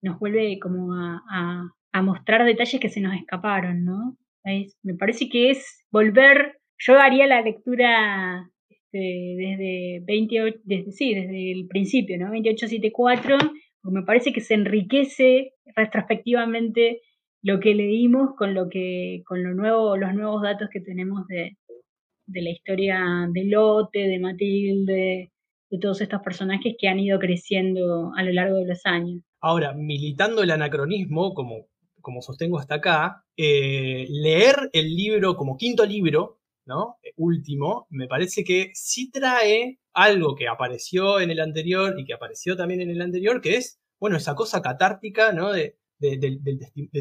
nos vuelve como a mostrar detalles que se nos escaparon, ¿no? Me parece que es volver, yo haría la lectura este, desde 28, desde, sí, desde el principio, ¿no? 2874, porque me parece que se enriquece retrospectivamente lo que leímos con lo que, con lo nuevo, los nuevos datos que tenemos de, de la historia de Lote, de Matilde, de todos estos personajes que han ido creciendo a lo largo de los años. Ahora, militando el anacronismo, como como sostengo hasta acá, eh, leer el libro como quinto libro, ¿no? Último, me parece que sí trae algo que apareció en el anterior y que apareció también en el anterior, que es, bueno, esa cosa catártica, ¿no? De,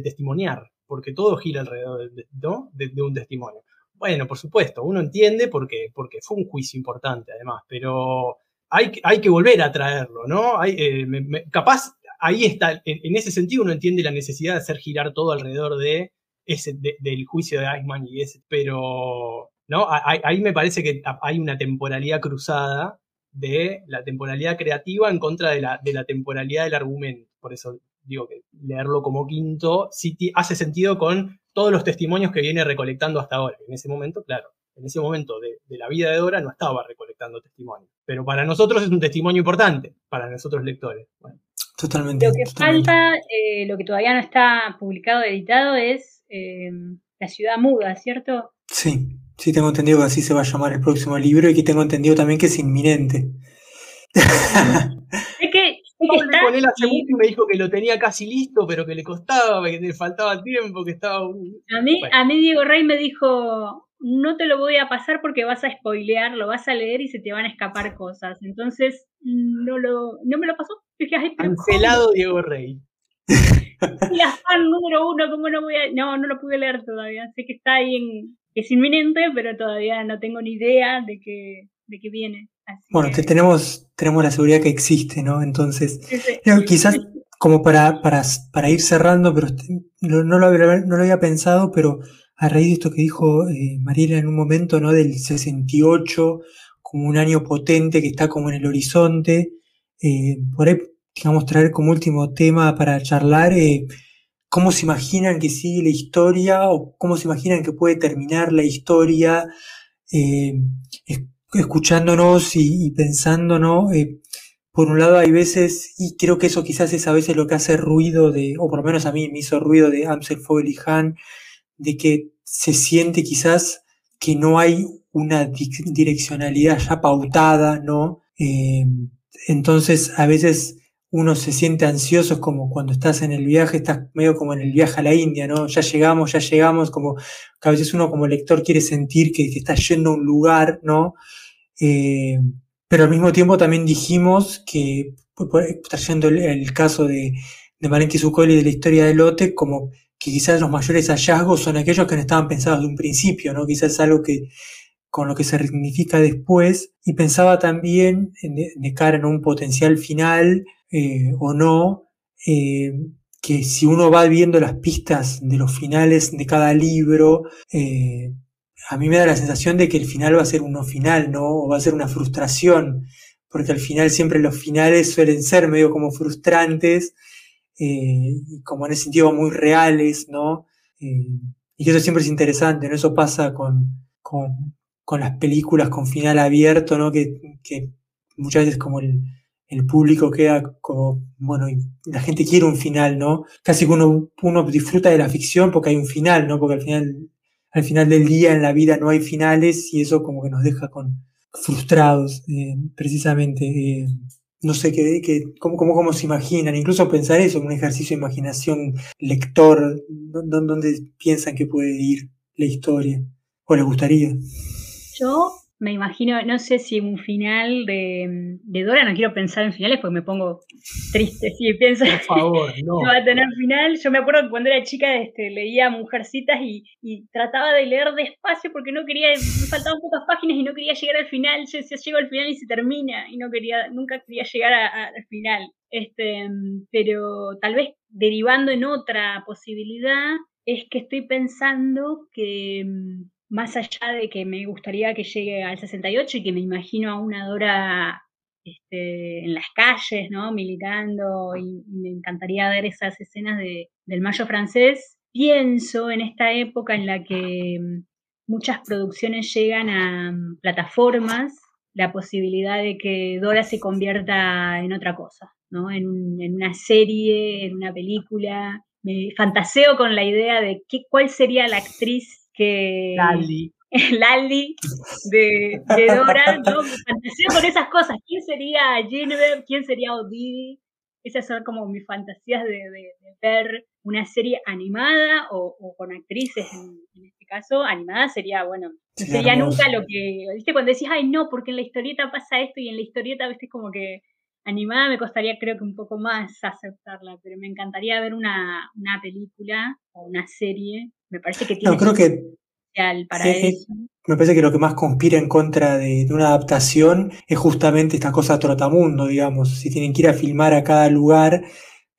testimoniar, porque todo gira alrededor de, un testimonio. Bueno, por supuesto, uno entiende porque, porque fue un juicio importante además, pero hay, hay que volver a traerlo, ¿no? Hay, eh, capaz ahí está, en, ese sentido uno entiende la necesidad de hacer girar todo alrededor de ese, del juicio de Eichmann y ese, pero ¿no? Ahí, me parece que hay una temporalidad cruzada de la temporalidad creativa en contra de la, de la temporalidad del argumento. Por eso digo que leerlo como quinto hace sentido con todos los testimonios que viene recolectando hasta ahora. En ese momento, claro, en ese momento de, la vida de Dora no estaba recolectando testimonios. Pero para nosotros es un testimonio importante, para nosotros lectores. Totalmente. Lo que falta, eh, lo que todavía no está publicado, editado, es eh, La ciudad muda, ¿cierto? Sí, sí, tengo entendido que así se va a llamar el próximo libro y que tengo entendido también que es inminente. es que con él hace y me dijo que lo tenía casi listo, pero que le costaba, que le faltaba tiempo, que estaba... A mí, a mí Diego Rey me dijo, no te lo voy a pasar porque vas a spoilear, lo vas a leer y se te van a escapar cosas. Entonces, no, lo, no me lo pasó. Cancelado Diego Rey. La fan número uno, ¿cómo no voy a...? No, no lo pude leer todavía. Sé que está ahí en... Es inminente, pero todavía no tengo ni idea de que, de que viene bueno, tenemos, tenemos la seguridad que existe, ¿no? Entonces, quizás como para, para, para, ir cerrando, pero no, no, lo había, no, lo había, pensado, pero a raíz de esto que dijo eh, Mariela en un momento, ¿no? Del 68, como un año potente que está como en el horizonte, eh, por ahí, digamos, traer como último tema para charlar, eh, cómo se imaginan que sigue la historia o cómo se imaginan que puede terminar la historia. Eh, escuchándonos y, pensándonos, eh, por un lado hay veces, y creo que eso quizás es a veces lo que hace ruido de, o por lo menos a mí me hizo ruido de Amsel Fogel y Hahn, de que se siente quizás que no hay una direccionalidad ya pautada, ¿no? Entonces a veces uno se siente ansioso, como cuando estás en el viaje, estás medio como en el viaje a la India, ¿no? Ya llegamos, ya llegamos, como que a veces uno como lector quiere sentir que, que está yendo a un lugar, ¿no? Eh, pero al mismo tiempo también dijimos que, trayendo el, el caso de, de Malenki y de la historia de Lotte, como que quizás los mayores hallazgos son aquellos que no estaban pensados de un principio, ¿no? Quizás algo que con lo que se significa después, y pensaba también de, cara en un potencial final eh, o no, eh, que si uno va viendo las pistas de los finales de cada libro, eh, a mí me da la sensación de que el final va a ser uno final, ¿no? O va a ser una frustración, porque al final siempre los finales suelen ser medio como frustrantes, y como en ese sentido muy reales, ¿no? Y eso siempre es interesante, ¿no? Eso pasa con, con, con las películas con final abierto, ¿no? Que, muchas veces como el, público queda como, bueno, la gente quiere un final, ¿no? Casi que uno, disfruta de la ficción porque hay un final, ¿no? Porque al final al final del día en la vida no hay finales y eso como que nos deja con frustrados, eh, precisamente. Eh, no sé qué, qué cómo, cómo, cómo, se imaginan, incluso pensar eso, un ejercicio de imaginación lector, ¿dónde piensan que puede ir la historia? ¿O les gustaría? Yo me imagino, no sé si un final de, Dora, no quiero pensar en finales porque me pongo triste si pienso Por favor, no. va a tener final. Yo me acuerdo que cuando era chica este, leía Mujercitas y, trataba de leer despacio porque no quería, me faltaban pocas páginas y no quería llegar al final. Yo decía, llego al final y se termina y no quería, nunca quería llegar al final. Este, pero tal vez derivando en otra posibilidad es que estoy pensando que más allá de que me gustaría que llegue al 68 y que me imagino a una Dora este, en las calles, ¿no? Militando y, me encantaría ver esas escenas de, del Mayo francés, pienso en esta época en la que mm, muchas producciones llegan a mm, plataformas, la posibilidad de que Dora se convierta en otra cosa, ¿no? En, en una serie, en una película. Me fantaseo con la idea de qué, cuál sería la actriz que... Lali. Lali de, de Dora, ¿no? fantasía con esas cosas. ¿Quién sería Genevieve? ¿Quién sería Odidi? Esas son como mis fantasías de, ver una serie animada o, con actrices, en, este caso, animada sería, bueno, no sería nunca lo que, viste, cuando decís, ay, no, porque en la historieta pasa esto y en la historieta, viste, como que animada me costaría creo que un poco más aceptarla, pero me encantaría ver una, una película o una serie me parece que tiene no, creo que, para eso. Me parece que lo que más conspira en contra de, una adaptación es justamente esta cosa trotamundo, digamos. Si tienen que ir a filmar a cada lugar,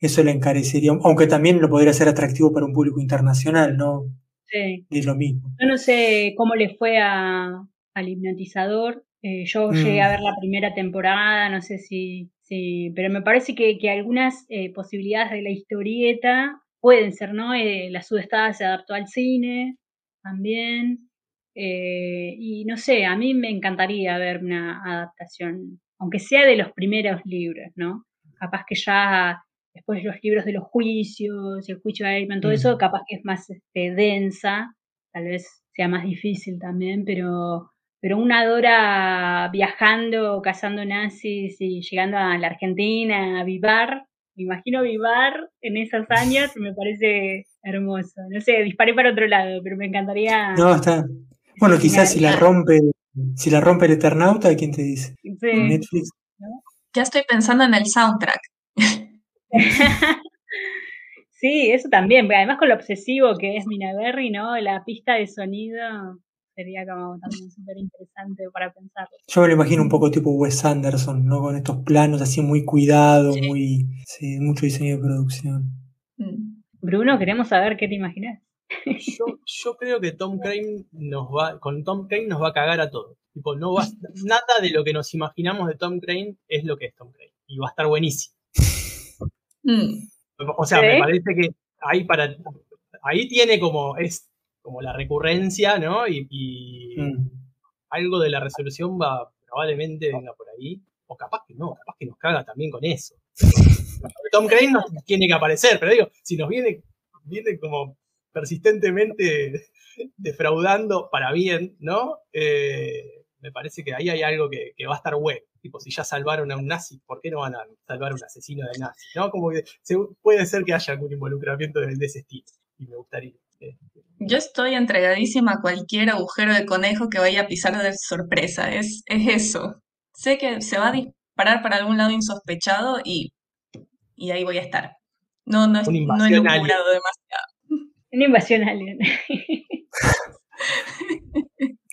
eso le encarecería, aunque también lo podría ser atractivo para un público internacional, ¿no? Sí. Es lo mismo. Yo no sé cómo le fue a, al hipnotizador. Eh, yo Mm. llegué a ver la primera temporada, no sé si, si pero me parece que, que algunas eh, posibilidades de la historieta pueden ser, ¿no? Eh, la sudestada se adaptó al cine también. y no sé, a mí me encantaría ver una adaptación, aunque sea de los primeros libros, ¿no? Capaz que ya después los libros de los juicios, el juicio de Eichmann, todo Mm. eso, capaz que es más este, densa, tal vez sea más difícil también, pero, pero una Dora viajando, cazando nazis y llegando a la Argentina, a Vivar, me imagino Vivar en esos años, me parece hermoso. No sé, disparé para otro lado, pero me encantaría. No, está. Bueno, quizás si la rompe, si la rompe el Eternauta, ¿quién te dice? Sí. Netflix. Ya estoy pensando en el soundtrack. sí, eso también, además con lo obsesivo que es Mina Berry, ¿no? La pista de sonido sería como también súper interesante para pensarlo. Yo me lo imagino un poco tipo Wes Anderson, ¿no? Con estos planos así muy cuidados, Sí. muy. Sí, mucho diseño de producción. Mm. Bruno, queremos saber qué te imaginas. Yo, yo creo que Tom Crane nos va, con Tom Crane nos va a cagar a todos. Tipo, no va, nada de lo que nos imaginamos de Tom Crane es lo que es Tom Crane. Y va a estar buenísimo. Mm. O sea, ¿Sí? me parece que ahí para ahí tiene como es como la recurrencia, ¿no? Y, y Mm. algo de la resolución va probablemente venga por ahí. O capaz que no, capaz que nos caga también con eso. Tom Crane nos tiene que aparecer, pero digo, si nos viene, viene como persistentemente defraudando para bien, ¿no? Eh, me parece que ahí hay algo que, que va a estar bueno. Tipo, si ya salvaron a un nazi, ¿por qué no van a salvar a un asesino de nazi? ¿No? Como que se- puede ser que haya algún involucramiento de, de ese estilo. Y me gustaría. Yo estoy entregadísima a cualquier agujero de conejo que vaya a pisar de sorpresa. Es, es eso. Sé que se va a disparar para algún lado insospechado y, y ahí voy a estar. No, no, es- no he invasión alien. logrado demasiado. Una invasión alien.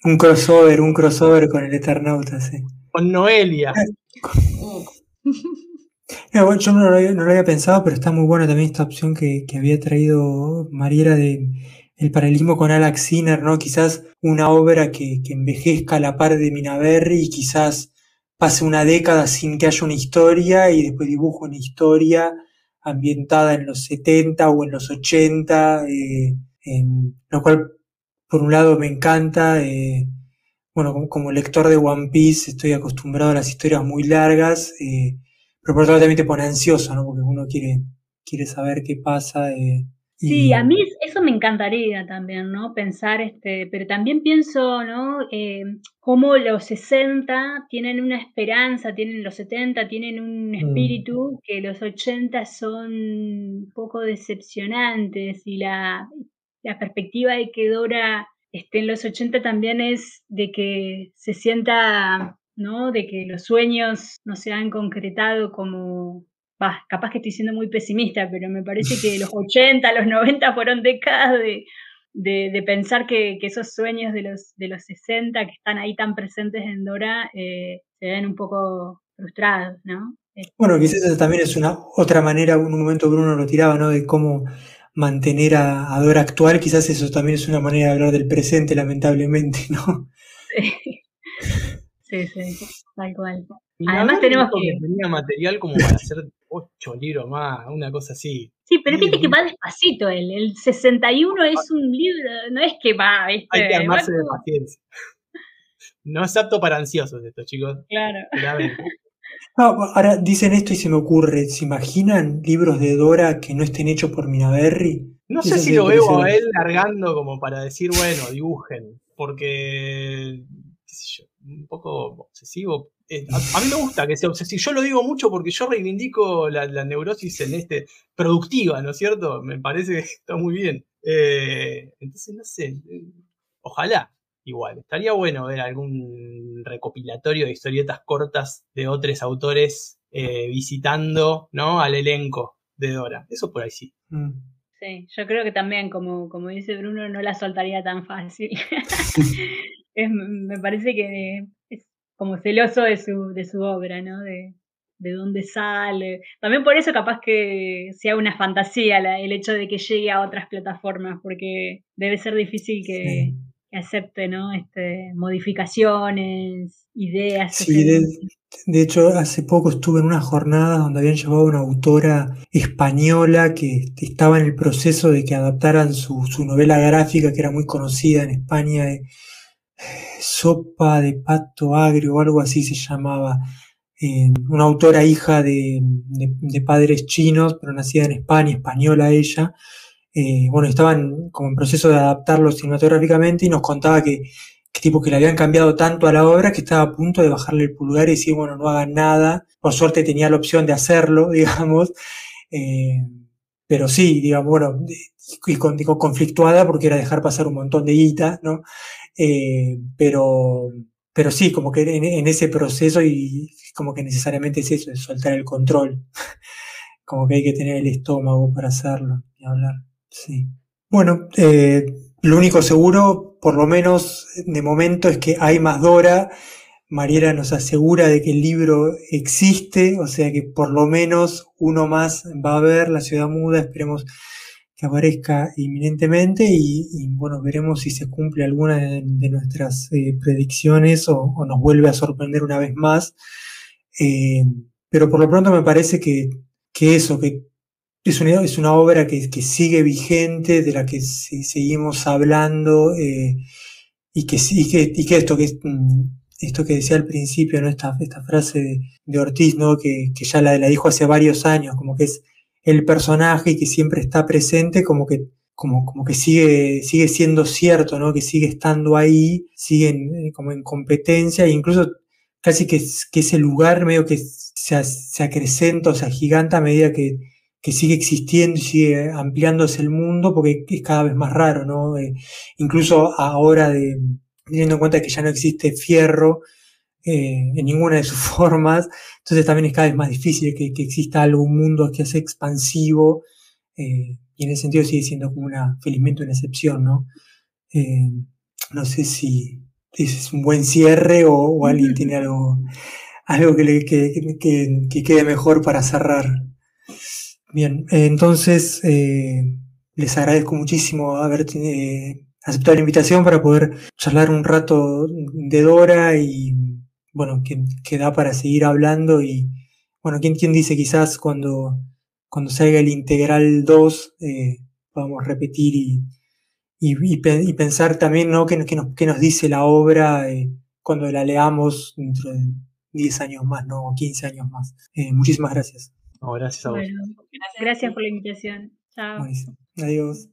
Un crossover, un crossover con el Eternauta, sí. Con Noelia. Yo no lo, había, pensado, pero está muy buena también esta opción que, que había traído Mariela de el paralelismo con Alex Sinner, ¿no? Quizás una obra que, que envejezca a la par de Minaberri y quizás pase una década sin que haya una historia y después dibujo una historia ambientada en los 70 o en los 80, eh, lo cual por un lado me encanta, eh, bueno, como, como lector de One Piece estoy acostumbrado a las historias muy largas, eh, pero por otro lado también te pone ansioso, ¿no? Porque uno quiere, quiere saber qué pasa. eh, Sí, a mí eso me encantaría también, ¿no? Pensar, este, pero también pienso, ¿no? Eh, cómo los 60 tienen una esperanza, tienen los 70 tienen un espíritu que los 80 son un poco decepcionantes y la, la perspectiva de que Dora esté en los 80 también es de que se sienta, ¿no? De que los sueños no se han concretado como bah, capaz que estoy siendo muy pesimista, pero me parece que los 80, los 90 fueron décadas de, de, de pensar que, que, esos sueños de los, de los 60 que están ahí tan presentes en Dora eh, se ven un poco frustrados, ¿no? Bueno, quizás esa también es una otra manera, un momento Bruno lo tiraba, ¿no? De cómo mantener a, a Dora actual, quizás eso también es una manera de hablar del presente, lamentablemente, ¿no? Sí, sí, sí tal cual. Y Además tenemos que... que... tenía material como para hacer ocho libros más, una cosa así. Sí, pero viste que va despacito él. El 61 es un libro, no es que va, ¿viste? Hay que armarse de paciencia. No es apto para ansiosos estos chicos. Claro. No, ahora dicen esto y se me ocurre, ¿se imaginan libros de Dora que no estén hechos por Minaberri? No sé si lo veo a él largando como para decir, bueno, dibujen, porque, qué sé yo, un poco obsesivo. Eh, a, a mí me gusta que sea obsesivo. Yo lo digo mucho porque yo reivindico la, la neurosis en este productiva, ¿no es cierto? Me parece que está muy bien. Eh, entonces, no sé, eh, ojalá. Igual, estaría bueno ver algún recopilatorio de historietas cortas de otros autores eh, visitando ¿no? al elenco de Dora. Eso por ahí sí. Mm. Sí, yo creo que también, como, como dice Bruno, no la soltaría tan fácil. Es- me parece que es como celoso de su, de su obra, ¿no? De, de dónde sale. También por eso capaz que sea una fantasía el hecho de que llegue a otras plataformas, porque debe ser difícil que, acepte ¿no? este, modificaciones, ideas. Sí, de, hecho, hace poco estuve en una jornada donde habían llevado una autora española que estaba en el proceso de que adaptaran su, novela gráfica, que era muy conocida en España, Sopa de Pato Agrio o algo así se llamaba. Eh, una autora hija de, padres chinos, pero nacida en España, española ella. Eh, bueno, estaban como en proceso de adaptarlo cinematográficamente y nos contaba que que tipo que le habían cambiado tanto a la obra que estaba a punto de bajarle el pulgar y decir, bueno, no hagan nada. Por suerte tenía la opción de hacerlo, digamos. Eh, pero sí, digamos, bueno, y con, digo, conflictuada porque era dejar pasar un montón de guita, ¿no? Eh, pero, pero sí, como que en, ese proceso y como que necesariamente es eso, es soltar el control. como que hay que tener el estómago para hacerlo y hablar. Sí. Bueno, eh, lo único seguro, por lo menos de momento, es que hay más Dora. Mariela nos asegura de que el libro existe, o sea que por lo menos uno más va a ver La ciudad muda, esperemos que aparezca inminentemente y, bueno, veremos si se cumple alguna de, nuestras eh, predicciones o, nos vuelve a sorprender una vez más. Eh, pero por lo pronto me parece que, que eso, que es una, es una obra que, sigue vigente, de la que seguimos hablando eh, y, que, y, que, y que esto que mm, esto que decía al principio, ¿no? esta, esta frase de, Ortiz, ¿no? que, ya la, la, dijo hace varios años, como que es el personaje que siempre está presente, como que, como, como que sigue, sigue siendo cierto, ¿no? que sigue estando ahí, sigue eh, como en competencia, e incluso casi que, que ese lugar medio que se, se acrecenta o se agiganta a medida que, que sigue existiendo y sigue ampliándose el mundo porque es cada vez más raro, ¿no? Eh, incluso ahora, de, teniendo en cuenta que ya no existe fierro eh, en ninguna de sus formas, entonces también es cada vez más difícil que, exista algo, un mundo que sea expansivo, eh, y en ese sentido sigue siendo como una, felizmente una excepción, ¿no? no sé si es un buen cierre o, alguien tiene algo, algo que, le, que, que quede mejor para cerrar. Bien, entonces eh, les agradezco muchísimo haber eh, aceptado la invitación para poder charlar un rato de Dora y bueno, que, da para seguir hablando y bueno, ¿quién, quién dice quizás cuando, cuando salga el integral 2 eh, podamos repetir y, y, pensar también ¿no? qué, nos, nos, dice la obra cuando la leamos dentro de 10 años más, ¿no? 15 años más. muchísimas gracias gracias a vos. gracias por la invitación. Chao. Adiós.